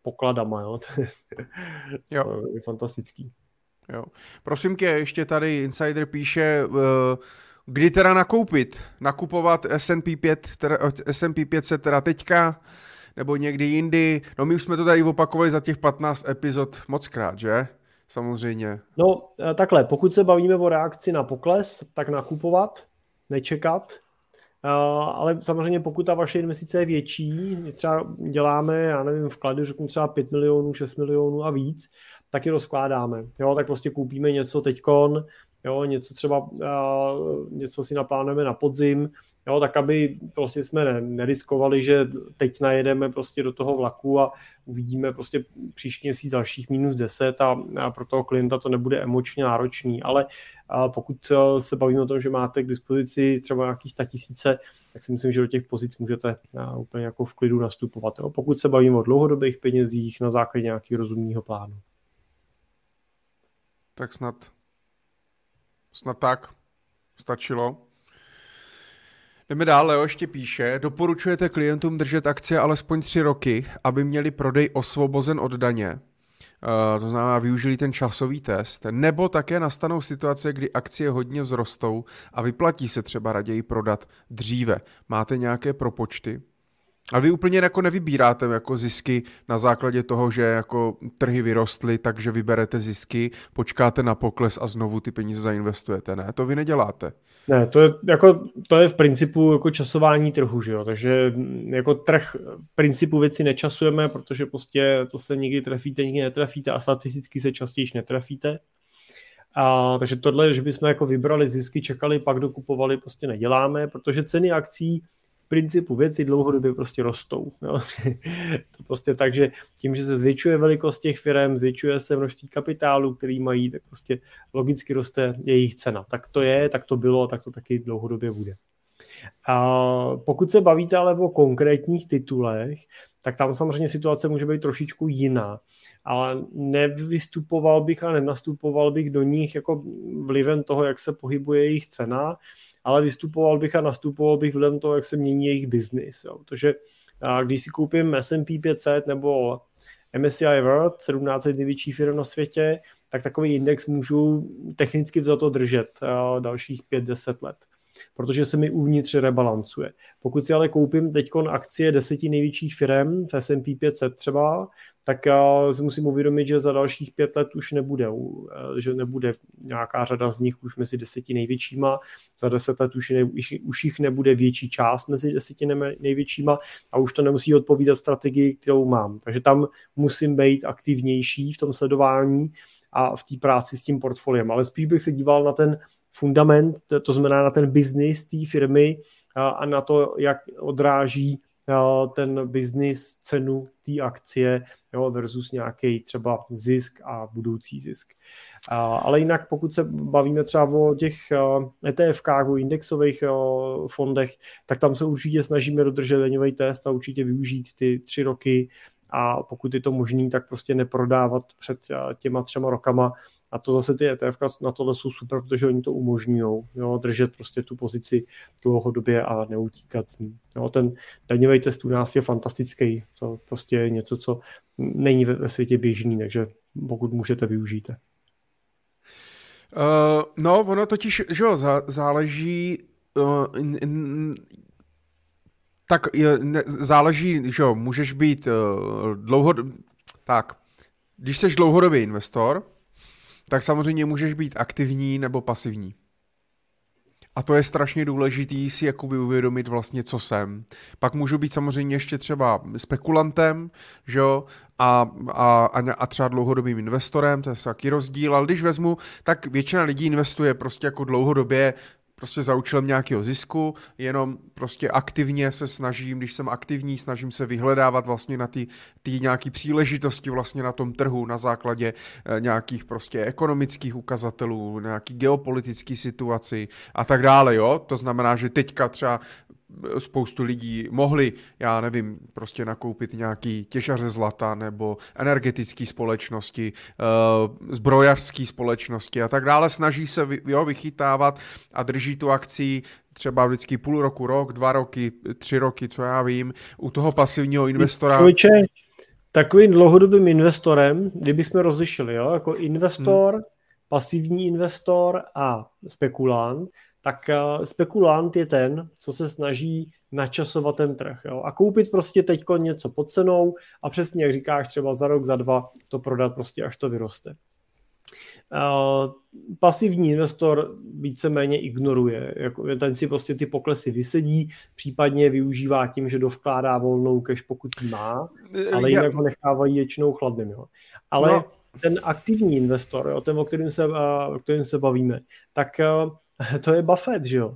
pokladama, jo. jo. To je fantastický. Jo. Prosím tě, ještě tady Insider píše, uh, Kdy teda nakoupit? Nakupovat S&P 5, teda, S&P 500 teda teďka, nebo někdy jindy? No my už jsme to tady opakovali za těch 15 epizod mockrát, že? Samozřejmě. No eh, takhle, pokud se bavíme o reakci na pokles, tak nakupovat, nečekat, Uh, ale samozřejmě pokud ta vaše investice je větší, třeba děláme, já nevím, vklady, řeknu třeba 5 milionů, 6 milionů a víc, tak je rozkládáme. Jo, tak prostě koupíme něco teďkon, jo, něco třeba, uh, něco si naplánujeme na podzim, jo, tak aby prostě jsme neriskovali, že teď najedeme prostě do toho vlaku a uvidíme prostě příští měsíc dalších minus 10 a, a pro toho klienta to nebude emočně náročný, ale a pokud se bavíme o tom, že máte k dispozici třeba nějaký tisíce, tak si myslím, že do těch pozic můžete úplně jako v klidu nastupovat. Jo. Pokud se bavíme o dlouhodobých penězích na základě nějakého rozumného plánu. Tak snad, snad tak stačilo. Jdeme dál, Leo ještě píše, doporučujete klientům držet akcie alespoň tři roky, aby měli prodej osvobozen od daně. Uh, to znamená, využili ten časový test, nebo také nastanou situace, kdy akcie hodně vzrostou a vyplatí se třeba raději prodat dříve. Máte nějaké propočty? A vy úplně jako nevybíráte jako zisky na základě toho, že jako trhy vyrostly, takže vyberete zisky, počkáte na pokles a znovu ty peníze zainvestujete. Ne, to vy neděláte. Ne, to je, jako, to je v principu jako časování trhu, že jo? takže jako trh v principu věci nečasujeme, protože prostě to se nikdy trefíte, nikdy netrefíte a statisticky se častěji netrefíte. A, takže tohle, že bychom jako vybrali zisky, čekali, pak dokupovali, prostě neděláme, protože ceny akcí principu věci dlouhodobě prostě rostou. Jo. to prostě tak, že tím, že se zvětšuje velikost těch firm, zvětšuje se množství kapitálu, který mají, tak prostě logicky roste jejich cena. Tak to je, tak to bylo, tak to taky dlouhodobě bude. A pokud se bavíte ale o konkrétních titulech, tak tam samozřejmě situace může být trošičku jiná. Ale nevystupoval bych a nenastupoval bych do nich jako vlivem toho, jak se pohybuje jejich cena, ale vystupoval bych a nastupoval bych vzhledem toho, jak se mění jejich biznis. Protože když si koupím S&P 500 nebo MSCI World, 17 největší firm na světě, tak takový index můžu technicky za to držet dalších 5-10 let protože se mi uvnitř rebalancuje. Pokud si ale koupím teď akcie deseti největších firm v S&P 500 třeba, tak si musím uvědomit, že za dalších pět let už nebude, eh, že nebude nějaká řada z nich už mezi deseti největšíma, za deset let už, ne, už jich nebude větší část mezi deseti největšíma a už to nemusí odpovídat strategii, kterou mám. Takže tam musím být aktivnější v tom sledování a v té práci s tím portfoliem. Ale spíš bych se díval na ten fundament, to znamená na ten biznis té firmy a na to, jak odráží ten biznis cenu té akcie jo, versus nějaký třeba zisk a budoucí zisk. Ale jinak pokud se bavíme třeba o těch etf o indexových fondech, tak tam se určitě snažíme dodržet daňový test a určitě využít ty tři roky a pokud je to možný, tak prostě neprodávat před těma třema rokama, a to zase ty ETF na tohle jsou super, protože oni to umožňují, držet prostě tu pozici dlouhodobě a neutíkat s ní. Jo, ten daňový test u nás je fantastický, to prostě je něco, co není ve světě běžný, takže pokud můžete, využijte. Uh, no, ono totiž, že jo, záleží, uh, n, n, tak je, ne, záleží, že jo, můžeš být uh, dlouhodobý, tak, když jsi dlouhodobý investor, tak samozřejmě můžeš být aktivní nebo pasivní. A to je strašně důležitý si jakoby uvědomit vlastně, co jsem. Pak můžu být samozřejmě ještě třeba spekulantem, že jo, a, a, a třeba dlouhodobým investorem, to je taky rozdíl, ale když vezmu, tak většina lidí investuje prostě jako dlouhodobě prostě za účelem nějakého zisku, jenom prostě aktivně se snažím, když jsem aktivní, snažím se vyhledávat vlastně na ty, ty nějaké příležitosti vlastně na tom trhu na základě e, nějakých prostě ekonomických ukazatelů, nějaký geopolitický situaci a tak dále, jo. To znamená, že teďka třeba spoustu lidí mohli, já nevím, prostě nakoupit nějaký těžaře zlata nebo energetické společnosti, eh, zbrojařské společnosti a tak dále. Snaží se jo, vychytávat a drží tu akci třeba vždycky půl roku, rok, dva roky, tři roky, co já vím, u toho pasivního investora. Člověče, takovým dlouhodobým investorem, kdybychom rozlišili, jo, jako investor, hmm. pasivní investor a spekulant, tak spekulant je ten, co se snaží načasovat ten trh. Jo? A koupit prostě teď něco pod cenou a přesně jak říkáš, třeba za rok, za dva to prodat prostě až to vyroste. Uh, pasivní investor víceméně ignoruje. Jako, ten si prostě ty poklesy vysedí, případně využívá tím, že dovkládá volnou cash, pokud má, ale jinak ho nechávají většinou chladným. Jo. Ale no. ten aktivní investor, jo, ten, o kterém se, o kterým se bavíme, tak to je Buffett, že jo.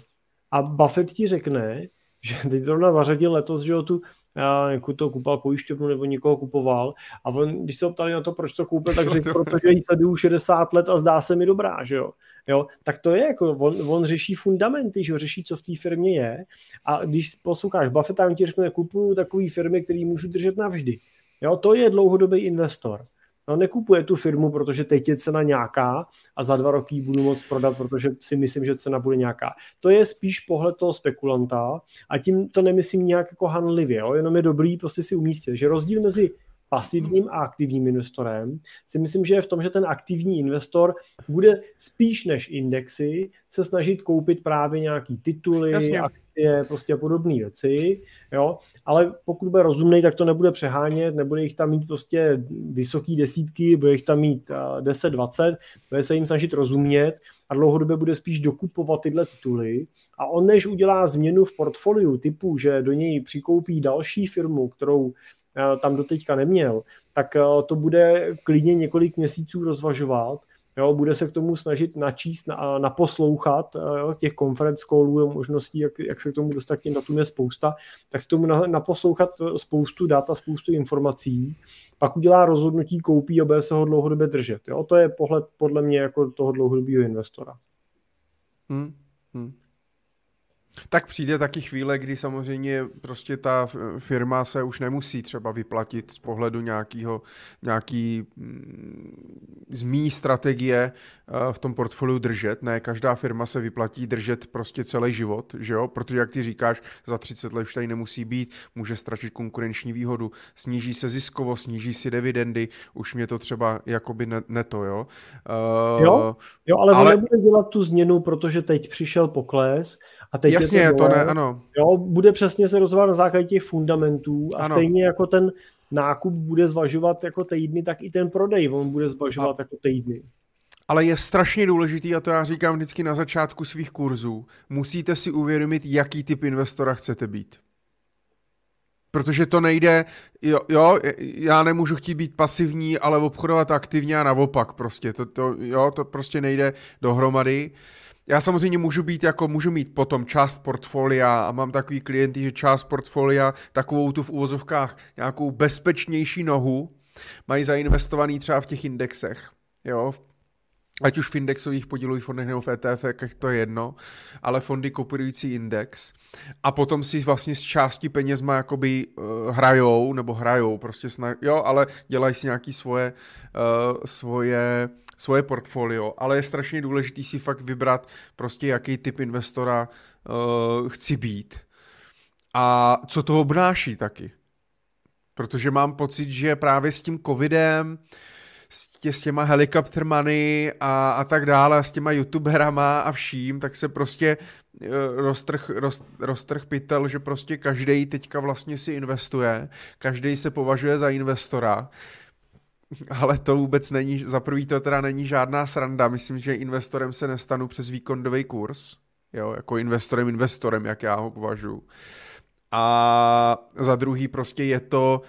A Buffett ti řekne, že teď zrovna zařadil letos, že jo, tu já jako to kupoval pojišťovnu nebo někoho kupoval a on, když se optali na to, proč to koupil, tak řekl, protože jí sleduju 60 let a zdá se mi dobrá, že jo. jo tak to je jako, on, on řeší fundamenty, že jo, řeší, co v té firmě je a když posloucháš Buffetta, on ti řekne, kupuju takové firmy, které můžu držet navždy. Jo, to je dlouhodobý investor. No, nekupuje tu firmu, protože teď je cena nějaká a za dva roky ji budu moct prodat, protože si myslím, že cena bude nějaká. To je spíš pohled toho spekulanta a tím to nemyslím nějak jako hanlivě, jo? jenom je dobrý prostě si umístit, že rozdíl mezi pasivním a aktivním investorem, si myslím, že je v tom, že ten aktivní investor bude spíš než indexy se snažit koupit právě nějaký tituly, Jasně. akcie, prostě podobné věci, jo, ale pokud bude rozumný, tak to nebude přehánět, nebude jich tam mít prostě vysoký desítky, bude jich tam mít 10-20, bude se jim snažit rozumět a dlouhodobě bude spíš dokupovat tyhle tituly a on než udělá změnu v portfoliu typu, že do něj přikoupí další firmu, kterou Eh, tam doteďka neměl, tak eh, to bude klidně několik měsíců rozvažovat, jo, bude se k tomu snažit načíst, na, naposlouchat eh, jo, těch conference callů, možností, jak, jak se k tomu dostat, tím datům je spousta, tak se tomu na, naposlouchat spoustu dat a spoustu informací, pak udělá rozhodnutí, koupí a bude se ho dlouhodobě držet. Jo. To je pohled podle mě jako toho dlouhodobého investora. Hmm. Hmm. Tak přijde taky chvíle, kdy samozřejmě prostě ta firma se už nemusí třeba vyplatit z pohledu nějakého, nějaký mm, z mý strategie eh, v tom portfoliu držet. Ne, každá firma se vyplatí držet prostě celý život, že jo? Protože jak ty říkáš, za 30 let už tady nemusí být, může ztratit konkurenční výhodu, sníží se ziskovost, sníží si dividendy, už mě to třeba jakoby ne, neto, jo? Uh, jo, jo, ale, ale nebude dělat tu změnu, protože teď přišel pokles a teď Jasně, je to, to ne, ano. Jo, bude přesně se rozhodovat na základě těch fundamentů a ano. stejně jako ten nákup bude zvažovat jako týdny, tak i ten prodej on bude zvažovat a... jako týdny. Ale je strašně důležitý, a to já říkám vždycky na začátku svých kurzů, musíte si uvědomit, jaký typ investora chcete být. Protože to nejde, jo, jo, já nemůžu chtít být pasivní, ale obchodovat aktivně a naopak prostě, to, to, jo, to prostě nejde dohromady. Uh, já samozřejmě můžu být jako, můžu mít potom část portfolia a mám takový klienty, že část portfolia, takovou tu v uvozovkách nějakou bezpečnější nohu, mají zainvestovaný třeba v těch indexech, jo, ať už v indexových podílových fondech nebo v ETF, to je jedno, ale fondy kopírující index a potom si vlastně z části penězma jakoby uh, hrajou, nebo hrajou, prostě sna- jo, ale dělají si nějaký svoje, uh, svoje svoje portfolio, ale je strašně důležitý si fakt vybrat prostě jaký typ investora uh, chci být. A co to obnáší taky. Protože mám pocit, že právě s tím covidem, s, tě, s těma helicopter money a, a tak dále, s těma youtuberama a vším, tak se prostě uh, roztrh, roz, roztrh pytel, že prostě každý teďka vlastně si investuje, každý se považuje za investora ale to vůbec není, za prvý to teda není žádná sranda, myslím, že investorem se nestanu přes výkondový kurz, jo, jako investorem investorem, jak já ho považuji. A za druhý prostě je to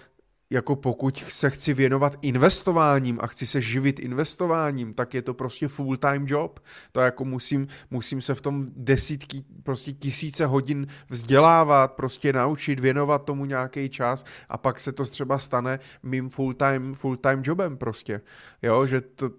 jako pokud se chci věnovat investováním a chci se živit investováním, tak je to prostě full-time job. To jako musím, musím se v tom desítky, prostě tisíce hodin vzdělávat, prostě naučit, věnovat tomu nějaký čas a pak se to třeba stane mým full-time, full-time jobem prostě. Jo, že to,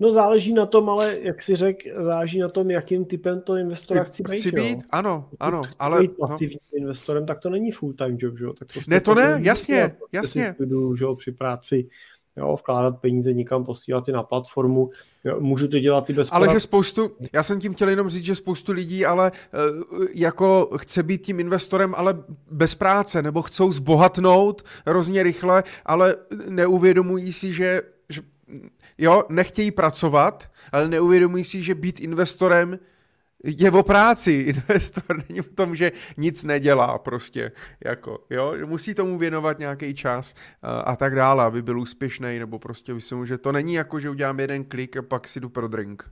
No záleží na tom, ale jak si řekl, záleží na tom, jakým typem to investora chci být. Chci být, jo? ano, ano. Pokud ale, být no. pasivním no. investorem, tak to není full-time job, že jo? Tak prostě ne, to ne, jasně, prostě jasně. Jdu, že jo, při práci, jo, vkládat peníze někam, posílat je na platformu, jo, můžu to dělat i bez Ale že spoustu, já jsem tím chtěl jenom říct, že spoustu lidí ale uh, jako chce být tím investorem, ale bez práce, nebo chcou zbohatnout hrozně rychle, ale neuvědomují si, že jo, nechtějí pracovat, ale neuvědomují si, že být investorem je o práci, investor není o tom, že nic nedělá prostě, jako, jo, musí tomu věnovat nějaký čas a, tak dále, aby byl úspěšný, nebo prostě myslím, že to není jako, že udělám jeden klik a pak si jdu pro drink,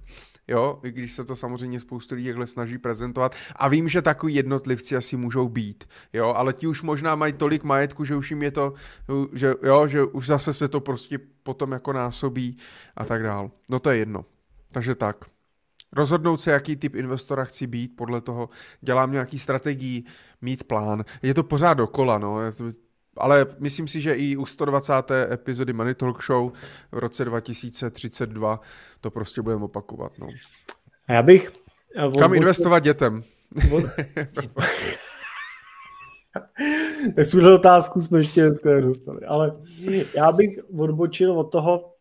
jo, i když se to samozřejmě spoustu lidí takhle snaží prezentovat a vím, že takový jednotlivci asi můžou být, jo, ale ti už možná mají tolik majetku, že už jim je to, že jo, že už zase se to prostě potom jako násobí a tak dál. No to je jedno. Takže tak. Rozhodnout se, jaký typ investora chci být, podle toho dělám nějaký strategii, mít plán. Je to pořád dokola, no. Ale myslím si, že i u 120. epizody Money Talk Show v roce 2032 to prostě budeme opakovat. No. A já bych... Od, Kam investovat dětem? Od... tak tuhle otázku jsme ještě dostali. Ale já bych odbočil od toho,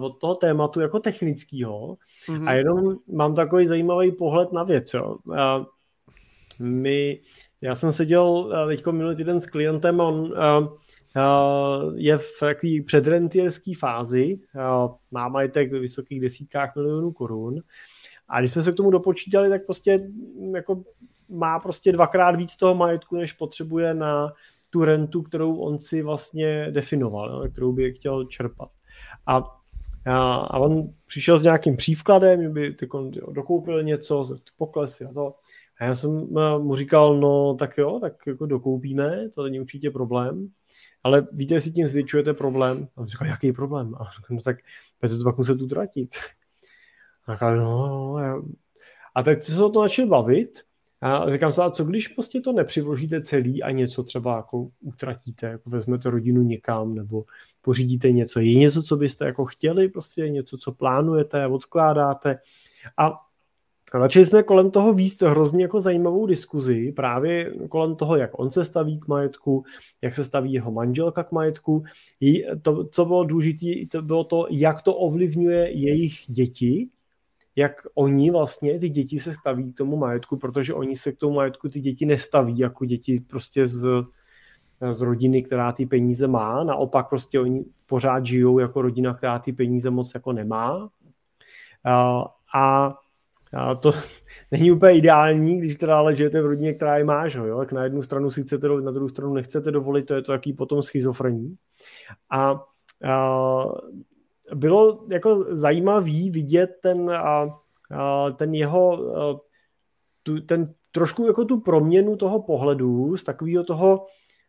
od toho tématu jako technického mm-hmm. a jenom mám takový zajímavý pohled na věc. Jo. A my, já jsem seděl teď minulý týden s klientem, on a, a, je v takové předrentierské fázi, a, má majetek ve vysokých desítkách milionů korun a když jsme se k tomu dopočítali, tak prostě jako má prostě dvakrát víc toho majetku, než potřebuje na tu rentu, kterou on si vlastně definoval, jo, kterou by chtěl čerpat. A, a, a on přišel s nějakým přívkladem, by tykon, jo, dokoupil něco, poklesy a to. A já jsem mu říkal, no tak jo, tak jako dokoupíme, to není určitě problém, ale víte, jestli tím zvětšujete problém? A on říkal, jaký problém? A říkal, no tak bez to pak muset utratit. A říkal, no, no, a tak se o to začali bavit a říkám se, a co když prostě to nepřivložíte celý a něco třeba jako utratíte, jako vezmete rodinu někam nebo pořídíte něco. Je něco, co byste jako chtěli, prostě něco, co plánujete, odkládáte. A začali jsme kolem toho víc hrozně jako zajímavou diskuzi, právě kolem toho, jak on se staví k majetku, jak se staví jeho manželka k majetku. To, co bylo důležité, to bylo to, jak to ovlivňuje jejich děti, jak oni vlastně, ty děti se staví k tomu majetku, protože oni se k tomu majetku ty děti nestaví jako děti prostě z, z rodiny, která ty peníze má. Naopak prostě oni pořád žijou jako rodina, která ty peníze moc jako nemá. A, a, to není úplně ideální, když teda ale žijete v rodině, která je má, že jo? Tak na jednu stranu si chcete, na druhou stranu nechcete dovolit, to je to jaký potom schizofrení. A, a bylo jako zajímavý vidět ten, a, a, ten jeho, a, tu, ten trošku jako tu proměnu toho pohledu z takového toho,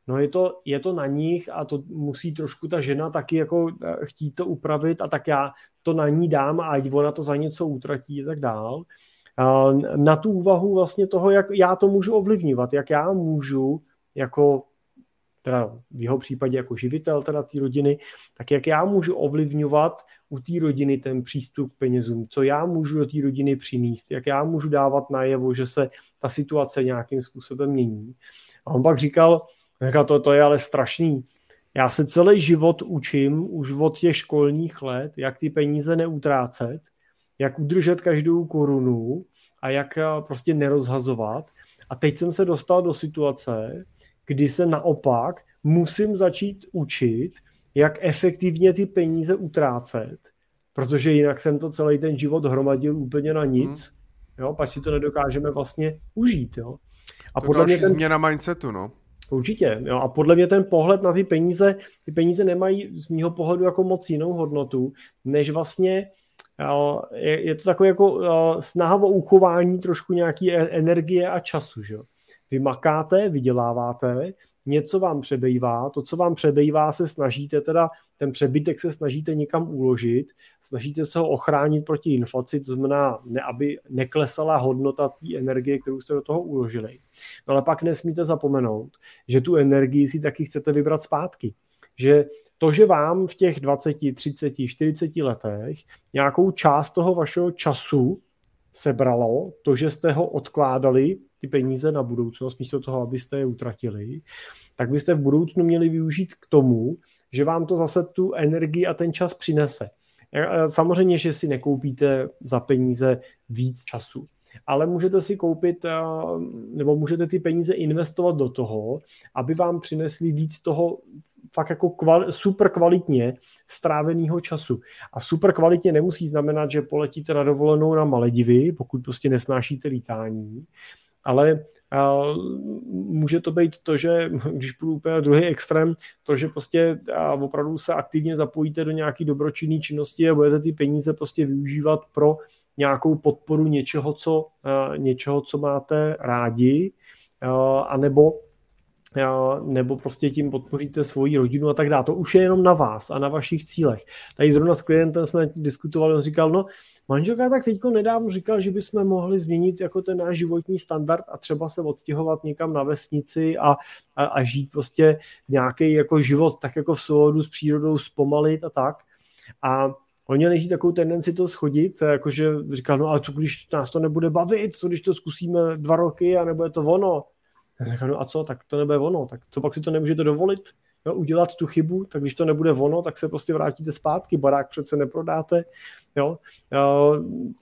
no je to, je to na nich a to musí trošku ta žena taky jako chtít to upravit a tak já to na ní dám a ať ona to za něco utratí a tak dál. A na tu úvahu vlastně toho, jak já to můžu ovlivňovat, jak já můžu jako teda v jeho případě jako živitel teda té rodiny, tak jak já můžu ovlivňovat u té rodiny ten přístup k penězům, co já můžu do té rodiny přinést, jak já můžu dávat najevo, že se ta situace nějakým způsobem mění. A on pak říkal, říkal to, to je ale strašný, já se celý život učím už od těch školních let, jak ty peníze neutrácet, jak udržet každou korunu a jak eh, prostě nerozhazovat. A teď jsem se dostal do situace, kdy se naopak musím začít učit, jak efektivně ty peníze utrácet, protože jinak jsem to celý ten život hromadil úplně na nic, hmm. jo, pak si to nedokážeme vlastně užít, jo. A to podle mě ten... změna mindsetu, no. Určitě, jo. A podle mě ten pohled na ty peníze, ty peníze nemají z mýho pohledu jako moc jinou hodnotu, než vlastně je, je to takové jako snaha o uchování trošku nějaké energie a času, že vy makáte, vyděláváte, něco vám přebývá, to, co vám přebývá, se snažíte teda, ten přebytek se snažíte někam uložit, snažíte se ho ochránit proti inflaci, to znamená, ne, aby neklesala hodnota té energie, kterou jste do toho uložili. No ale pak nesmíte zapomenout, že tu energii si taky chcete vybrat zpátky. Že to, že vám v těch 20, 30, 40 letech nějakou část toho vašeho času sebralo, to, že jste ho odkládali ty peníze na budoucnost, místo toho, abyste je utratili, tak byste v budoucnu měli využít k tomu, že vám to zase tu energii a ten čas přinese. Samozřejmě, že si nekoupíte za peníze víc času, ale můžete si koupit, nebo můžete ty peníze investovat do toho, aby vám přinesli víc toho fakt jako kval, super kvalitně stráveného času. A super kvalitně nemusí znamenat, že poletíte na dovolenou na Maledivy, pokud prostě nesnášíte lítání, ale a může to být to, že když půjdu úplně na druhý extrém, to, že prostě a opravdu se aktivně zapojíte do nějaké dobročinné činnosti a budete ty peníze prostě využívat pro nějakou podporu něčeho, co, něčeho, co máte rádi, anebo nebo prostě tím podpoříte svoji rodinu a tak dále. To už je jenom na vás a na vašich cílech. Tady zrovna s klientem jsme diskutovali, on říkal, no manželka tak teďko nedávno říkal, že bychom mohli změnit jako ten náš životní standard a třeba se odstěhovat někam na vesnici a, a, a žít prostě nějaký jako život tak jako v souladu s přírodou, zpomalit a tak. A Oni neží takovou tendenci to schodit, jakože říkal, no ale co když nás to nebude bavit, co když to zkusíme dva roky a nebude to ono. Já říkám, no a co, tak to nebude ono, tak co pak si to nemůžete dovolit, jo, udělat tu chybu, tak když to nebude ono, tak se prostě vrátíte zpátky, barák přece neprodáte, jo.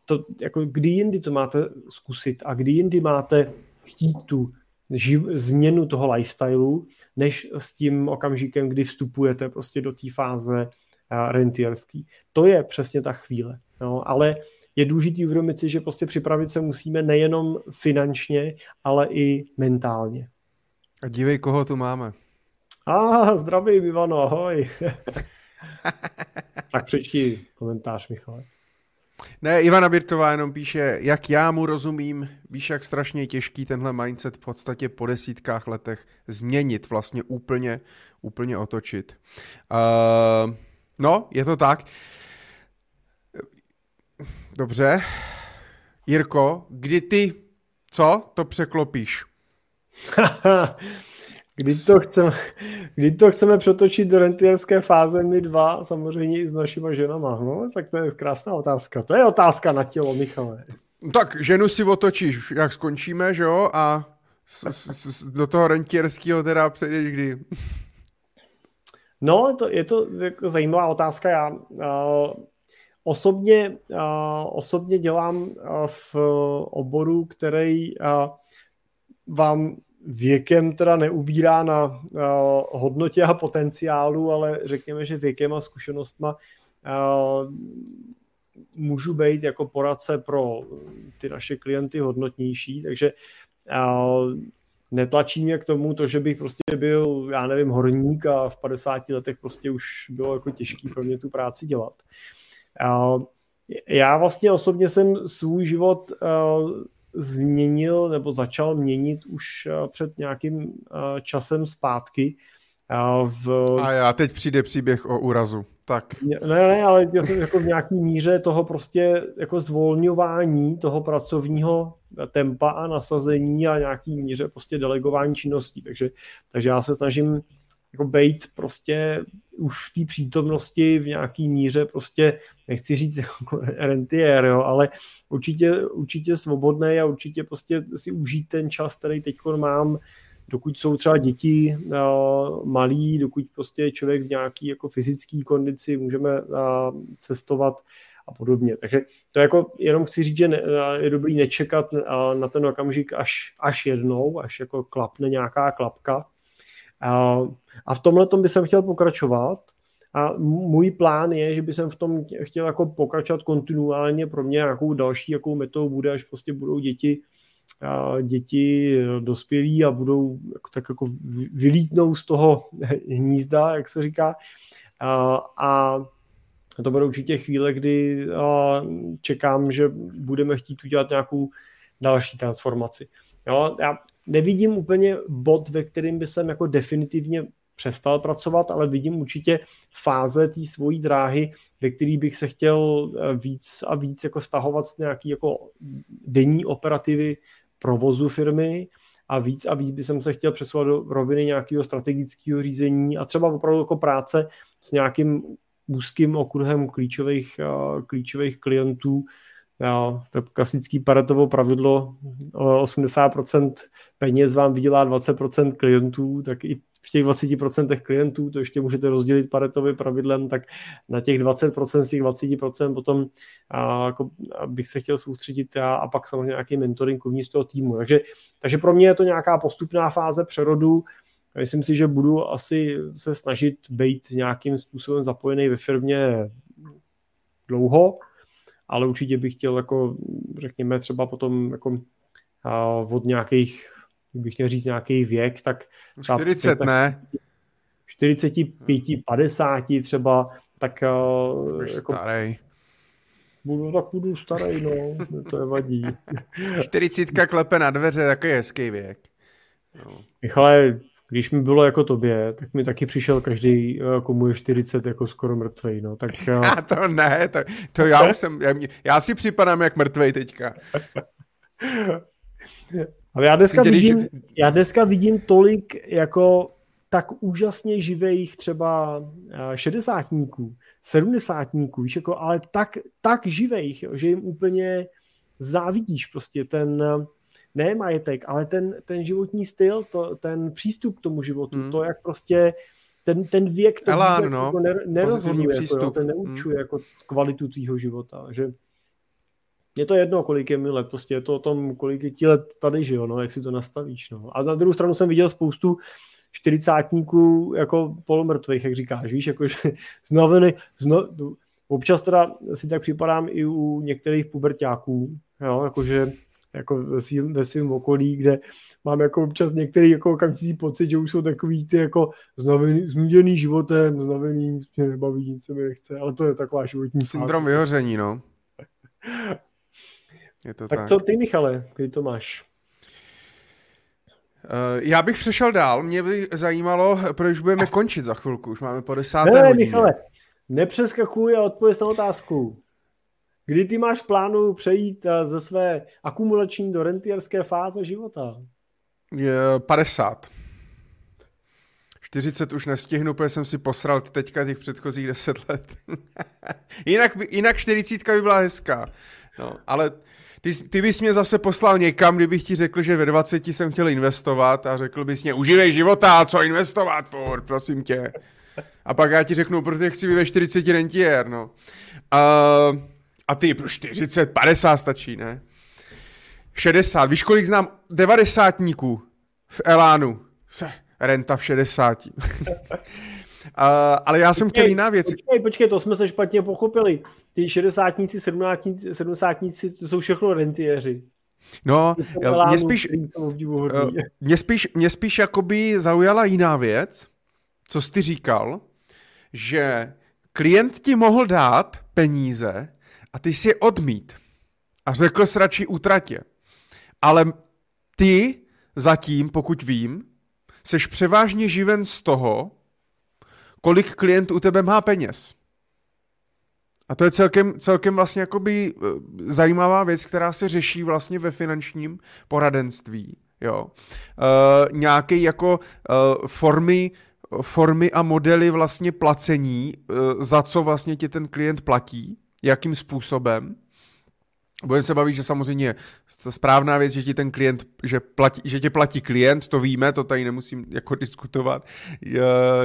To, jako kdy jindy to máte zkusit a kdy jindy máte chtít tu živ, změnu toho lifestylu, než s tím okamžikem, kdy vstupujete prostě do té fáze rentierský. To je přesně ta chvíle. Jo? Ale je důležitý uvědomit si, že prostě připravit se musíme nejenom finančně, ale i mentálně. A dívej, koho tu máme. A ah, zdravím, Ivano, ahoj. tak přečti komentář, Michale. Ne, Ivana Birtová jenom píše, jak já mu rozumím, víš, jak strašně těžký tenhle mindset v podstatě po desítkách letech změnit, vlastně úplně, úplně otočit. Uh, no, je to tak. Dobře. Jirko, kdy ty, co, to překlopíš? kdy, to chceme, kdy to chceme přetočit do rentierské fáze my dva, samozřejmě i s našima ženama, no, tak to je krásná otázka. To je otázka na tělo, Michale. Tak ženu si otočíš, jak skončíme, že jo, a s, s, s, do toho rentierského teda přejdeš kdy? No, to, je to jako zajímavá otázka. Já uh, Osobně, osobně dělám v oboru, který vám věkem teda neubírá na hodnotě a potenciálu, ale řekněme, že věkem a zkušenostma můžu být jako poradce pro ty naše klienty hodnotnější, takže netlačí mě k tomu to, že bych prostě byl, já nevím, horník a v 50 letech prostě už bylo jako těžký pro mě tu práci dělat. Já vlastně osobně jsem svůj život eh, změnil nebo začal měnit už eh, před nějakým eh, časem zpátky. V... A já teď přijde příběh o úrazu. Tak. Ne, ne, ale já jsem jako v nějaký míře toho prostě jako zvolňování toho pracovního tempa a nasazení a nějaký míře prostě delegování činností. Takže, takže já se snažím jako bejt prostě už v té přítomnosti v nějaký míře prostě, nechci říct jako rentier, jo, ale určitě, určitě svobodný a určitě prostě si užít ten čas, který teď mám, dokud jsou třeba děti uh, malí, dokud prostě je člověk v nějaký jako fyzické kondici, můžeme uh, cestovat a podobně. Takže to jako jenom chci říct, že ne, je dobrý nečekat na ten okamžik až, až jednou, až jako klapne nějaká klapka, a v tomhle tom by jsem chtěl pokračovat. A můj plán je, že by jsem v tom chtěl jako pokračovat kontinuálně. Pro mě nějakou další jakou metou bude, až prostě budou děti, děti dospělí a budou jako, tak jako vylítnou z toho hnízda, jak se říká. A, a to bude určitě chvíle, kdy čekám, že budeme chtít udělat nějakou další transformaci. Jo, já nevidím úplně bod, ve kterým by jsem jako definitivně přestal pracovat, ale vidím určitě fáze té svojí dráhy, ve který bych se chtěl eh, víc a víc jako stahovat z nějaký jako denní operativy provozu firmy a víc a víc bych se chtěl přesouvat do roviny nějakého strategického řízení a třeba opravdu jako práce s nějakým úzkým okruhem klíčových, eh, klíčových klientů, Jo, to klasický paretovo pravidlo, 80% peněz vám vydělá 20% klientů, tak i v těch 20% klientů, to ještě můžete rozdělit paretovým pravidlem, tak na těch 20% z těch 20% potom a, jako, bych se chtěl soustředit já a pak samozřejmě nějaký mentoring uvnitř toho týmu. Takže, takže pro mě je to nějaká postupná fáze přerodu, myslím si, že budu asi se snažit být nějakým způsobem zapojený ve firmě dlouho, ale určitě bych chtěl jako, řekněme, třeba potom jako od nějakých, bych měl říct nějaký věk, tak třeba 40, ne? 45, 50 třeba, tak jako, starý. Budu, tak budu starý, no, to je vadí. 40 klepe na dveře, takový hezký věk. No. Michale, když mi bylo jako tobě, tak mi taky přišel každý, komu je 40, jako skoro mrtvej, no, tak... Já to ne, to, to já už jsem, já, já si připadám jak mrtvej teďka. Ale já dneska, Když... vidím, já dneska vidím tolik jako tak úžasně živých třeba šedesátníků, sedmdesátníků, víš, jako, ale tak, tak živých, že jim úplně závidíš prostě ten, ne majetek, ale ten, ten životní styl, to, ten přístup k tomu životu, hmm. to, jak prostě ten, ten věk to Elán, no. jako nerozhoduje, jako, jo, ten neurčuje hmm. jako kvalitu tvýho života, že je to jedno, kolik je mi let, prostě je to o tom, kolik je ti let tady, že jo, no, jak si to nastavíš, no. A na druhou stranu jsem viděl spoustu čtyřicátníků jako polomrtvých, jak říkáš, víš, jakože znovený, zno, občas teda si tak připadám i u některých pubertáků, jo, jakože jako ve svým, ve svým okolí, kde mám jako občas některý jako okamžitý pocit, že už jsou takový ty jako znavený, znuděný životem, znavený, nic mě nebaví, nic se mi nechce, ale to je taková životní Syndrom fáze. vyhoření, no. Je to tak, tak co ty, Michale, kdy to máš? Uh, já bych přešel dál, mě by zajímalo, proč budeme končit za chvilku, už máme po desáté ne, hodině. Michale, nepřeskakuj a odpověď na otázku. Kdy ty máš plánu přejít eh, ze své akumulační do rentierské fáze života? Je 50. 40 už nestihnu, protože jsem si posral teďka těch předchozích 10 let. jinak, by, jinak 40 by byla hezká. No, ale ty, ty bys mě zase poslal někam, kdybych ti řekl, že ve 20 jsem chtěl investovat a řekl bys mě, užívej života, co investovat, furt, prosím tě. A pak já ti řeknu, protože chci být ve 40 rentier, no. Uh, a ty pro 40, 50 stačí, ne? 60, víš kolik znám devadesátníků v Elánu? Renta v 60. Uh, ale já jsem chtěl jiná věc. Počkej, počkej, to jsme se špatně pochopili. Ty šedesátníci, sedmdesátníci, to jsou všechno rentiéři. No, mě spíš, uh, mě spíš, mě spíš jakoby zaujala jiná věc, co jsi ty říkal, že klient ti mohl dát peníze a ty si je odmít a řekl jsi radši utratě. Ale ty zatím, pokud vím, seš převážně živen z toho, kolik klient u tebe má peněz. A to je celkem, celkem vlastně jakoby eh, zajímavá věc, která se řeší vlastně ve finančním poradenství. Jo. Uh, nějaké jako uh, formy, formy a modely vlastně placení, uh, za co vlastně ti ten klient platí, jakým způsobem. Budeme se bavit, že samozřejmě správná věc, že ti ten klient, že, platí, že tě platí klient, to víme, to tady nemusím jako diskutovat,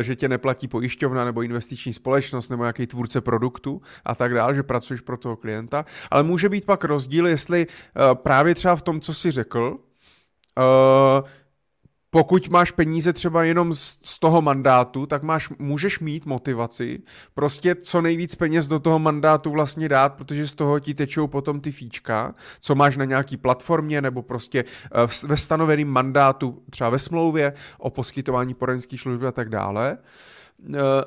že tě neplatí pojišťovna nebo investiční společnost nebo nějaký tvůrce produktu a tak dále, že pracuješ pro toho klienta, ale může být pak rozdíl, jestli eh, právě třeba v tom, co jsi řekl, eh, pokud máš peníze třeba jenom z, z toho mandátu, tak máš, můžeš mít motivaci prostě co nejvíc peněz do toho mandátu vlastně dát, protože z toho ti tečou potom ty fíčka, co máš na nějaký platformě nebo prostě uh, ve stanoveném mandátu, třeba ve smlouvě o poskytování poradenské služby a tak dále. Eh,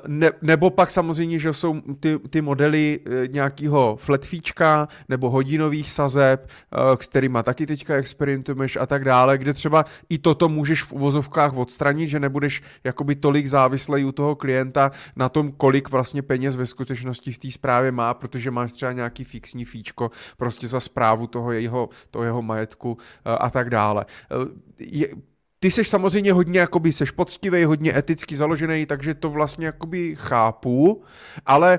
ne, nebo pak samozřejmě, že jsou ty, ty modely eh, nějakého flatfíčka nebo hodinových sazeb, eh, s kterýma taky teďka experimentuješ a tak dále, kde třeba i toto můžeš v uvozovkách odstranit, že nebudeš jakoby tolik závislý u toho klienta na tom, kolik vlastně peněz ve skutečnosti v té zprávě má, protože máš třeba nějaký fixní fíčko prostě za zprávu toho jeho, toho jeho majetku a tak dále. Je, ty seš samozřejmě hodně, jakoby seš poctivý, hodně eticky založený, takže to vlastně jakoby chápu, ale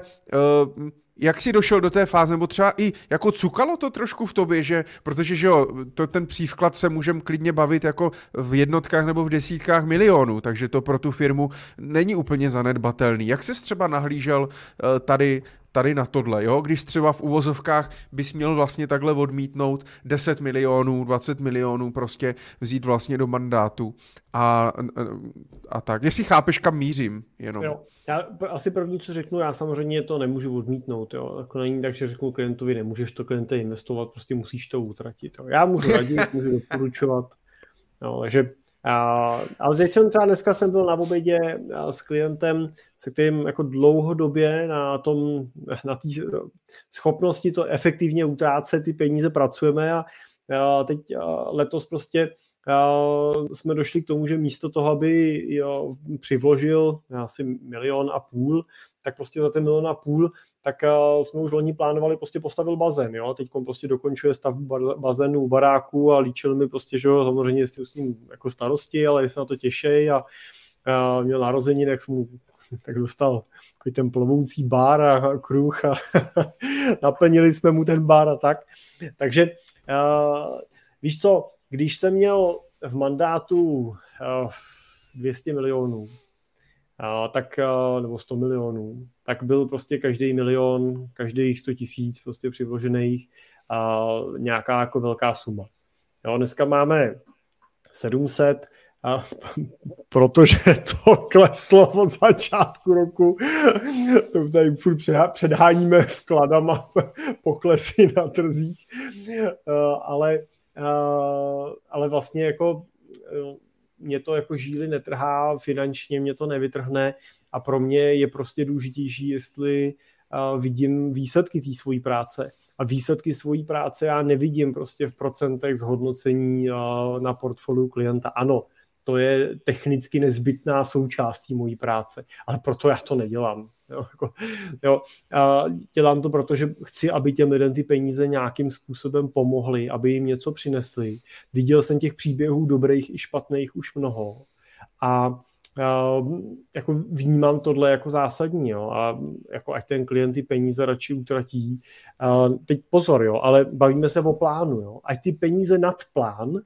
uh, jak jsi došel do té fáze, nebo třeba i jako cukalo to trošku v tobě, že, protože že jo, to, ten přívklad se můžeme klidně bavit jako v jednotkách nebo v desítkách milionů, takže to pro tu firmu není úplně zanedbatelný. Jak jsi třeba nahlížel uh, tady tady na tohle, jo? Když třeba v uvozovkách bys měl vlastně takhle odmítnout 10 milionů, 20 milionů, prostě vzít vlastně do mandátu a, a tak. Jestli chápeš, kam mířím, jenom. Jo. Já asi první, co řeknu, já samozřejmě to nemůžu odmítnout, jo. Jako není tak, že řeknu klientovi, nemůžeš to kliente investovat, prostě musíš to utratit. Jo. Já můžu radit, můžu doporučovat, jo, takže a, ale teď jsem třeba dneska jsem byl na obědě s klientem, se kterým jako dlouhodobě na tom, na té schopnosti to efektivně utrácet ty peníze pracujeme a, a teď a letos prostě jsme došli k tomu, že místo toho, aby jo, přivložil asi milion a půl, tak prostě za ten milion a půl, tak jsme už loni plánovali, prostě postavil bazén, jo, teď prostě dokončuje stavbu bazénu u baráku a líčil mi prostě, že jo, samozřejmě s tím jako starosti, ale se na to těší a, a měl narozeniny, jak jsem mu tak dostal takový ten plovoucí bar a kruh a naplnili jsme mu ten bar a tak. Takže uh, víš co, když jsem měl v mandátu uh, 200 milionů, uh, tak, uh, nebo 100 milionů, tak byl prostě každý milion, každých 100 tisíc prostě přivožených uh, nějaká jako velká suma. Jo, dneska máme 700, a protože to kleslo od začátku roku, to tady furt předháníme vkladama poklesy na trzích, ale Eh, ale vlastně jako eh, mě to jako žíly netrhá, finančně mě to nevytrhne a pro mě je prostě důležitější, jestli vidím výsledky té svojí práce. A výsledky svojí práce já nevidím prostě v procentech zhodnocení na portfoliu klienta. Ano, to je technicky nezbytná součástí mojí práce, ale proto já to nedělám. Jo, jako, jo, a dělám to, protože chci, aby těm lidem ty peníze nějakým způsobem pomohly, aby jim něco přinesli. Viděl jsem těch příběhů dobrých i špatných už mnoho. A jako vnímám tohle jako zásadní, jo, a jako ať ten klient ty peníze radši utratí. A teď pozor, jo, ale bavíme se o plánu, jo, ať ty peníze nad plán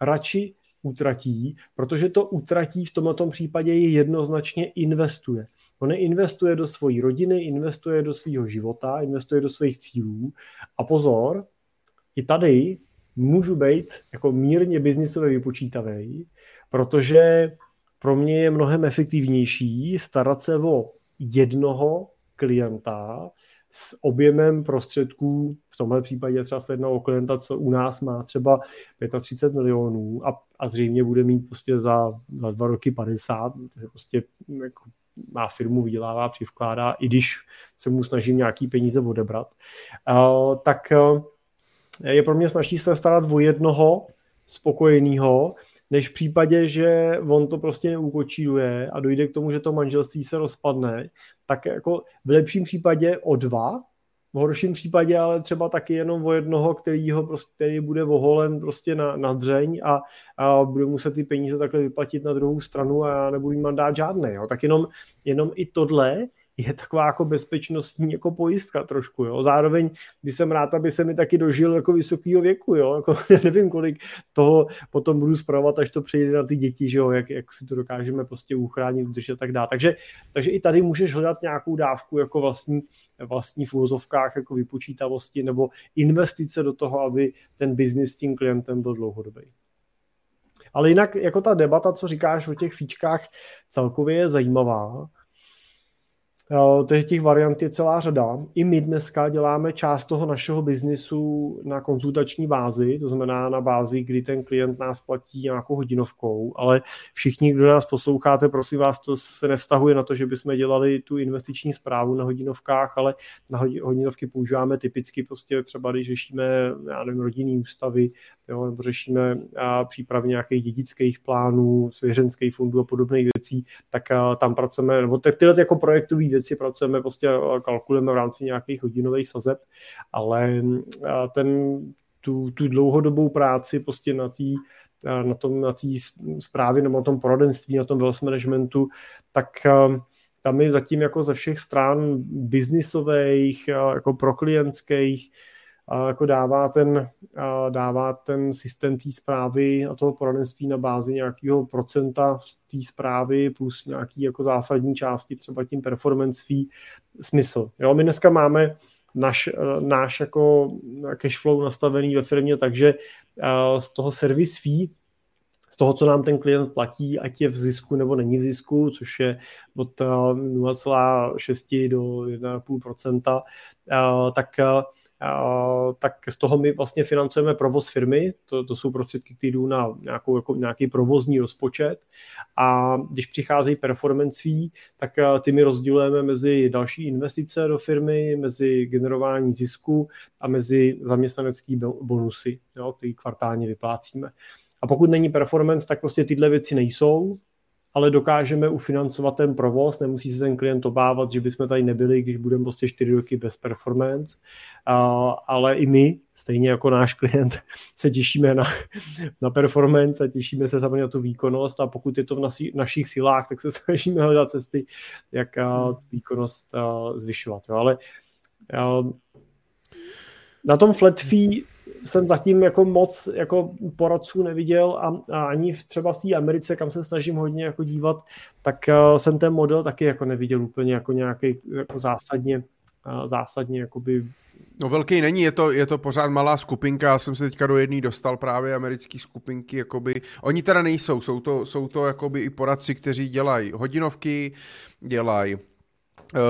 radši utratí, protože to utratí v tomto případě je jednoznačně investuje. On investuje do své rodiny, investuje do svého života, investuje do svých cílů. A pozor, i tady můžu být jako mírně biznisově vypočítavý, protože pro mě je mnohem efektivnější starat se o jednoho klienta s objemem prostředků, v tomhle případě třeba se jedná o klienta, co u nás má třeba 35 milionů a, a zřejmě bude mít prostě za, za dva roky 50, protože prostě jako má firmu, vydělává, přivkládá, i když se mu snažím nějaký peníze odebrat, uh, tak uh, je pro mě snaží se starat o jednoho spokojeného, než v případě, že on to prostě neukočíruje a dojde k tomu, že to manželství se rozpadne, tak jako v lepším případě o dva, v horším případě ale třeba taky jenom o jednoho, který, ho prostě, který bude oholen prostě na, na dřeň a, a bude muset ty peníze takhle vyplatit na druhou stranu a já nebudu mít mandát žádný. Jo. Tak jenom, jenom i tohle je taková jako bezpečnostní jako pojistka trošku, jo. Zároveň, když jsem rád, aby se mi taky dožil jako vysokého věku, jo. Jako, nevím, kolik toho potom budu zpravovat, až to přejde na ty děti, že jo, jak, jak si to dokážeme prostě uchránit, udržet a tak dále. Takže, takže i tady můžeš hledat nějakou dávku jako vlastní, vlastní v úvozovkách jako vypočítavosti nebo investice do toho, aby ten biznis s tím klientem byl dlouhodobý. Ale jinak jako ta debata, co říkáš o těch fíčkách, celkově je zajímavá takže těch variant je celá řada. I my dneska děláme část toho našeho biznisu na konzultační bázi, to znamená na bázi, kdy ten klient nás platí nějakou hodinovkou, ale všichni, kdo nás posloucháte, prosím vás, to se nevztahuje na to, že bychom dělali tu investiční zprávu na hodinovkách, ale na hodinovky používáme typicky prostě třeba, když řešíme, já nevím, rodinný ústavy, jo, nebo řešíme přípravy nějakých dědických plánů, svěřenských fondů a podobných věcí, tak tam pracujeme, nebo tyhle jako projektové věci pracujeme, prostě kalkulujeme v rámci nějakých hodinových sazeb, ale ten, tu, tu dlouhodobou práci prostě na té na tom, na té zprávě nebo na tom poradenství, na tom wealth managementu, tak tam je zatím jako ze všech stran biznisových, jako pro klientských, jako dává ten, dává ten systém té zprávy a toho poradenství na bázi nějakého procenta té zprávy plus nějaký jako zásadní části, třeba tím performance fee, smysl. Jo, my dneska máme naš, náš jako cash flow nastavený ve firmě, takže z toho service fee z toho, co nám ten klient platí, ať je v zisku nebo není v zisku, což je od 0,6 do 1,5%, tak tak z toho my vlastně financujeme provoz firmy, to, to jsou prostředky, které jdou na nějakou, jako nějaký provozní rozpočet. A když přicházejí performance fee, tak ty my rozdělujeme mezi další investice do firmy, mezi generování zisku a mezi zaměstnanecký bonusy, jo, který kvartálně vyplácíme. A pokud není performance, tak prostě tyhle věci nejsou, ale dokážeme ufinancovat ten provoz, nemusí se ten klient obávat, že bychom tady nebyli, když budeme prostě čtyři roky bez performance, a, ale i my, stejně jako náš klient, se těšíme na, na performance a těšíme se samozřejmě na tu výkonnost a pokud je to v naši, našich silách, tak se snažíme hledat cesty, jak a, výkonnost a, zvyšovat. Jo. Ale a, na tom flat fee jsem zatím jako moc jako poradců neviděl a, a ani v, třeba v té Americe, kam se snažím hodně jako dívat, tak uh, jsem ten model taky jako neviděl úplně jako nějaký jako zásadně, uh, zásadně jakoby No velký není, je to, je to pořád malá skupinka, já jsem se teďka do jedné dostal právě americké skupinky, jakoby, oni teda nejsou, jsou to, jsou to jakoby i poradci, kteří dělají hodinovky, dělají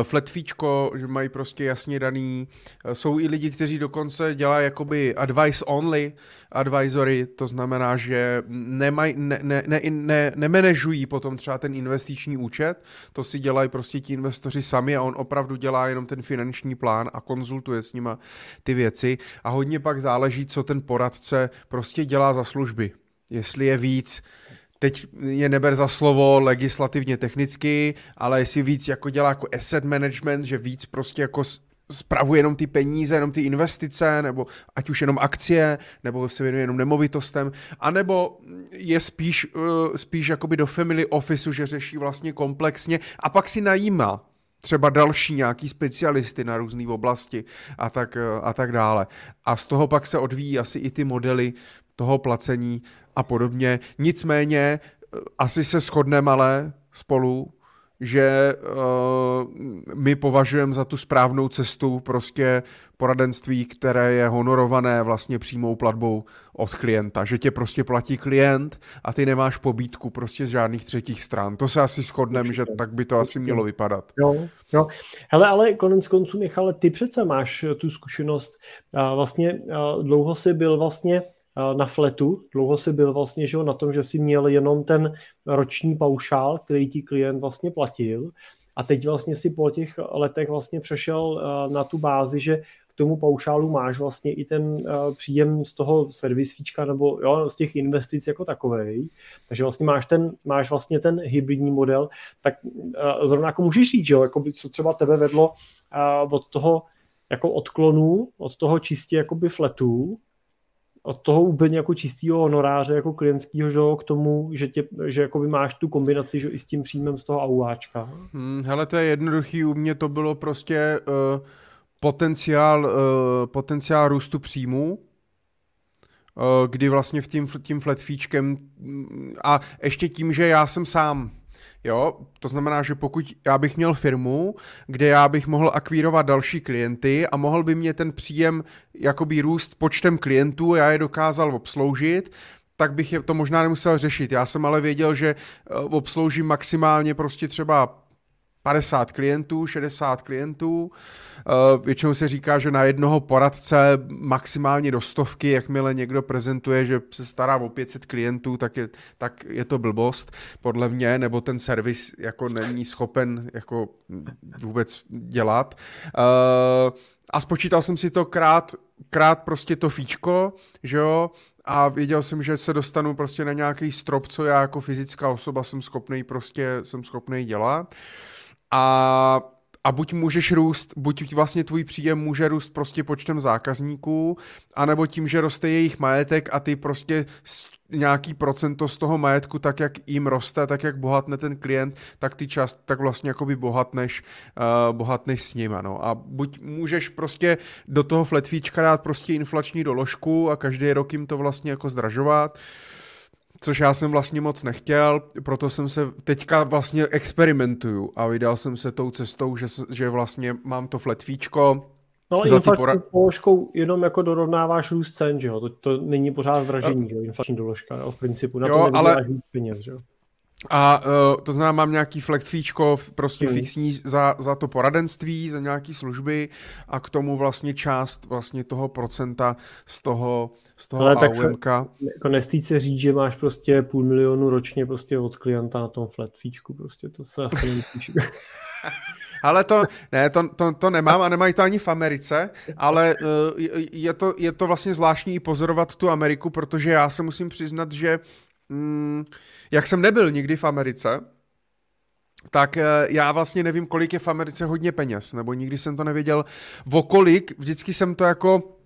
flatfíčko, že mají prostě jasně daný. Eh, jsou i lidi, kteří dokonce dělají jakoby advice only advisory, to znamená, že nemaj, ne, ne, ne, ne, nemenežují potom třeba ten investiční účet, to si dělají prostě ti investoři sami a on opravdu dělá jenom ten finanční plán a konzultuje s nima ty věci a hodně pak záleží, co ten poradce prostě dělá za služby. Jestli je víc teď je neber za slovo legislativně technicky, ale jestli víc jako dělá jako asset management, že víc prostě jako spravuje jenom ty peníze, jenom ty investice, nebo ať už jenom akcie, nebo se věnuje jenom nemovitostem, anebo je spíš, uh, spíš jakoby do family officeu, že řeší vlastně komplexně a pak si najímá třeba další nějaký specialisty na různé oblasti a tak, uh, a tak dále. A z toho pak se odvíjí asi i ty modely toho placení a podobně. Nicméně eh, asi se shodneme ale spolu, že uh, my považujeme za tu správnou cestu prostě poradenství, které je honorované vlastně přímou platbou od klienta, že tě prostě platí klient a ty nemáš pobítku prostě z žádných třetích stran. To se asi shodneme, že tak by to asi mělo vypadat. Jo, jo. Hele, ale konec konců, Michale, ty přece máš tu zkušenost. Vlastně dlouho si byl vlastně na fletu. Dlouho si byl vlastně že na tom, že si měl jenom ten roční paušál, který ti klient vlastně platil. A teď vlastně si po těch letech vlastně přešel na tu bázi, že k tomu paušálu máš vlastně i ten příjem z toho servisíčka nebo jo, z těch investic jako takovej. Takže vlastně máš, ten, máš vlastně ten hybridní model, tak zrovna jako můžeš říct, že jo, jako by, co třeba tebe vedlo od toho jako odklonu, od toho čistě jakoby fletu, od toho úplně jako čistého honoráře, jako klientského, že k tomu, že, tě, že jakoby máš tu kombinaci že i s tím příjmem z toho AUáčka. Hmm, hele, to je jednoduchý, u mě to bylo prostě uh, potenciál, uh, potenciál růstu příjmu, uh, kdy vlastně v tím, tím flat feečkem a ještě tím, že já jsem sám, Jo, to znamená, že pokud já bych měl firmu, kde já bych mohl akvírovat další klienty a mohl by mě ten příjem jakoby růst počtem klientů, já je dokázal obsloužit, tak bych je to možná nemusel řešit. Já jsem ale věděl, že eh, obsloužím maximálně prostě třeba 50 klientů, 60 klientů. Eh, většinou se říká, že na jednoho poradce maximálně do stovky, jakmile někdo prezentuje, že se stará o 500 klientů, tak je, tak je to blbost, podle mě, nebo ten servis jako není schopen jako vůbec dělat. Eh, a spočítal jsem si to krát, krát prostě to fíčko, že jo, a věděl jsem, že se dostanu prostě na nějaký strop, co já jako fyzická osoba jsem schopný prostě, jsem schopný dělat. A a buď můžeš růst, buď vlastně tvůj příjem může růst prostě počtem zákazníků, anebo tím, že roste jejich majetek a ty prostě nějaký procento z toho majetku, tak jak jim roste, tak jak bohatne ten klient, tak ty čas, tak vlastně jakoby bohatneš, uh, bohatneš s ním, ano. A buď můžeš prostě do toho flatfíčka dát prostě inflační doložku a každý rok jim to vlastně jako zdražovat, což já jsem vlastně moc nechtěl, proto jsem se teďka vlastně experimentuju a vydal jsem se tou cestou, že, že vlastně mám to flatfíčko, No ale inflační pora... položkou jenom jako dorovnáváš růst cen, že jo? To, to není pořád zdražení, že jo? Inflační doložka, jo? v principu. Na jo, to ale... peněz, že jo? A uh, to znamená, mám nějaký flexfíčko prostě hmm. fixní za, za to poradenství, za nějaký služby a k tomu vlastně část vlastně toho procenta z toho, z toho Ale tak se, jako nestýt se říct, že máš prostě půl milionu ročně prostě od klienta na tom flatfíčku, prostě to se asi nepíše. Ale to, ne, to, to, to nemám a nemají to ani v Americe, ale uh, je, to, je to vlastně zvláštní pozorovat tu Ameriku, protože já se musím přiznat, že mm, jak jsem nebyl nikdy v Americe, tak uh, já vlastně nevím, kolik je v Americe hodně peněz, nebo nikdy jsem to nevěděl, o kolik, vždycky jsem to jako,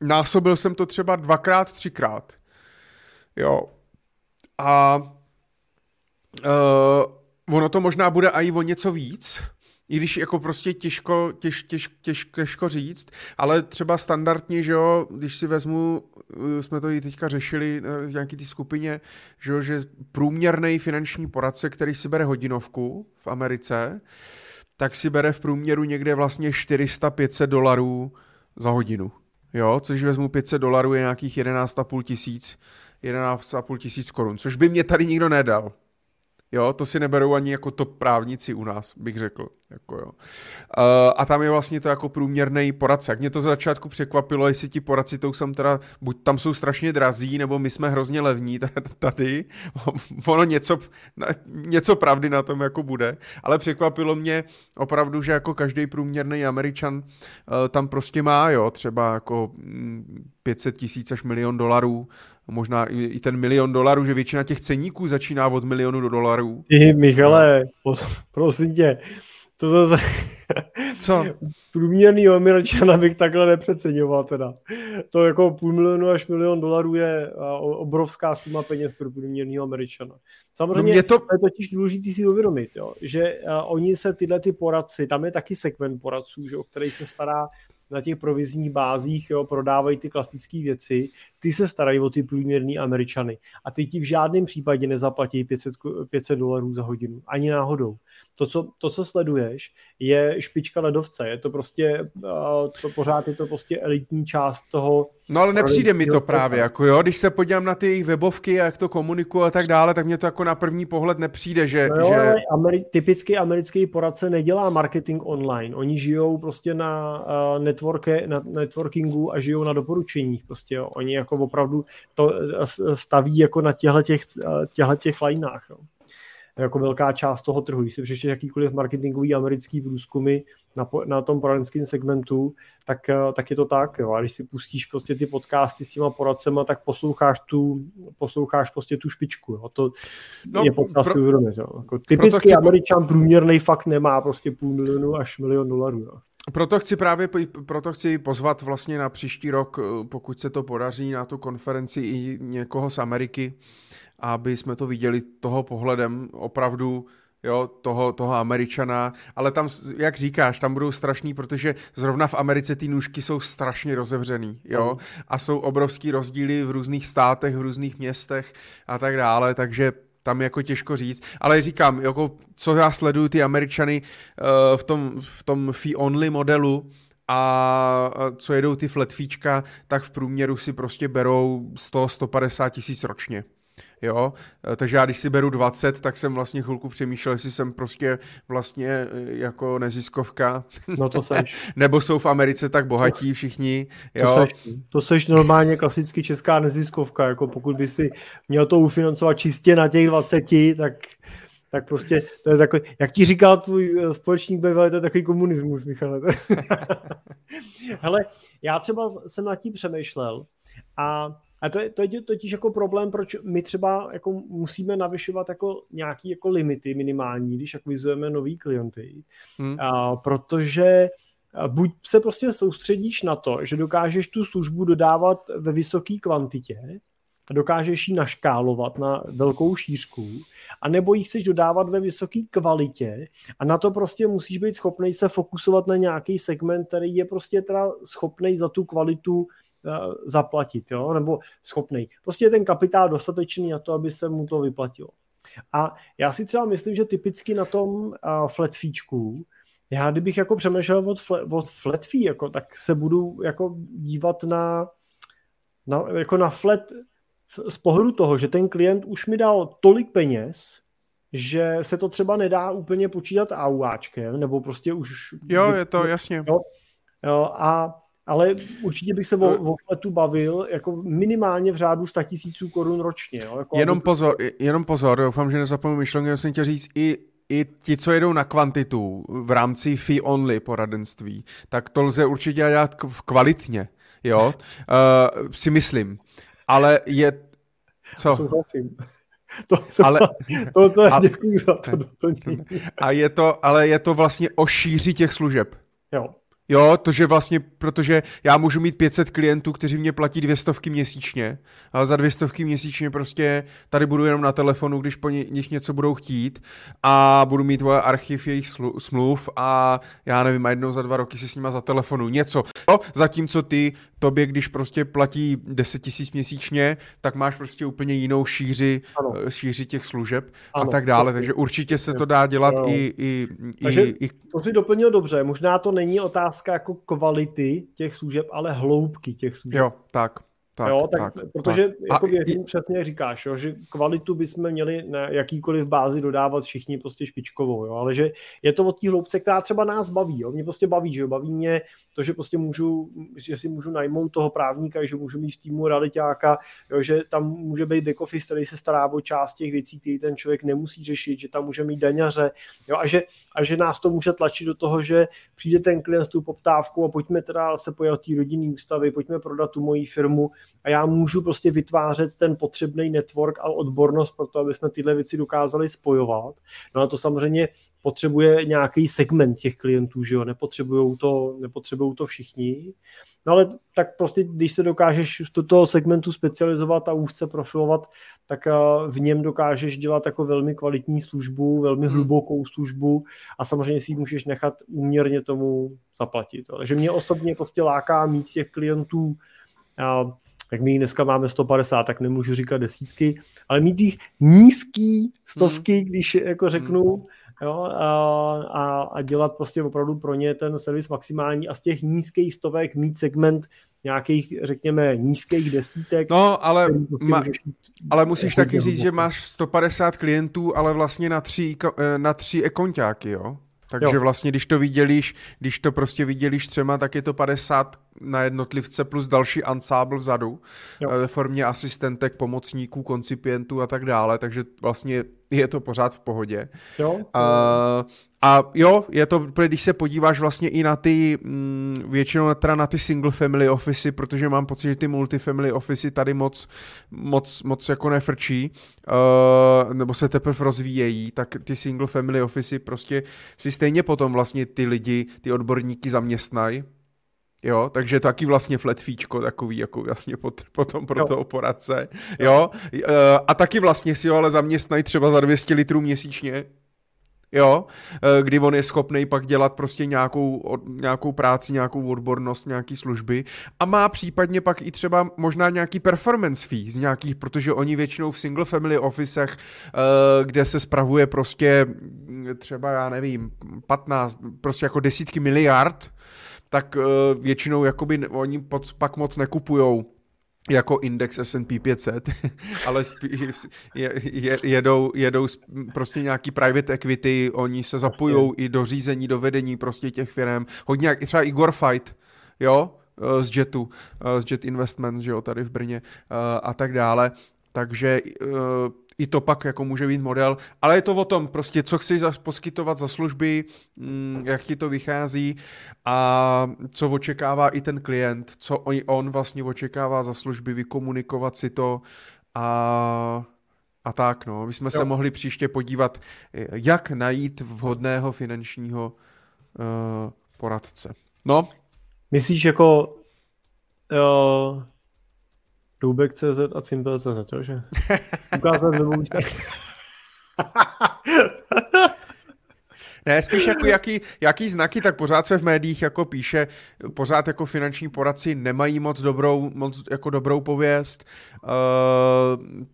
násobil jsem to třeba dvakrát, třikrát. Jo. A uh, ono to možná bude i o něco víc, i když jako prostě těžko, těž, těž, těž, těžko říct, ale třeba standardně, že jo, když si vezmu, eh, jsme to i teďka řešili v nějaký té skupině, že jo, že průměrný finanční poradce, který si bere hodinovku v Americe, tak si bere v průměru někde vlastně 400-500 dolarů za hodinu. Jo, což vezmu 500 dolarů je nějakých 11,5 tisíc, 11,5 tisíc korun, což by mě tady nikdo nedal. Jo, to si neberou ani jako to právníci u nás, bych řekl. Jako jo. Uh, a tam je vlastně to jako průměrný poradce. Jak mě to z začátku překvapilo, jestli ti poradci to jsem teda, buď tam jsou strašně drazí, nebo my jsme hrozně levní tady. ono něco, něco pravdy na tom jako bude. Ale překvapilo mě opravdu, že jako každý průměrný američan uh, tam prostě má, jo, třeba jako 500 mm, tisíc až milion dolarů možná i, ten milion dolarů, že většina těch ceníků začíná od milionu do dolarů. Ty, Michale, no. prosím tě, to zase... Co? Průměrný Američana bych takhle nepřeceňoval teda. To jako půl milionu až milion dolarů je obrovská suma peněz pro průměrného Američana. Samozřejmě no to... to... je totiž důležité si uvědomit, jo, že oni se tyhle ty poradci, tam je taky segment poradců, že, o který se stará na těch provizních bázích jo, prodávají ty klasické věci, ty se starají o ty průměrný američany a ty ti v žádném případě nezaplatí 500, 500 dolarů za hodinu, ani náhodou. To co, to, co sleduješ, je špička ledovce, je to prostě, to pořád je to prostě elitní část toho. No ale nepřijde mi to právě, jako jo, když se podívám na ty jejich webovky a jak to komunikují a tak dále, tak mě to jako na první pohled nepřijde, že... No jo, že... Ameri- typicky americký poradce nedělá marketing online, oni žijou prostě na, uh, networke, na networkingu a žijou na doporučeních, prostě jo. oni jako opravdu to staví jako na těchto těch, těchto těch lineách, jo jako velká část toho trhu. Když si přečteš jakýkoliv marketingový americký průzkumy na, na tom poradenském segmentu, tak, eh, tak je to tak. Jo. A když si pustíš prostě ty podcasty s těma poradcema, tak posloucháš tu, posloucháš prostě tu špičku. Jo. To no, je potřeba pro, si uvědomit. Jo. Jako typický američan po... průměrný fakt nemá prostě půl milionu až milion dolarů. Jo. Proto chci právě proto chci pozvat vlastně na příští rok, eh, pokud se to podaří, na tu konferenci i někoho z Ameriky, aby jsme to viděli toho pohledem opravdu jo, toho, toho Američana, ale tam, jak říkáš, tam budou strašný, protože zrovna v Americe ty nůžky jsou strašně rozevřený, jo, a jsou obrovský rozdíly v různých státech, v různých městech a tak dále, takže tam jako těžko říct, ale říkám, jako co já sleduju ty Američany uh, v tom, v tom fee-only modelu, a co jedou ty flatfíčka, tak v průměru si prostě berou 100-150 tisíc ročně. Jo, e, takže já když si beru 20, tak jsem vlastně chvilku přemýšlel, jestli jsem prostě vlastně e, jako neziskovka. No to seš. Nebo jsou v Americe tak bohatí všichni. Jo. To, seš, to seš normálně klasicky česká neziskovka, jako pokud by si měl to ufinancovat čistě na těch 20, tak tak prostě to je takový, jak ti říkal tvůj e, společník Bevel, to je takový komunismus, Michale. Hele, já třeba jsem nad tím přemýšlel a a to je, to je totiž jako problém, proč my třeba jako musíme navyšovat jako nějaký jako limity minimální, když akvizujeme nový klienty, hmm. a, protože buď se prostě soustředíš na to, že dokážeš tu službu dodávat ve vysoké kvantitě, a dokážeš ji naškálovat na velkou šířku, anebo ji chceš dodávat ve vysoké kvalitě a na to prostě musíš být schopný se fokusovat na nějaký segment, který je prostě teda schopný za tu kvalitu zaplatit, jo? nebo schopný. Prostě je ten kapitál dostatečný na to, aby se mu to vyplatilo. A já si třeba myslím, že typicky na tom uh, flat feečku, já kdybych jako přemýšlel od, fl- od flat fee, jako, tak se budu jako dívat na, na, jako na flat z pohledu toho, že ten klient už mi dal tolik peněz, že se to třeba nedá úplně počítat AUáčkem, nebo prostě už... Jo, je to jasně. Jo, jo, a, ale určitě bych se o, o fletu bavil jako minimálně v řádu 100 tisíců korun ročně. Jo, jako jenom, aby... pozor, jenom pozor, doufám, že nezapomenu myšlenku, jsem chtěl říct, i i ti, co jedou na kvantitu v rámci fee only poradenství, tak to lze určitě dělat kvalitně, jo, uh, si myslím ale je... Co? Souhlasím. To, ale, to, to je, ale, děkuji za to doplnění. A je to, ale je to vlastně o šíři těch služeb. Jo. Jo, to, že vlastně, protože já můžu mít 500 klientů, kteří mě platí dvě stovky měsíčně, ale za dvě stovky měsíčně prostě tady budu jenom na telefonu, když po když něco budou chtít a budu mít tvoje archiv jejich slu, smluv a já nevím, a jednou za dva roky si s nima za telefonu něco. No, zatímco ty, tobě, když prostě platí 10 tisíc měsíčně, tak máš prostě úplně jinou šíři, ano. Eh, šíři těch služeb ano. a tak dále, takže určitě se to dá dělat ano. i, i, takže i, i... to si doplnil dobře, možná to není otázka jako kvality těch služeb, ale hloubky těch služeb. Jo, tak. Tak, jo, tak, tak protože tak. jako věřím, přesně říkáš, jo, že kvalitu bychom měli na jakýkoliv bázi dodávat všichni prostě špičkovou, jo, ale že je to od té hloubce, která třeba nás baví, jo, mě prostě baví, že jo, baví mě to, že prostě můžu, že si můžu najmout toho právníka, že můžu mít v týmu realitáka, jo, že tam může být back office, který se stará o část těch věcí, které ten člověk nemusí řešit, že tam může mít daňaře, jo, a že, a že nás to může tlačit do toho, že přijde ten klient s tou poptávkou a pojďme teda se pojat té rodinné ústavy, pojďme prodat tu moji firmu, a já můžu prostě vytvářet ten potřebný network a odbornost pro to, aby jsme tyhle věci dokázali spojovat. No a to samozřejmě potřebuje nějaký segment těch klientů, že jo, nepotřebují to, nepotřebujou to všichni. No ale tak prostě, když se dokážeš do toho segmentu specializovat a úzce profilovat, tak eh, v něm dokážeš dělat jako velmi kvalitní službu, velmi hmm. hlubokou službu a samozřejmě si ji můžeš nechat úměrně tomu zaplatit. Takže mě osobně prostě láká mít těch klientů eh, tak my dneska máme 150, tak nemůžu říkat desítky, ale mít jich nízký stovky, hmm. když jako řeknu, hmm. jo, a, a, dělat prostě opravdu pro ně ten servis maximální a z těch nízkých stovek mít segment nějakých, řekněme, nízkých desítek. No, ale, prostě ma, ale musíš taky říct, že máš 150 klientů, ale vlastně na tři, na tři ekonťáky, jo? Takže jo. vlastně, když to vidělíš, když to prostě vidělíš třema, tak je to 50 na jednotlivce plus další ansábl vzadu jo. Eh, ve formě asistentek, pomocníků, koncipientů a tak dále, takže vlastně je to pořád v pohodě. Jo. A, a jo, je to, když se podíváš vlastně i na ty, mm, většinou teda na ty single family office, protože mám pocit, že ty multifamily office tady moc, moc, moc jako nefrčí, uh, nebo se teprve rozvíjejí, tak ty single family office prostě si stejně potom vlastně ty lidi, ty odborníky zaměstnají, Jo, takže taky vlastně flatfíčko takový, jako jasně pot, potom pro jo. toho poradce. Jo, e, a taky vlastně si ho ale zaměstnají třeba za 200 litrů měsíčně, jo, e, kdy on je schopný pak dělat prostě nějakou, nějakou práci, nějakou odbornost, nějaký služby a má případně pak i třeba možná nějaký performance fee z nějakých, protože oni většinou v single family officech, e, kde se spravuje prostě třeba, já nevím, 15, prostě jako desítky miliard, tak uh, většinou jakoby oni pak moc nekupujou jako index S&P 500, ale spíš je, je, jedou, jedou prostě nějaký private equity, oni se zapojují i do řízení, do vedení prostě těch firm. Hodně, jak třeba Igor Fight, jo, eh, z Jetu, eh, z Jet Investments, že jo, tady v Brně a tak dále. Takže i to pak jako může být model, ale je to o tom prostě, co chceš poskytovat za služby, mm, jak ti to vychází a co očekává i ten klient, co on, on vlastně očekává za služby, vykomunikovat si to a a tak, no. My jsme jo. se mohli příště podívat, jak najít vhodného finančního uh, poradce. No. Myslíš jako uh, Dubek.cz a Cimpel.cz, jo, že? Ukázat webový Ne, spíš jako jaký, jaký znaky, tak pořád se v médiích jako píše, pořád jako finanční poradci nemají moc dobrou, moc jako dobrou pověst. Uh,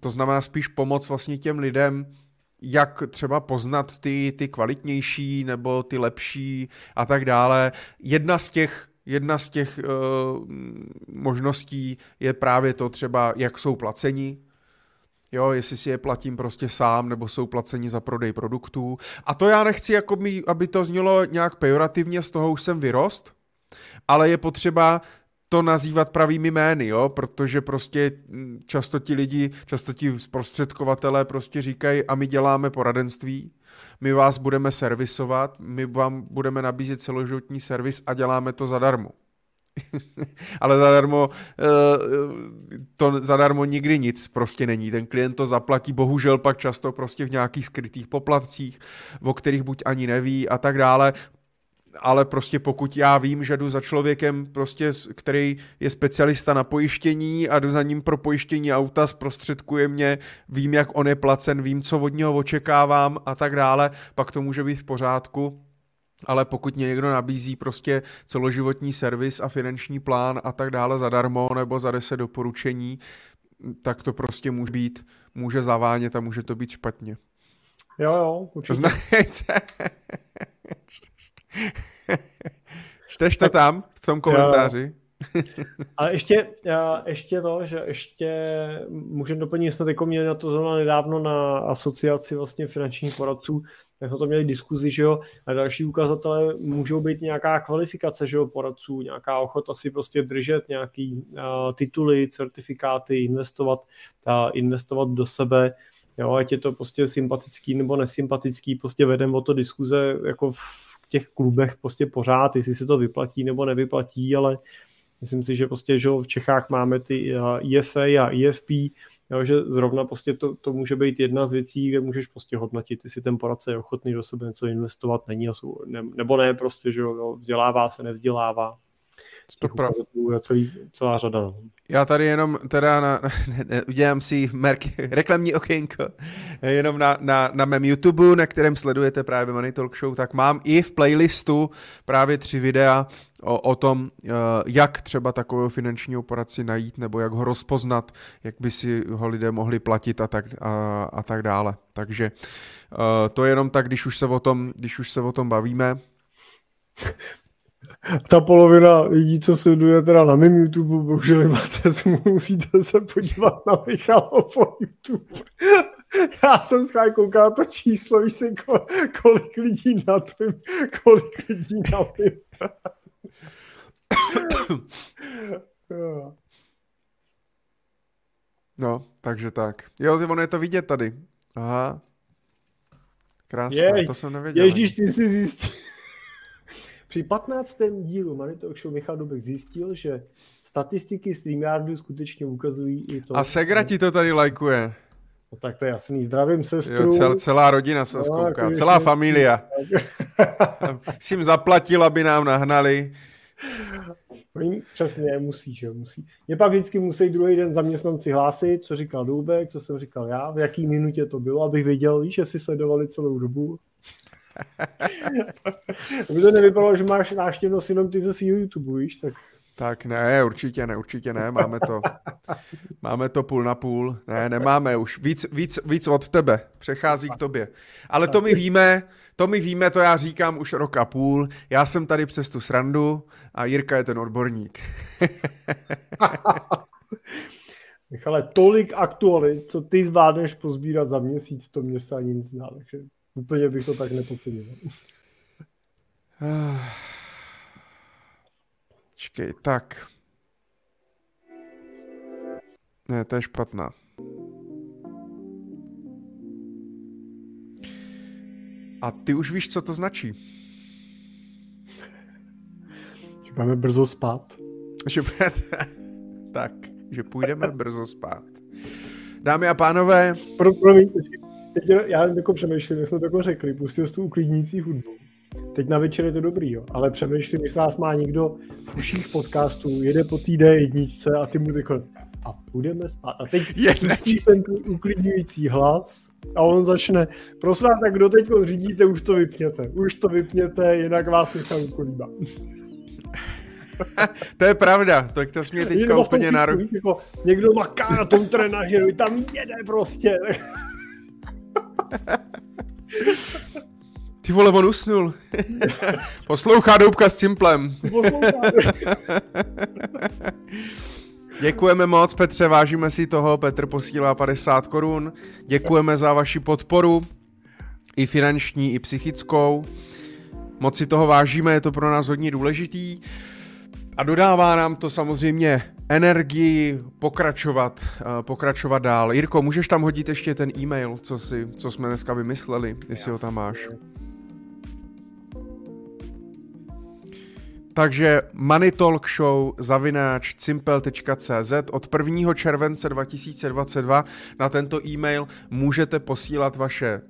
to znamená spíš pomoc vlastně těm lidem, jak třeba poznat ty, ty kvalitnější nebo ty lepší a tak dále. Jedna z těch Jedna z těch uh, možností je právě to třeba, jak jsou placeni, jo, jestli si je platím prostě sám, nebo jsou placeni za prodej produktů. A to já nechci, jako mi, aby to znělo nějak pejorativně, z toho už jsem vyrost, ale je potřeba to nazývat pravými jmény, jo, protože prostě hm, často ti lidi, často ti zprostředkovatelé prostě říkají a my děláme poradenství, my vás budeme servisovat, my vám budeme nabízet celoživotní servis a děláme to zadarmo. Ale zadarmo, eh, to zadarmo nikdy nic prostě není. Ten klient to zaplatí, bohužel pak často prostě v nějakých skrytých poplatcích, o kterých buď ani neví a tak dále ale prostě pokud já vím, že jdu za člověkem, prostě, který je specialista na pojištění a jdu za ním pro pojištění auta, zprostředkuje mě, vím, jak on je placen, vím, co od něho očekávám a tak dále, pak to může být v pořádku. Ale pokud někdo nabízí prostě celoživotní servis a finanční plán a tak dále zadarmo nebo za 10 doporučení, tak to prostě může být, může zavánět a může to být špatně. Jo, jo, určitě. Čteš to tam, v tom komentáři? Ale ještě, ještě to, že ještě můžeme doplnit, jsme teď měli na to zrovna nedávno na asociaci vlastně finančních poradců, tak jsme to měli diskuzi, že jo, a další ukazatele můžou být nějaká kvalifikace, že jo, poradců, nějaká ochota si prostě držet nějaký uh, tituly, certifikáty, investovat, uh, investovat do sebe, jo, ať je to prostě sympatický nebo nesympatický, prostě vedem o to diskuze jako v těch klubech prostě pořád, jestli se to vyplatí nebo nevyplatí, ale myslím si, že prostě že v Čechách máme ty IFA a IFP, jo, že zrovna prostě to, to může být jedna z věcí, kde můžeš prostě hodnotit, jestli ten poradce je ochotný do sebe něco investovat, není, nebo ne, prostě, že jo, vzdělává se, nevzdělává. To je celý, celá řada. No. Já tady jenom teda na, ne, ne, udělám si merk, reklamní okénko, jenom na, na, na mém YouTube, na kterém sledujete právě Money Talk Show, tak mám i v playlistu právě tři videa o, o tom, eh, jak třeba takového finančního poradci najít, nebo jak ho rozpoznat, jak by si ho lidé mohli platit a tak, a, a tak dále. Takže eh, to je jenom tak, když už se o tom, když už se o tom bavíme. ta polovina lidí, co sleduje teda na mém YouTube, bohužel máte, musíte se podívat na Michalovo YouTube. Já jsem schválně koukal to číslo, víš si, kolik lidí na tvým, kolik lidí na tvým. No, takže tak. Jo, ono je to vidět tady. Aha. Krásné, Jej, to jsem nevěděl. Ježíš, ty jsi zjistil. Při 15. dílu Money Talk Show Michal Dubek zjistil, že statistiky StreamYardu skutečně ukazují i to... A Segra ti to tady lajkuje. No tak to je jasný, zdravím sestru. Jo, cel, celá rodina se no, zkouká, celá familia. Jsi zaplatil, aby nám nahnali. Oni přesně, musí, že musí. Mě pak vždycky musí druhý den zaměstnanci hlásit, co říkal Důbek, co jsem říkal já, v jaký minutě to bylo, abych věděl, víš, jestli sledovali celou dobu. Aby to nevypadalo, že máš návštěvnost jenom ty ze svého YouTube, víš, tak... Tak ne, určitě ne, určitě ne, máme to, máme to půl na půl, ne, nemáme už, víc, víc, víc od tebe, přechází k tobě. Ale to my víme, to my víme, to já říkám už rok a půl, já jsem tady přes tu srandu a Jirka je ten odborník. Michale, tolik aktualit, co ty zvládneš pozbírat za měsíc, to mě se ani nic dá, takže Úplně bych to tak nepocenil. Čekej, tak. Ne, to je špatná. A ty už víš, co to značí. Že budeme brzo spát. Že tak, že půjdeme brzo spát. Dámy a pánové... Pro, promiň, teď já jako přemýšlím, jak jsme to jako řekli, pustil jsi tu uklidnící hudbu. Teď na večer je to dobrý, jo. ale přemýšlím, jestli nás má někdo v uších podcastu, jede po té jedničce a ty mu jako a půjdeme spát. A teď pustí ten uklidňující hlas a on začne, prosím vás, tak kdo teď řídíte, už to vypněte. Už to vypněte, jinak vás nechám ukolíbat. to je pravda, to, to jsi mě teďka úplně na jako, Někdo maká na tom trenažeru, tam jede prostě. Ty vole, on usnul. Poslouchá Doubka s Cimplem. Děkujeme moc, Petře, vážíme si toho. Petr posílá 50 korun. Děkujeme za vaši podporu, i finanční, i psychickou. Moc si toho vážíme, je to pro nás hodně důležitý. A dodává nám to samozřejmě energii pokračovat, uh, pokračovat dál. Jirko, můžeš tam hodit ještě ten e-mail, co, si, co jsme dneska vymysleli, jestli ho tam máš. Takže Money Talk Show zavináč cimpel.cz od 1. července 2022 na tento e-mail můžete posílat vaše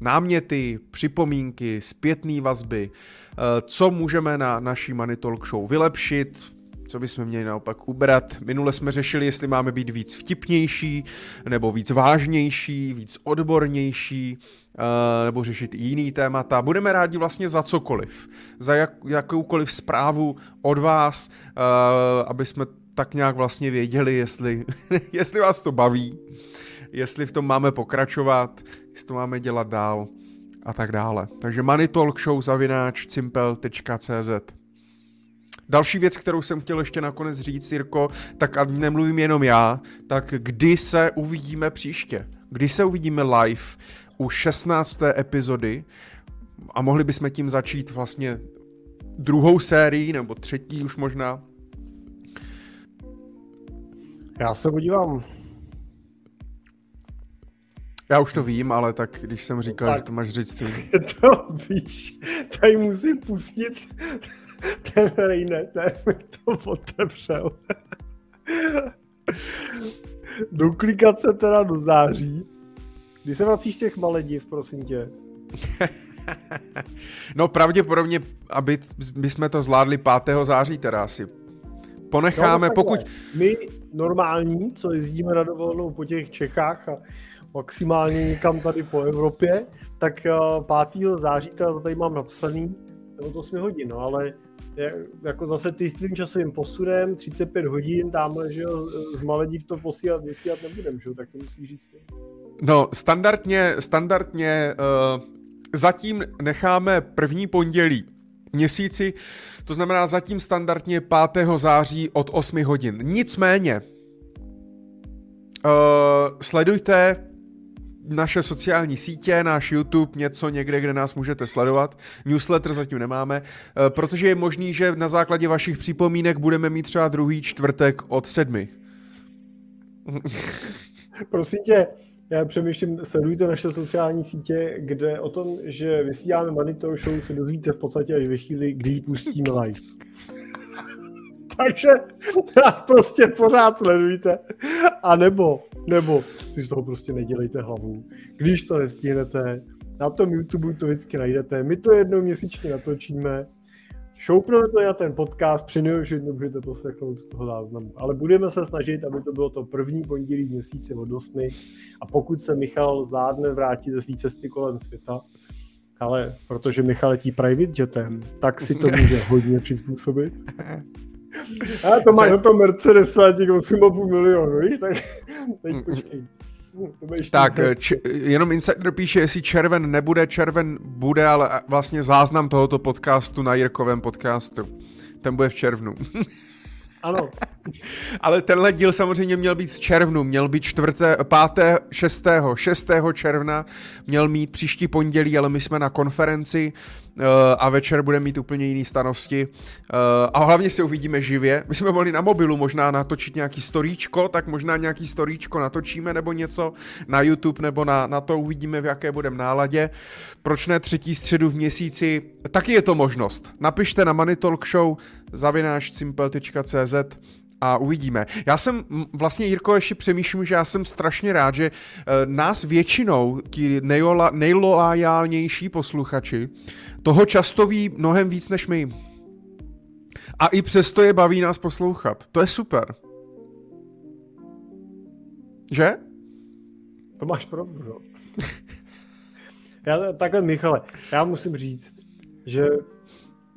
náměty, připomínky, zpětné vazby, eh, co můžeme na naší Money Talk Show vylepšit, co bychom měli naopak ubrat. Minule jsme řešili, jestli máme být víc vtipnější, nebo víc vážnější, víc odbornější, uh, nebo řešit jiný témata. Budeme rádi vlastně za cokoliv. Za jak, jakoukoliv zprávu od vás, uh, aby jsme tak nějak vlastně věděli, jestli, jestli vás to baví, jestli v tom máme pokračovat, jestli to máme dělat dál a tak dále. Takže Money Další věc, kterou jsem chtěl ještě nakonec říct, Jirko, tak a nemluvím jenom já, tak kdy se uvidíme příště? Kdy se uvidíme live u 16. epizody a mohli bychom tím začít vlastně druhou sérii, nebo třetí už možná? Já se podívám. Já už to vím, ale tak když jsem říkal, tak, že to máš říct ty. To víš, tady musím pustit ten Rejne, ten mi to otevřel. Doklikat se teda do září. Kdy se vracíš těch Malediv, prosím tě? no pravděpodobně, aby jsme to zvládli 5. září teda asi. Ponecháme, no, no pokud... My normální, co jezdíme na dovolenou po těch Čechách a maximálně někam tady po Evropě, tak 5. Eh, září teda to tady mám napsaný, nebo to 8 hodin, no ale jako zase ty s tím časovým posudem, 35 hodin, tamhle, že jo, z Malediv to posílat, vysílat nebudem, že jo, tak to musí říct. No, standardně, standardně uh, zatím necháme první pondělí měsíci, to znamená zatím standardně 5. září od 8 hodin. Nicméně, uh, sledujte naše sociální sítě, náš YouTube, něco někde, kde nás můžete sledovat. Newsletter zatím nemáme, eh, protože je možný, že na základě vašich připomínek budeme mít třeba druhý čtvrtek od sedmi. Prosím tě, já přemýšlím, sledujte naše sociální sítě, kde o tom, že vysíláme Monitor Show, se dozvíte v podstatě až ve chvíli, kdy ji pustíme live. Takže nás prostě pořád sledujte. A nebo, nebo si z toho prostě nedělejte hlavu. Když to nestihnete, na tom YouTube to vždycky najdete. My to jednou měsíčně natočíme. Šoupneme to na ten podcast, při že můžete poslechnout z toho záznamu. Ale budeme se snažit, aby to bylo to první pondělí měsíce od 8. A pokud se Michal zvládne vrátit ze své cesty kolem světa, ale protože Michal letí private jetem, tak si to může hodně přizpůsobit. A to má na to Mercedes a těch 8,5 milionu, víš? Tak teď počkej. Tak, č- jenom Insider píše, jestli červen nebude, červen bude, ale vlastně záznam tohoto podcastu na Jirkovém podcastu. Ten bude v červnu. Ano. ale tenhle díl samozřejmě měl být v červnu, měl být 4., 5., 6., 6. června, měl mít příští pondělí, ale my jsme na konferenci, a večer budeme mít úplně jiný starosti a hlavně se uvidíme živě. My jsme mohli na mobilu možná natočit nějaký storíčko, tak možná nějaký storíčko natočíme nebo něco na YouTube nebo na, na to uvidíme, v jaké budeme náladě. Proč ne třetí středu v měsíci? Taky je to možnost. Napište na Money Talk Show simple.cz a uvidíme. Já jsem vlastně, Jirko, ještě přemýšlím, že já jsem strašně rád, že uh, nás většinou, ti nejloajálnější posluchači, toho často ví mnohem víc než my. A i přesto je baví nás poslouchat. To je super. Že? To máš pravdu, no. já, takhle, Michale, já musím říct, že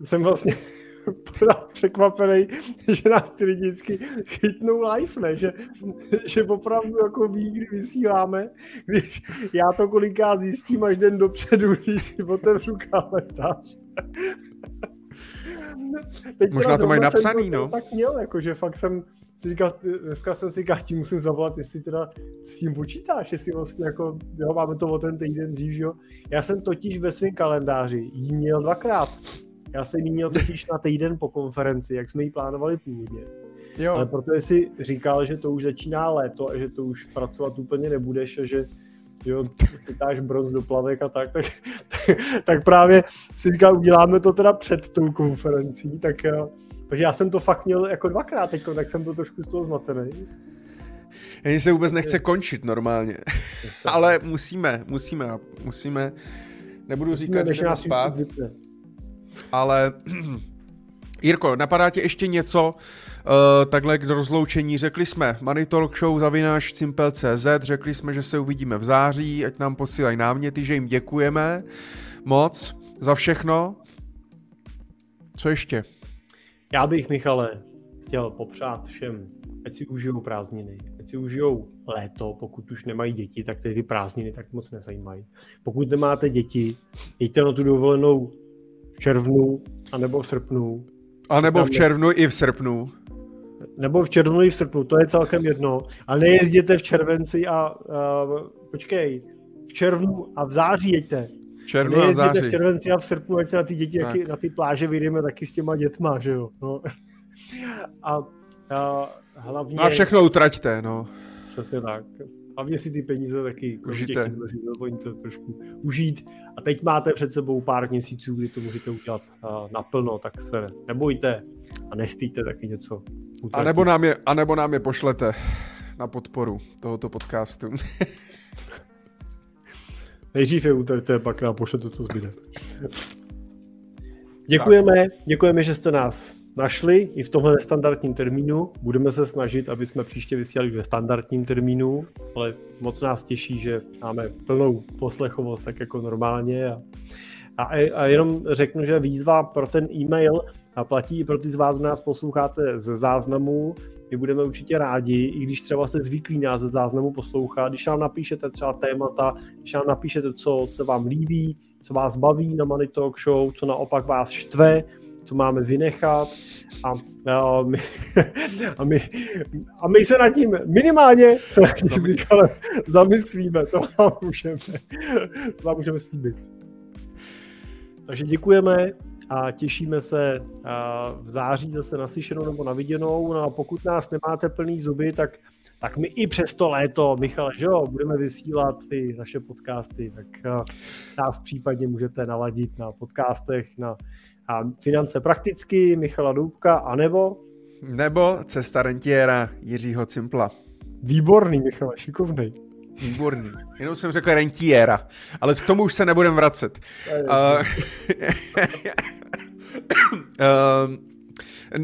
jsem vlastně překvapený, že nás ty lidi vždycky chytnou live, ne? Že, že opravdu jako ví, kdy vysíláme, když já to koliká zjistím až den dopředu, když si otevřu kalendář. Teď Možná to mají napsaný, no. Tak měl, jako, že fakt jsem si říkal, dneska jsem si říkal, tím musím zavolat, jestli teda s tím počítáš, jestli vlastně jako, jo, máme to o ten týden dřív, jo. Já jsem totiž ve svém kalendáři jí měl dvakrát. Já jsem jí měl totiž na týden po konferenci, jak jsme ji plánovali původně. Jo. Ale protože si říkal, že to už začíná léto a že to už pracovat úplně nebudeš a že jo, chytáš bronz do plavek a tak, tak, tak, tak právě si říkal, uděláme to teda před tou konferencí, tak takže já jsem to fakt měl jako dvakrát teď, tak jsem byl trošku z toho zmatený. Ani se vůbec nechce končit normálně. Ale musíme, musíme, musíme. Nebudu musíme, říkat, že nás spát. Ale Jirko, napadá tě ještě něco uh, takhle k rozloučení? Řekli jsme Money Talk Show zavináš Cimpel.cz, řekli jsme, že se uvidíme v září, ať nám posílají náměty, že jim děkujeme moc za všechno. Co ještě? Já bych, Michale, chtěl popřát všem, ať si užijou prázdniny, ať si užijou léto, pokud už nemají děti, tak ty prázdniny tak moc nezajímají. Pokud nemáte děti, jeďte na tu dovolenou v červnu, anebo v srpnu. A nebo v červnu i v srpnu. Nebo v červnu i v srpnu, to je celkem jedno. Ale nejezděte v červenci a uh, počkej, v červnu a v září jeďte červnu a září. v červenci a v srpnu, ať se na ty děti, jak, na ty pláže vyjdeme taky s těma dětma, že jo. No. A, a hlavně... A všechno utraťte, no. Přesně tak. Hlavně si ty peníze taky užijte. to trošku užít. A teď máte před sebou pár měsíců, kdy to můžete udělat naplno, tak se nebojte a nestýjte taky něco. A nebo, nám je, a nebo nám je pošlete na podporu tohoto podcastu. Nejdřív je utraťte, pak nám to, co zbyde. Děkujeme, děkujeme, že jste nás našli i v tomhle nestandardním termínu. Budeme se snažit, aby jsme příště vysílali ve standardním termínu, ale moc nás těší, že máme plnou poslechovost tak jako normálně. A, a, a jenom řeknu, že výzva pro ten e-mail a platí i pro ty z vás, nás posloucháte ze záznamu. My budeme určitě rádi, i když třeba jste zvyklí nás ze záznamu poslouchat, když nám napíšete třeba témata, když nám napíšete, co se vám líbí, co vás baví na Money Talk Show, co naopak vás štve, co máme vynechat a, a, my, a, my, a my se nad tím minimálně se nad tím Michale, zamyslíme, to vám můžeme, to vám můžeme slíbit. Takže děkujeme a těšíme se v září zase na slyšenou nebo na viděnou. No a pokud nás nemáte plný zuby, tak, tak my i přes to léto, Michale, že jo, budeme vysílat ty naše podcasty, tak nás případně můžete naladit na podcastech, na a finance prakticky Michala Doubka, anebo nebo Cesta rentiera Jiřího Cimpla. Výborný, Michal, šikovný. Výborný. Jenom jsem řekl rentiera, ale k tomu už se nebudem vracet. Uh, uh,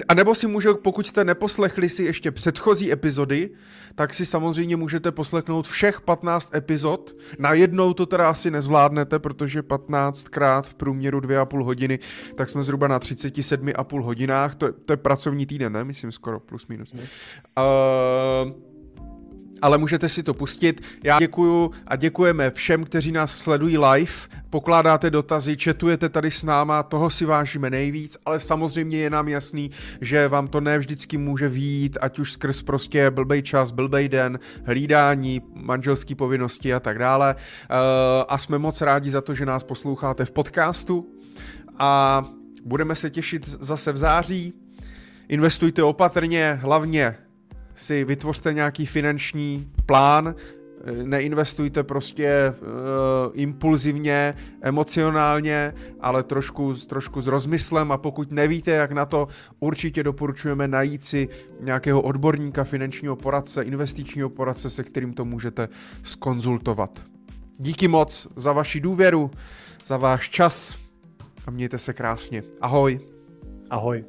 a nebo si může, pokud jste neposlechli si ještě předchozí epizody, tak si samozřejmě můžete poslechnout všech 15 epizod. Najednou to teda asi nezvládnete, protože 15 krát v průměru 2,5 hodiny, tak jsme zhruba na 37,5 hodinách. To, to je pracovní týden, ne? Myslím skoro, plus minus. Uh, ale můžete si to pustit. Já děkuju a děkujeme všem, kteří nás sledují live, pokládáte dotazy, četujete tady s náma, toho si vážíme nejvíc, ale samozřejmě je nám jasný, že vám to ne vždycky může výjít, ať už skrz prostě blbej čas, blbej den, hlídání, manželské povinnosti a tak dále. Uh, a jsme moc rádi za to, že nás posloucháte v podcastu a budeme se těšit zase v září. Investujte opatrně, hlavně si vytvořte nějaký finanční plán, neinvestujte prostě uh, impulzivně, emocionálně, ale trošku, trošku s rozmyslem a pokud nevíte, jak na to, určitě doporučujeme najít si nějakého odborníka, finančního poradce, investičního poradce, se kterým to můžete skonzultovat. Díky moc za vaši důvěru, za váš čas a mějte se krásně. Ahoj. Ahoj.